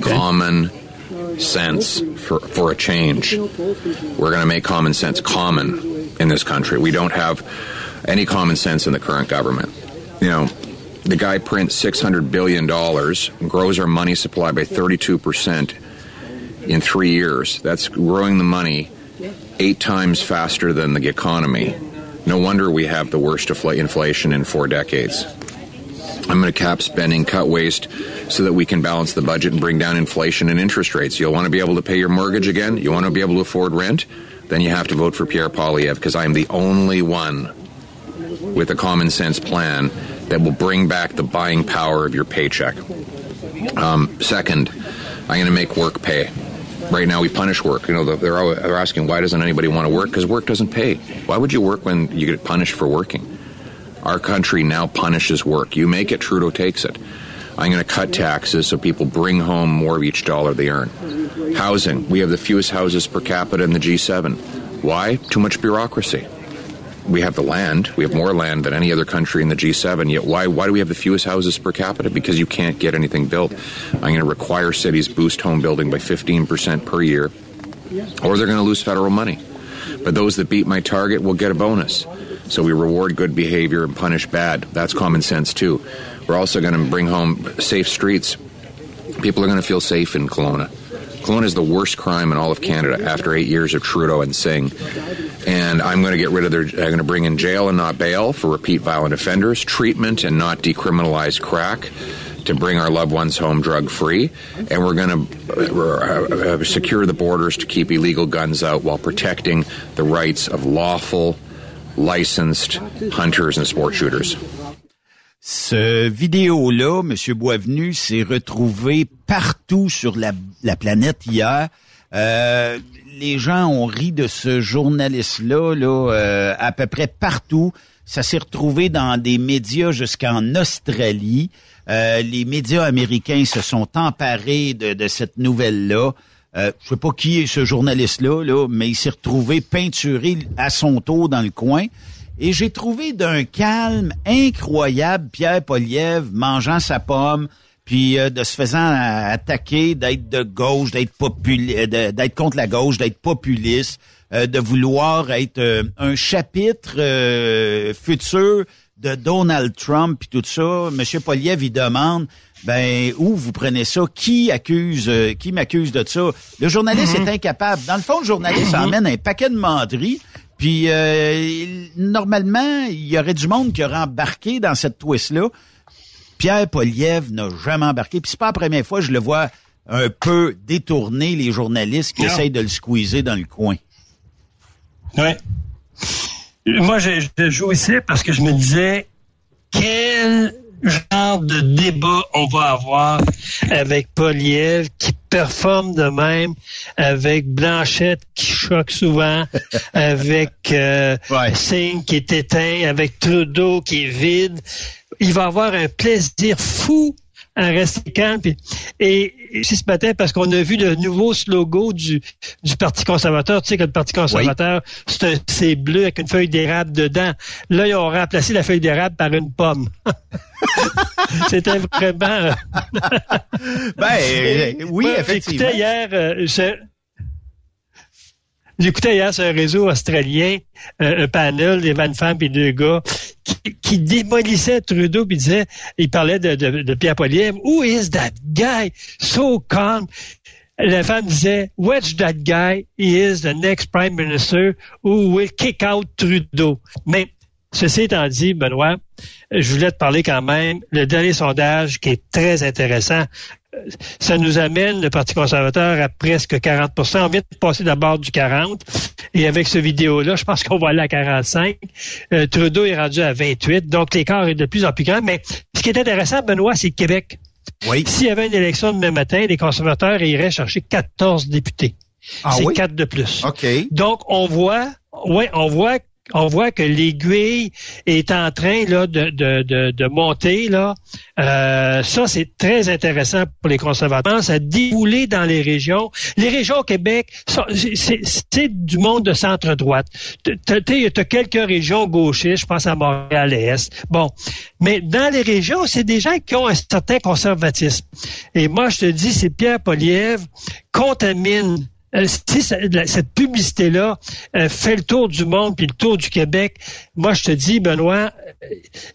Common sense for, for a change. We're going to make common sense common in this country. We don't have any common sense in the current government. You know, the guy prints $600 billion, grows our money supply by 32% in three years. That's growing the money eight times faster than the economy. No wonder we have the worst infl- inflation in four decades. I'm going to cap spending, cut waste, so that we can balance the budget and bring down inflation and interest rates. You'll want to be able to pay your mortgage again. You want to be able to afford rent. Then you have to vote for Pierre Polyev because I'm the only one with a common sense plan that will bring back the buying power of your paycheck. Um, second, I'm going to make work pay. Right now, we punish work. You know, they're, they're asking why doesn't anybody want to work? Because work doesn't pay. Why would you work when you get punished for working? Our country now punishes work. You make it, Trudeau takes it. I'm going to cut taxes so people bring home more of each dollar they earn. Housing. We have the fewest houses per capita in the G7. Why? Too much bureaucracy. We have the land. We have more land than any other country in the G7. Yet why? Why do we have the fewest houses per capita? Because you can't get anything built. I'm going to require cities boost home building by 15% per year, or they're going to lose federal money. But those that beat my target will get a bonus. So we reward good behavior and punish bad. That's common sense too. We're also going to bring home safe streets. People are going to feel safe in Kelowna. Kelowna is the worst crime in all of Canada after eight years of Trudeau and Singh. And I'm going to get rid of their, I'm going to bring in jail and not bail for repeat violent offenders, treatment and not decriminalize crack to bring our loved ones home drug free. And we're going to uh, uh, secure the borders to keep illegal guns out while protecting the rights of lawful, licensed hunters and sport shooters. Ce vidéo-là, M. Boisvenu, s'est retrouvé partout sur la, la planète hier. Euh, les gens ont ri de ce journaliste-là là, euh, à peu près partout. Ça s'est retrouvé dans des médias jusqu'en Australie. Euh, les médias américains se sont emparés de, de cette nouvelle-là. Euh, je sais pas qui est ce journaliste-là, là, mais il s'est retrouvé peinturé à son tour dans le coin. Et j'ai trouvé d'un calme incroyable Pierre Poliev mangeant sa pomme, puis euh, de se faisant euh, attaquer, d'être de gauche, d'être populi- de- d'être contre la gauche, d'être populiste, euh, de vouloir être euh, un chapitre euh, futur de Donald Trump puis tout ça. Monsieur Poliev, il demande ben où vous prenez ça? Qui accuse euh, Qui m'accuse de ça? Le journaliste Mhm. est incapable. Dans le fond, le journaliste Mhm. emmène un paquet de menderies. Puis euh, normalement, il y aurait du monde qui aurait embarqué dans cette twist-là. Pierre Poliev n'a jamais embarqué. Puis c'est pas la première fois que je le vois un peu détourner les journalistes qui Non. essayent de le squeezer dans le coin. Ouais. Moi, je, je jouissais parce que je me disais quel genre de débat on va avoir avec Poliev qui performe de même, avec Blanchette qui choque souvent, [laughs] avec euh, Singh qui est éteint, avec Trudeau qui est vide. Il va avoir un plaisir fou à rester calme. Puis- et et c'est ce matin parce qu'on a vu le nouveau slogan du, du Parti conservateur. Tu sais que le Parti conservateur, c'est un c'est bleu avec une feuille d'érable dedans. Là, ils ont remplacé la feuille d'érable par une pomme. [laughs] C'était vraiment... [laughs] Ben, euh, oui, effectivement. J'écoutais hier... euh, je- J'écoutais hier sur un réseau australien euh, un panel, des vingt femmes et deux gars, qui, qui démolissaient Trudeau puis disaient, il parlait de Pierre Poilievre, Who is that guy? So calm. La femme disait, Watch that guy? He is the next prime minister who will kick out Trudeau. Mais Ceci étant dit, Benoît, je voulais te parler quand même, le dernier sondage qui est très intéressant, ça nous amène, le Parti conservateur, à presque 40 On vient de passer d'abord du 40. Et avec ce vidéo-là, je pense qu'on va aller à 45. Euh, Trudeau est rendu à 28. Donc, l'écart est de plus en plus grand. Mais ce qui est intéressant, Benoît, c'est Québec. Oui. S'il y avait une élection demain matin, les conservateurs iraient chercher 14 députés. Ah c'est oui? 4 de plus. OK. Donc, on voit, ouais, on voit on voit que l'aiguille est en train là, de, de, de, monter. Là. Euh, ça, c'est très intéressant pour les conservateurs. Ça a déboulé dans les régions. Les régions au Québec, c'est- du monde de centre-droite. Tu as quelques régions gauchistes, je pense à Montréal-Est. Bon, mais dans les régions, c'est des gens qui ont un certain conservatisme. Et moi, je te dis, c'est Pierre Polièvre contamine euh, si ça- la- cette publicité-là euh, fait le tour du monde puis le tour du Québec, moi je te dis, Benoît, euh,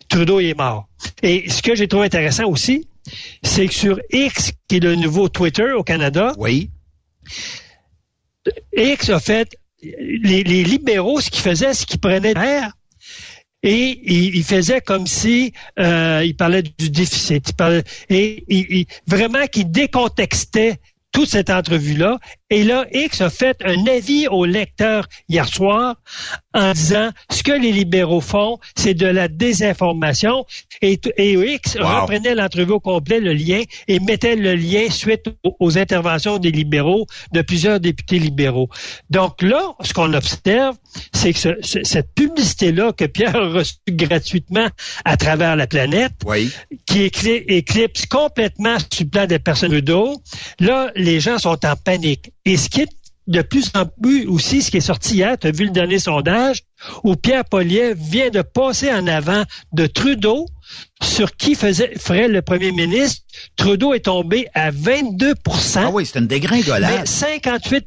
Trudeau il est mort. Et ce que j'ai trouvé intéressant aussi, c'est que sur X, qui est le nouveau Twitter au Canada, oui. X a fait les, les libéraux, ce qu'ils faisaient, c'est qu'ils prenaient l'air et il, il faisait comme si euh, il parlait du déficit. Il parlait- et il, il- vraiment qu'il décontextait toute cette entrevue-là. Et là, X a fait un avis aux lecteurs hier soir en disant ce que les libéraux font, c'est de la désinformation. Et, X Wow. reprenait l'entrevue au complet, le lien, et mettait le lien suite aux, aux interventions des libéraux, de plusieurs députés libéraux. Donc là, ce qu'on observe, c'est que ce- ce- cette publicité-là que Pierre a reçue gratuitement à travers la planète, Oui. qui écli- éclipse complètement sur le plan des personnes d'eau, là, les gens sont en panique. Et ce qui est de plus en plus aussi, ce qui est sorti hier, tu as vu le dernier sondage, où Pierre Poliev vient de passer en avant de Trudeau sur qui faisait, ferait le premier ministre. Trudeau est tombé à 22 Ah oui, c'est une mais dégringolade. 58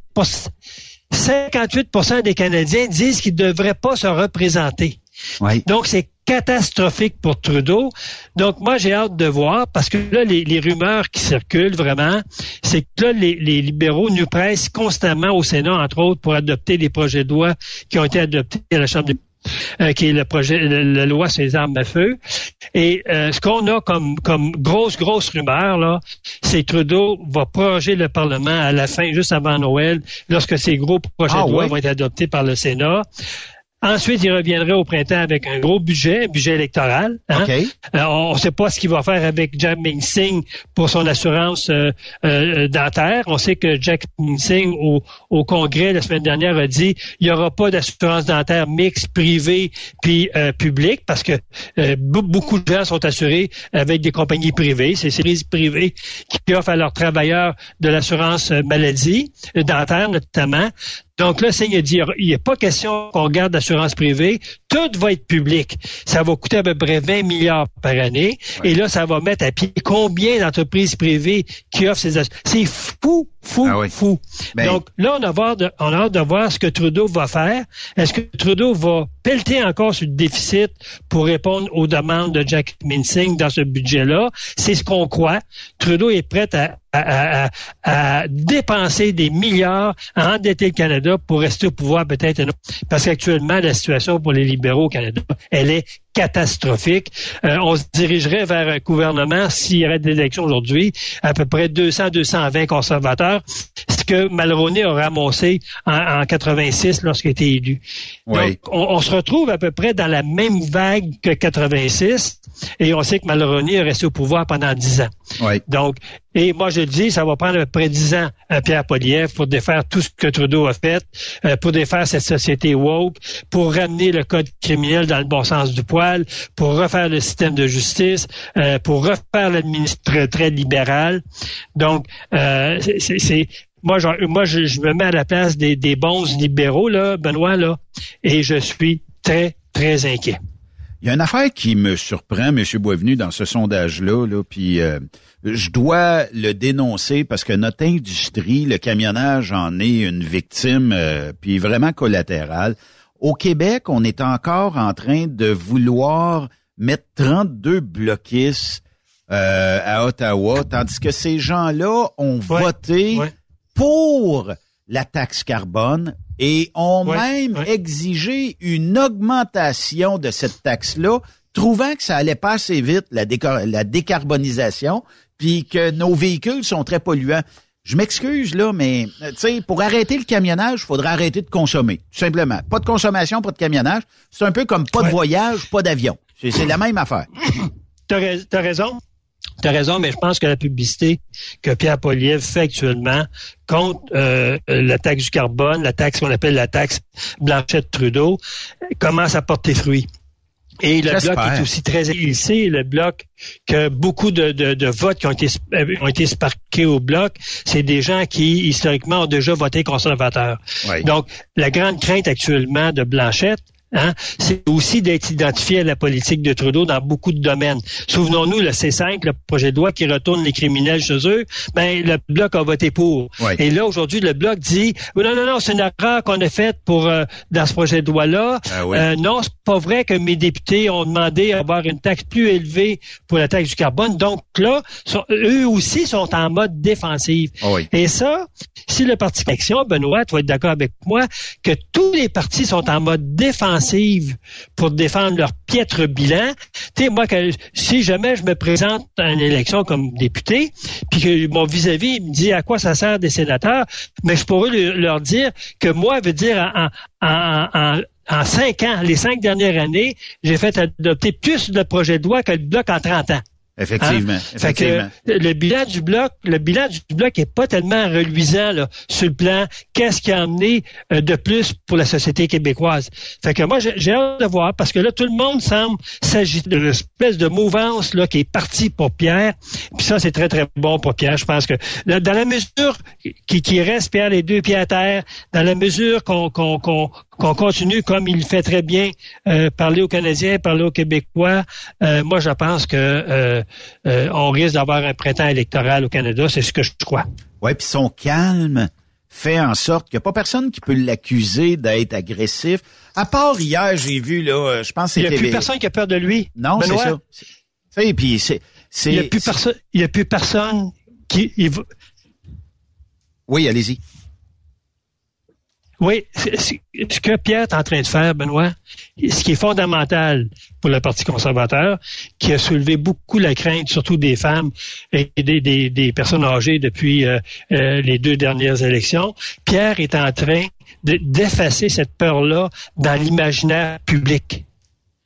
58 des Canadiens disent qu'ils ne devraient pas se représenter. Oui. Donc, c'est catastrophique pour Trudeau. Donc, moi, j'ai hâte de voir, parce que là, les, les rumeurs qui circulent vraiment, c'est que là, les, les libéraux nous pressent constamment au Sénat, entre autres, pour adopter des projets de loi qui ont été adoptés à la Chambre des euh, qui est le projet, la loi sur les armes à feu. Et euh, ce qu'on a comme, comme grosse, grosse rumeur, là, c'est que Trudeau va proroger le Parlement à la fin, juste avant Noël, lorsque ces gros projets Ah de loi vont être adoptés par le Sénat. Ensuite, il reviendrait au printemps avec un gros budget, un budget électoral. hein. OK. Euh, on ne sait pas ce qu'il va faire avec Jack Singh pour son assurance euh, euh, dentaire. On sait que Jack Singh au, au Congrès la semaine dernière a dit il n'y aura pas d'assurance dentaire mixte privée puis euh, publique parce que euh, be- beaucoup de gens sont assurés avec des compagnies privées. C'est ces services privés qui offrent à leurs travailleurs de l'assurance maladie dentaire notamment. Donc là, Singh a dit, il n'y a pas question qu'on regarde l'assurance privée. Tout va être public. Ça va coûter à peu près 20 milliards par année. Et là, ça va mettre à pied combien d'entreprises privées qui offrent ces assurances? C'est fou, fou, Ah oui. fou. Ben- Donc là, on a, voir de- on a hâte de voir ce que Trudeau va faire. Est-ce que Trudeau va pelleter encore sur le déficit pour répondre aux demandes de Jack Minsing dans ce budget-là? C'est ce qu'on croit. Trudeau est prêt à, à- à- à dépenser des milliards, à endetter le Canada pour rester au pouvoir peut-être. Parce qu'actuellement, la situation pour les libéraux au Canada, elle est catastrophique. Euh, on se dirigerait vers un gouvernement, s'il y aurait des élections aujourd'hui, à peu près 200-220 conservateurs, ce que Mulroney a ramassé en, en 86 lorsqu'il été élu. Oui. Donc, on, on se retrouve à peu près dans la même vague que 86, et on sait que Mulroney est resté au pouvoir pendant 10 ans. Oui. Donc, et moi je le dis, ça va prendre à peu près 10 ans à Pierre Poliev pour défaire tout ce que Trudeau a fait, euh, pour défaire cette société woke, pour ramener le code criminel dans le bon sens du poil, pour refaire le système de justice, euh, pour refaire l'administration très libéral. Donc, euh, c'est- moi, genre, moi je, je me mets à la place des, des bons libéraux, là, Benoît, là, et je suis très, très inquiet. Il y a une affaire qui me surprend, M. Boisvenu, dans ce sondage-là, là, puis euh, je dois le dénoncer parce que notre industrie, le camionnage en est une victime, euh, puis vraiment collatérale. Au Québec, on est encore en train de vouloir mettre 32 bloquistes euh, à Ottawa, tandis que ces gens-là ont voté ouais. Pour la taxe carbone et ont même exigé une augmentation de cette taxe-là, trouvant que ça allait pas assez vite, la, la décarbonisation, puis que nos véhicules sont très polluants. Je m'excuse, là, mais tu sais, pour arrêter le camionnage, il faudrait arrêter de consommer, tout simplement. Pas de consommation, pas de camionnage. C'est un peu comme pas de voyage, pas d'avion. C'est la même affaire. T'as as raison. T'as raison, mais je pense que la publicité que Pierre Poliev fait actuellement contre euh, la taxe du carbone, la taxe qu'on appelle la taxe Blanchette-Trudeau, commence à porter fruit. Et le bloc est aussi très ici, le bloc que beaucoup de, de, votes qui ont été ont été sparqués au bloc, c'est des gens qui historiquement ont déjà voté conservateur. Donc la grande crainte actuellement de Blanchette, Hein? c'est aussi d'être identifié à la politique de Trudeau dans beaucoup de domaines. Souvenons-nous, le C5, le projet de loi qui retourne les criminels chez eux, ben, le Bloc a voté pour. Et là, aujourd'hui, le Bloc dit, non, non, non, c'est une erreur qu'on a faite pour, euh, dans ce projet de loi-là. Ah euh, non, c'est pas vrai que mes députés ont demandé à avoir une taxe plus élevée pour la taxe du carbone. Donc là, eux aussi sont en mode défensif. Ah Et ça, si le Parti Action, Benoît, tu vas être d'accord avec moi, que tous les partis sont en mode défensif pour défendre leur piètre bilan. Tu sais, moi, si jamais je me présente à une élection comme député, puis que mon vis-à-vis me dit à quoi ça sert des sénateurs, mais je pourrais leur dire que moi, veut dire en, cinq ans, les cinq dernières années, j'ai fait adopter plus de projets de loi que le bloc en 30 ans. Effectivement. Hein? effectivement. le bilan du bloc, le bilan du bloc est pas tellement reluisant là, sur le plan qu'est-ce qui a amené euh, de plus pour la société québécoise. Fait que moi j'ai hâte de voir parce que là tout le monde semble s'agiter de l'espèce de mouvance là qui est partie pour Pierre. Puis ça c'est très très bon pour Pierre. Je pense que dans la mesure qui, qui reste Pierre les deux pieds à terre, dans la mesure qu'on qu'on qu'on continue comme il fait très bien euh, parler aux Canadiens, parler aux Québécois. Euh, moi, je pense que euh, on risque d'avoir un printemps électoral au Canada, c'est ce que je crois. Ouais, puis son calme fait en sorte qu'il n'y a pas personne qui peut l'accuser d'être agressif. À part hier, j'ai vu là, je pense Il n'y a plus personne qui a peur de lui. Non, c'est ça. puis c'est, Il n'y a plus personne. Il y a plus personne qui. Oui, allez-y. Oui, ce que Pierre est en train de faire, Benoît, ce qui est fondamental pour le Parti conservateur, qui a soulevé beaucoup la crainte, surtout des femmes et des, personnes âgées depuis euh, euh, les deux dernières élections, Pierre est en train d'effacer cette peur-là dans l'imaginaire public.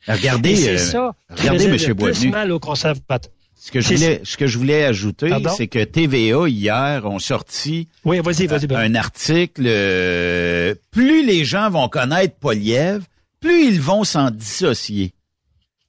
Regardez, c'est euh, ça regardez, M. Mal aux conservateurs. Ce que je voulais, ce que je voulais ajouter, c'est que TVA hier ont sorti oui, vas-y, vas un article. Euh, plus les gens vont connaître Poliev, plus ils vont s'en dissocier.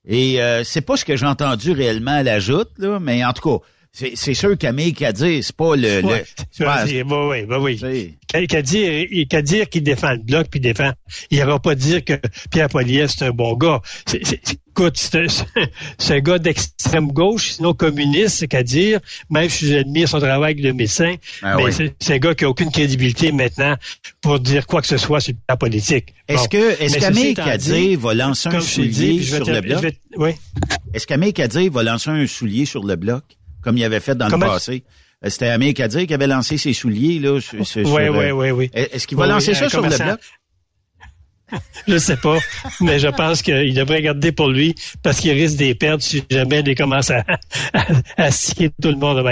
Et euh, c'est pas ce que j'ai entendu réellement à la joute, là, mais en tout cas, c'est sûr qu'Amé Kadir, c'est pas le... le [laughs] oui, oui, oui, oui. Kadir, qui défend le bloc, puis défend... Il n'ira pas dire que Pierre Poilievre, c'est un bon gars. écoute, [laughs] c'est un, gars d'extrême gauche, sinon communiste, c'est Kadir. Même si j'admire son travail de médecin, ah mais c'est un gars qui a aucune crédibilité maintenant pour dire quoi que ce soit sur le plan politique. Est-ce que est-ce Kadir va lancer un soulier sur le bloc? oui. Est-ce qu'Amé Kadir va lancer un soulier sur le bloc? Comme il avait fait dans le passé. Euh, c'était Amir Kadir qui avait lancé ses souliers là. oui, oui, oui, oui. Est-ce qu'il va lancer ça sur le bloc? [laughs] je sais pas, mais je pense qu'il devrait garder pour lui parce qu'il risque des pertes si jamais il commence à, à, tout le monde.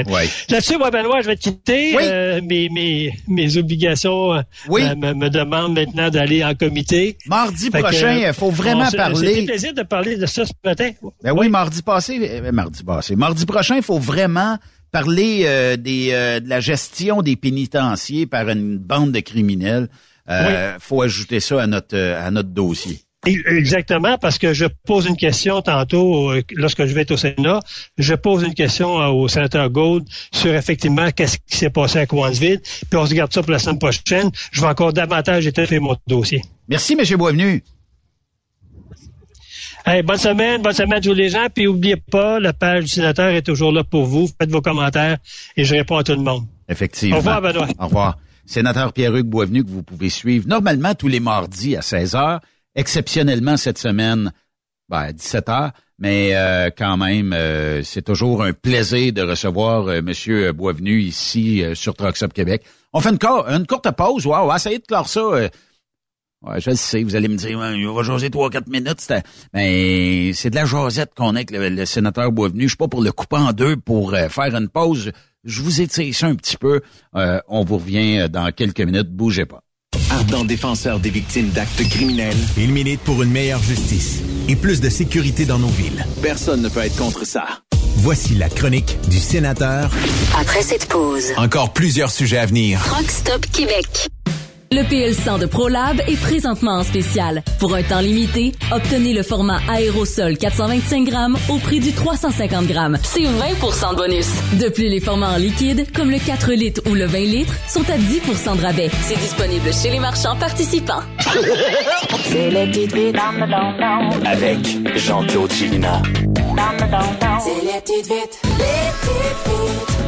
Là-dessus, moi, Benoît, je vais te quitter. Euh, mes, mes, mes obligations euh, me, demandent maintenant d'aller en comité. Mardi prochain, il faut vraiment parler. C'est plaisir de parler de ça ce matin. Ben oui, mardi passé, eh, mardi passé. Mardi prochain, il faut vraiment parler euh, des, de la gestion des pénitenciers par une bande de criminels. Euh, faut ajouter ça à notre à notre dossier. Exactement, parce que je pose une question tantôt, euh, lorsque je vais être au Sénat, je pose une question au sénateur Gould sur effectivement qu'est-ce qui s'est passé à Cowansville, puis on se garde ça pour la semaine prochaine. Je vais encore davantage étoffer mon dossier. Merci, M. Boisvenu. Hey, bonne semaine, bonne semaine à tous les gens, puis n'oubliez pas, la page du sénateur est toujours là pour vous. Faites vos commentaires et je réponds à tout le monde. Effectivement. Au revoir, Benoît. Au revoir. Sénateur Pierre-Hugues Boisvenu que vous pouvez suivre normalement tous les mardis à 16 h exceptionnellement cette semaine ben, à 17 h mais euh, quand même, euh, c'est toujours un plaisir de recevoir euh, Monsieur Boisvenu ici sur Trucks Québec. On fait une, une courte pause. Wow, essayer de clore ça Ouais, je le sais, vous allez me dire, on va jaser trois, quatre minutes. Mais c'est de la jasette qu'on a avec le, sénateur Boisvenu. Je suis pas pour le couper en deux pour faire une pause. Je vous étire ça un petit peu. Euh, on vous revient dans quelques minutes. Bougez pas. Ardent défenseur des victimes d'actes criminels, il milite pour une meilleure justice et plus de sécurité dans nos villes. Personne ne peut être contre ça. Voici la chronique du sénateur. Après cette pause, encore plusieurs sujets à venir. Rockstop Québec. Le PL100 de ProLab est présentement en spécial. Pour un temps limité, obtenez le format aérosol 425 grammes au prix du 350 grammes. C'est 20% de bonus. De plus, les formats en liquide, comme le 4 litres ou le 20 litres, sont à 10% de rabais. C'est disponible chez les marchands participants. C'est les petites vites. Avec Jean-Claude Chilina. C'est les petites vites. Les petites vites.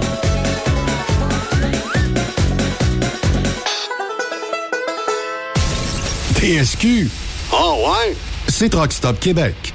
TSQ. Oh ouais? C'est Truck Stop Québec.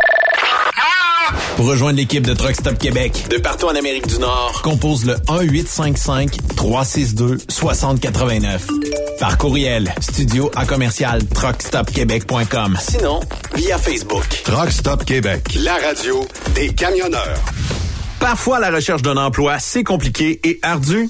Pour rejoindre l'équipe de Truck Stop Québec, de partout en Amérique du Nord, compose le 1-855-362-6089. Par courriel, studio à commercial truckstopquebec.com. Sinon, via Facebook. Truck Stop Québec, la radio des camionneurs. Parfois, la recherche d'un emploi, c'est compliqué et ardu.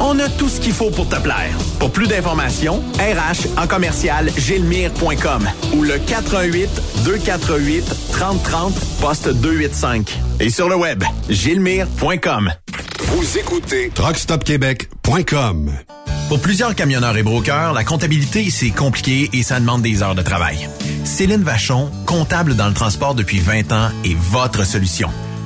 On a tout ce qu'il faut pour te plaire. Pour plus d'informations, RH en commercial gilmire.com ou le 418 248 3030 poste 285. Et sur le web, gilmire.com. Vous écoutez truckstopquebec.com. Pour plusieurs camionneurs et brokers, la comptabilité, c'est compliqué et ça demande des heures de travail. Céline Vachon, comptable dans le transport depuis 20 ans, est votre solution.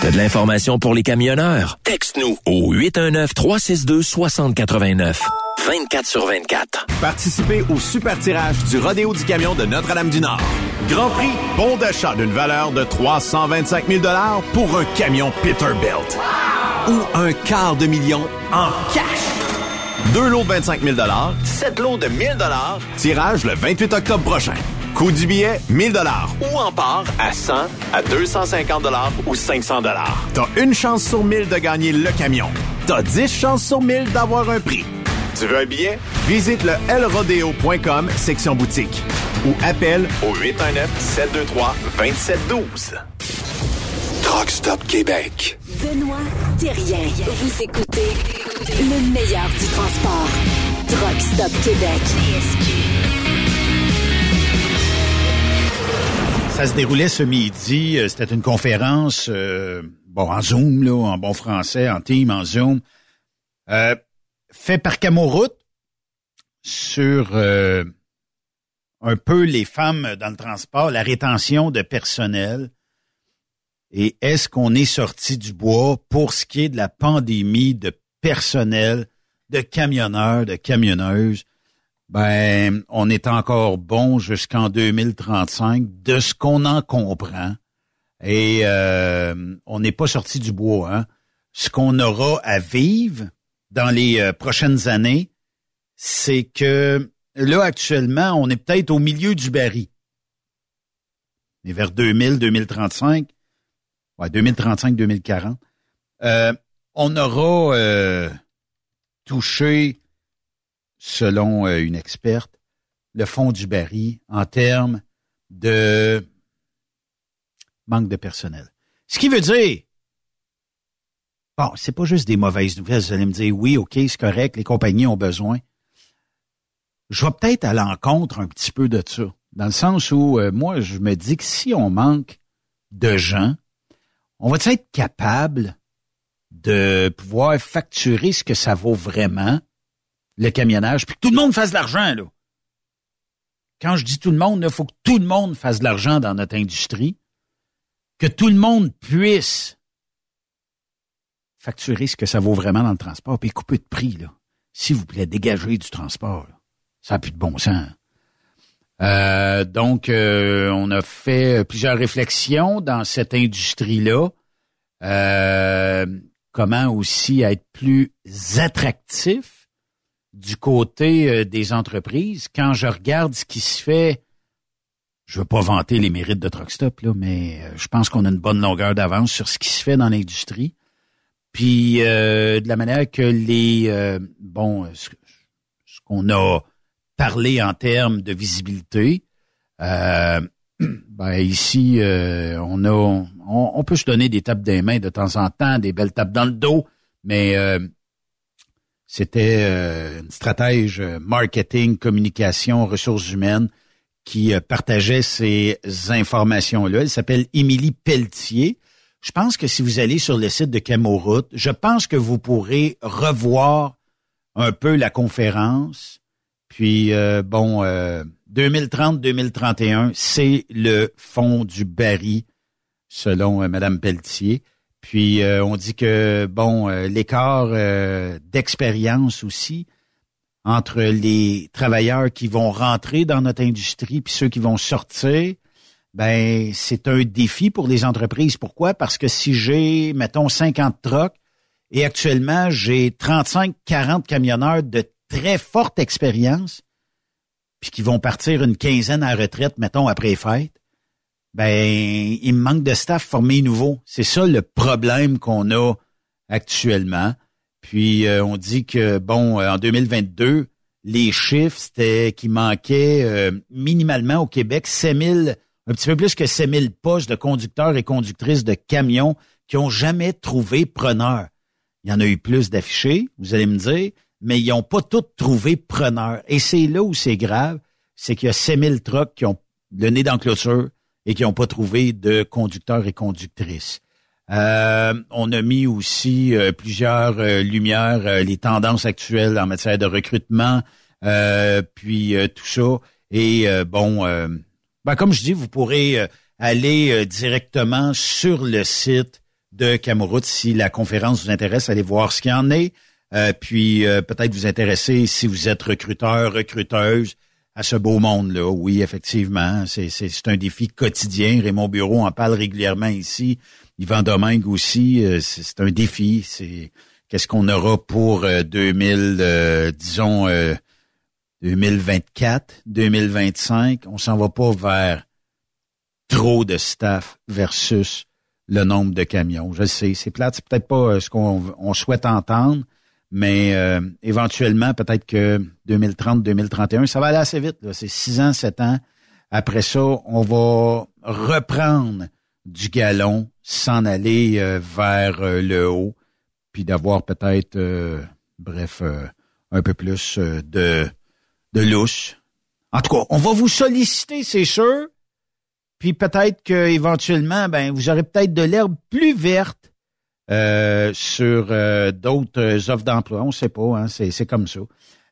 T'as de l'information pour les camionneurs? Texte-nous au 819-362-6089. 24 sur 24. Participez au super tirage du Rodéo du Camion de Notre-Dame-du-Nord. Grand prix, bon d'achat d'une valeur de 325 000 pour un camion Peterbilt. Ou un quart de million en cash. Deux lots de 25 000 sept lots de 1000 tirage le 28 octobre prochain. Coût du billet, 1000 dollars. Ou en part à 100, à 250 dollars ou 500 dollars. T'as une chance sur 1000 de gagner le camion. T'as 10 chances sur 1000 d'avoir un prix. Tu veux un billet? Visite le lrodeo.com, section boutique. Ou appelle au 819-723-2712. Truck Stop Québec. Benoît Thérien. Vous écoutez le meilleur du transport. Truck Stop Québec. Ça se déroulait ce midi. euh, C'était une conférence, euh, bon, en Zoom, là, en bon français, en team, en Zoom, euh, fait par Camoroute sur euh, un peu les femmes dans le transport, la rétention de personnel. Et est-ce qu'on est sorti du bois pour ce qui est de la pandémie de personnel, de camionneurs, de camionneuses? Ben, on est encore bon jusqu'en 2035, de ce qu'on en comprend. Et euh, on n'est pas sorti du bois. Hein? Ce qu'on aura à vivre dans les euh, prochaines années, c'est que là, actuellement, on est peut-être au milieu du baril. Et vers 2000, 2035, ouais, 2035, 2040, euh, on aura euh, touché selon euh, une experte, le fond du baril en termes de manque de personnel. Ce qui veut dire, bon, c'est pas juste des mauvaises nouvelles. Vous allez me dire, oui, OK, c'est correct, les compagnies ont besoin. Je vais peut-être à l'encontre un petit peu de ça, dans le sens où euh, moi, je me dis que si on manque de gens, on va être capable de pouvoir facturer ce que ça vaut vraiment, le camionnage, puis que tout le monde fasse de l'argent, là. Quand je dis tout le monde, il faut que tout le monde fasse de l'argent dans notre industrie, que tout le monde puisse facturer ce que ça vaut vraiment dans le transport, puis couper de prix, là. S'il vous plaît, dégagez du transport. Ça n'a plus de bon sens. Euh, donc, euh, on a fait plusieurs réflexions dans cette industrie-là. Euh, comment aussi être plus attractif du côté euh, des entreprises. Quand je regarde ce qui se fait, je veux pas vanter les mérites de Truckstop, là, mais euh, je pense qu'on a une bonne longueur d'avance sur ce qui se fait dans l'industrie. Puis euh, de la manière que les bon ce, qu'on a parlé en termes de visibilité, [clears throat] ben ici, euh, on a, on, peut se donner des tapes des mains de temps en temps, des belles tapes dans le dos, mais euh, c'était euh, une stratège marketing, communication, ressources humaines qui partageait ces informations-là. Elle s'appelle Émilie Pelletier. Je pense que si vous allez sur le site de Camoroute, je pense que vous pourrez revoir un peu la conférence. Puis, bon, 2030-2031, c'est le fond du baril, selon euh, Madame Pelletier. Puis euh, on dit que bon, euh, l'écart d'expérience aussi entre les travailleurs qui vont rentrer dans notre industrie puis ceux qui vont sortir, ben c'est un défi pour les entreprises. Pourquoi? Parce que si j'ai mettons 50 trocs et actuellement j'ai 35 40 camionneurs de très forte expérience, puis qui vont partir une quinzaine à retraite, mettons, après les ben, il manque de staff formé nouveau. C'est ça le problème qu'on a actuellement. Puis euh, on dit que, bon, euh, en 2022, les chiffres, c'était qu'il manquait euh, minimalement au Québec 7000, un petit peu plus que 7000 postes de conducteurs et conductrices de camions qui ont jamais trouvé preneur. Il y en a eu plus d'affichés, vous allez me dire, mais ils n'ont pas tous trouvé preneur. Et c'est là où c'est grave, c'est qu'il y a 6000 trucks qui ont le nez dans clôture et qui n'ont pas trouvé de conducteurs et conductrices. Euh, on a mis aussi euh, plusieurs euh, lumières, les tendances actuelles en matière de recrutement, puis tout ça. Et bon, ben, comme je dis, vous pourrez aller directement sur le site de Camoroute si la conférence vous intéresse, allez voir ce qu'il y en est. Euh, puis euh, peut-être vous intéresser si vous êtes recruteur, recruteuse à ce beau monde-là. Oui, effectivement, c'est, un défi quotidien. Raymond Bureau en parle régulièrement ici. Yvan Domingue aussi, euh, c'est, un défi. C'est qu'est-ce qu'on aura pour 2000, disons 2024, 2025. On s'en va pas vers trop de staff versus le nombre de camions. Je sais, c'est plate, c'est peut-être pas ce qu'on on souhaite entendre, mais euh, éventuellement, peut-être que 2030-2031, ça va aller assez vite. C'est six ans, sept ans. Après ça, on va reprendre du galon, s'en aller euh, vers euh, le haut, puis d'avoir peut-être, bref, un peu plus de, de louche. En tout cas, on va vous solliciter, c'est sûr. Puis peut-être qu'éventuellement, ben, vous aurez peut-être de l'herbe plus verte euh, sur euh, d'autres offres d'emploi. On sait pas, hein, c'est, comme ça.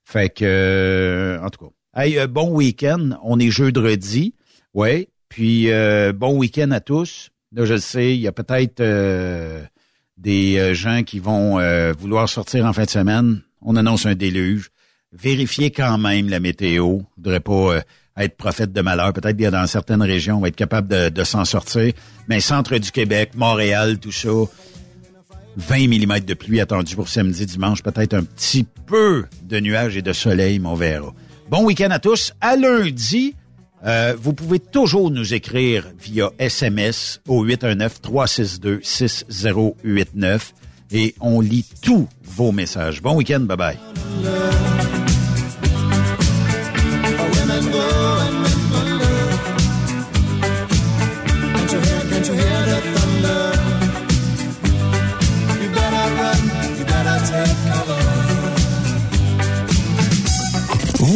Fait que, euh, en tout cas, hey, bon week-end. On est jeudi, ouais. Puis bon week-end à tous. Là, je le sais, il y a peut-être des gens qui vont vouloir sortir en fin de semaine. On annonce un déluge. Vérifiez quand même la météo. Je voudrais pas être prophète de malheur. Peut-être bien dans certaines régions, on va être capable de, de s'en sortir. Mais centre du Québec, Montréal, tout ça, 20 mm de pluie attendu pour samedi, dimanche, peut-être un petit peu de nuages et de soleil, mais on. Bon week-end à tous. À lundi, euh, vous pouvez toujours nous écrire via SMS au 819-362-6089 et on lit tous vos messages. Bon week-end, bye bye.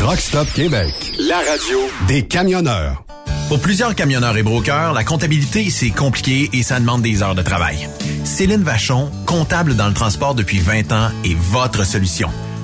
Rockstop Québec. La radio Des camionneurs. Pour plusieurs camionneurs et brokers, la comptabilité, c'est compliqué et ça demande des heures de travail. Céline Vachon, comptable dans le transport depuis 20 ans, est votre solution.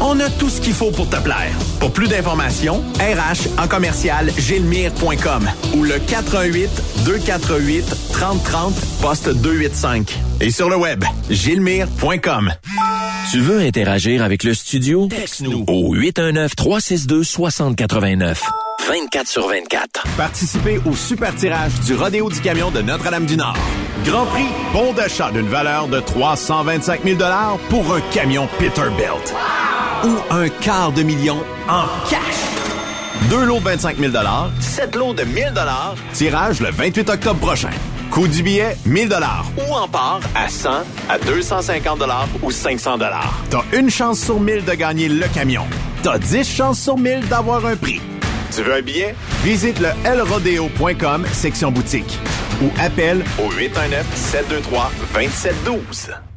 On a tout ce qu'il faut pour te plaire. Pour plus d'informations, RH en commercial gilmire.com ou le 418 248 3030 poste 285. Et sur le web, gilmire.com. Tu veux interagir avec le studio? Texte-nous au 819-362-6089. 24 sur 24. Participez au super tirage du Rodéo du Camion de Notre-Dame-du-Nord. Grand prix, bon d'achat d'une valeur de 325 000 pour un camion Peterbilt. Ou un quart de million en cash. Deux lots de 25 000 sept lots de 1000 tirage le 28 octobre prochain. Coût du billet, 1000 ou en part à 100, à 250 ou 500 T'as une chance sur 1000 de gagner le camion. T'as 10 chances sur 1000 d'avoir un prix. Tu veux un billet? Visite le lrodeo.com, section boutique. Ou appelle au 819-723-2712.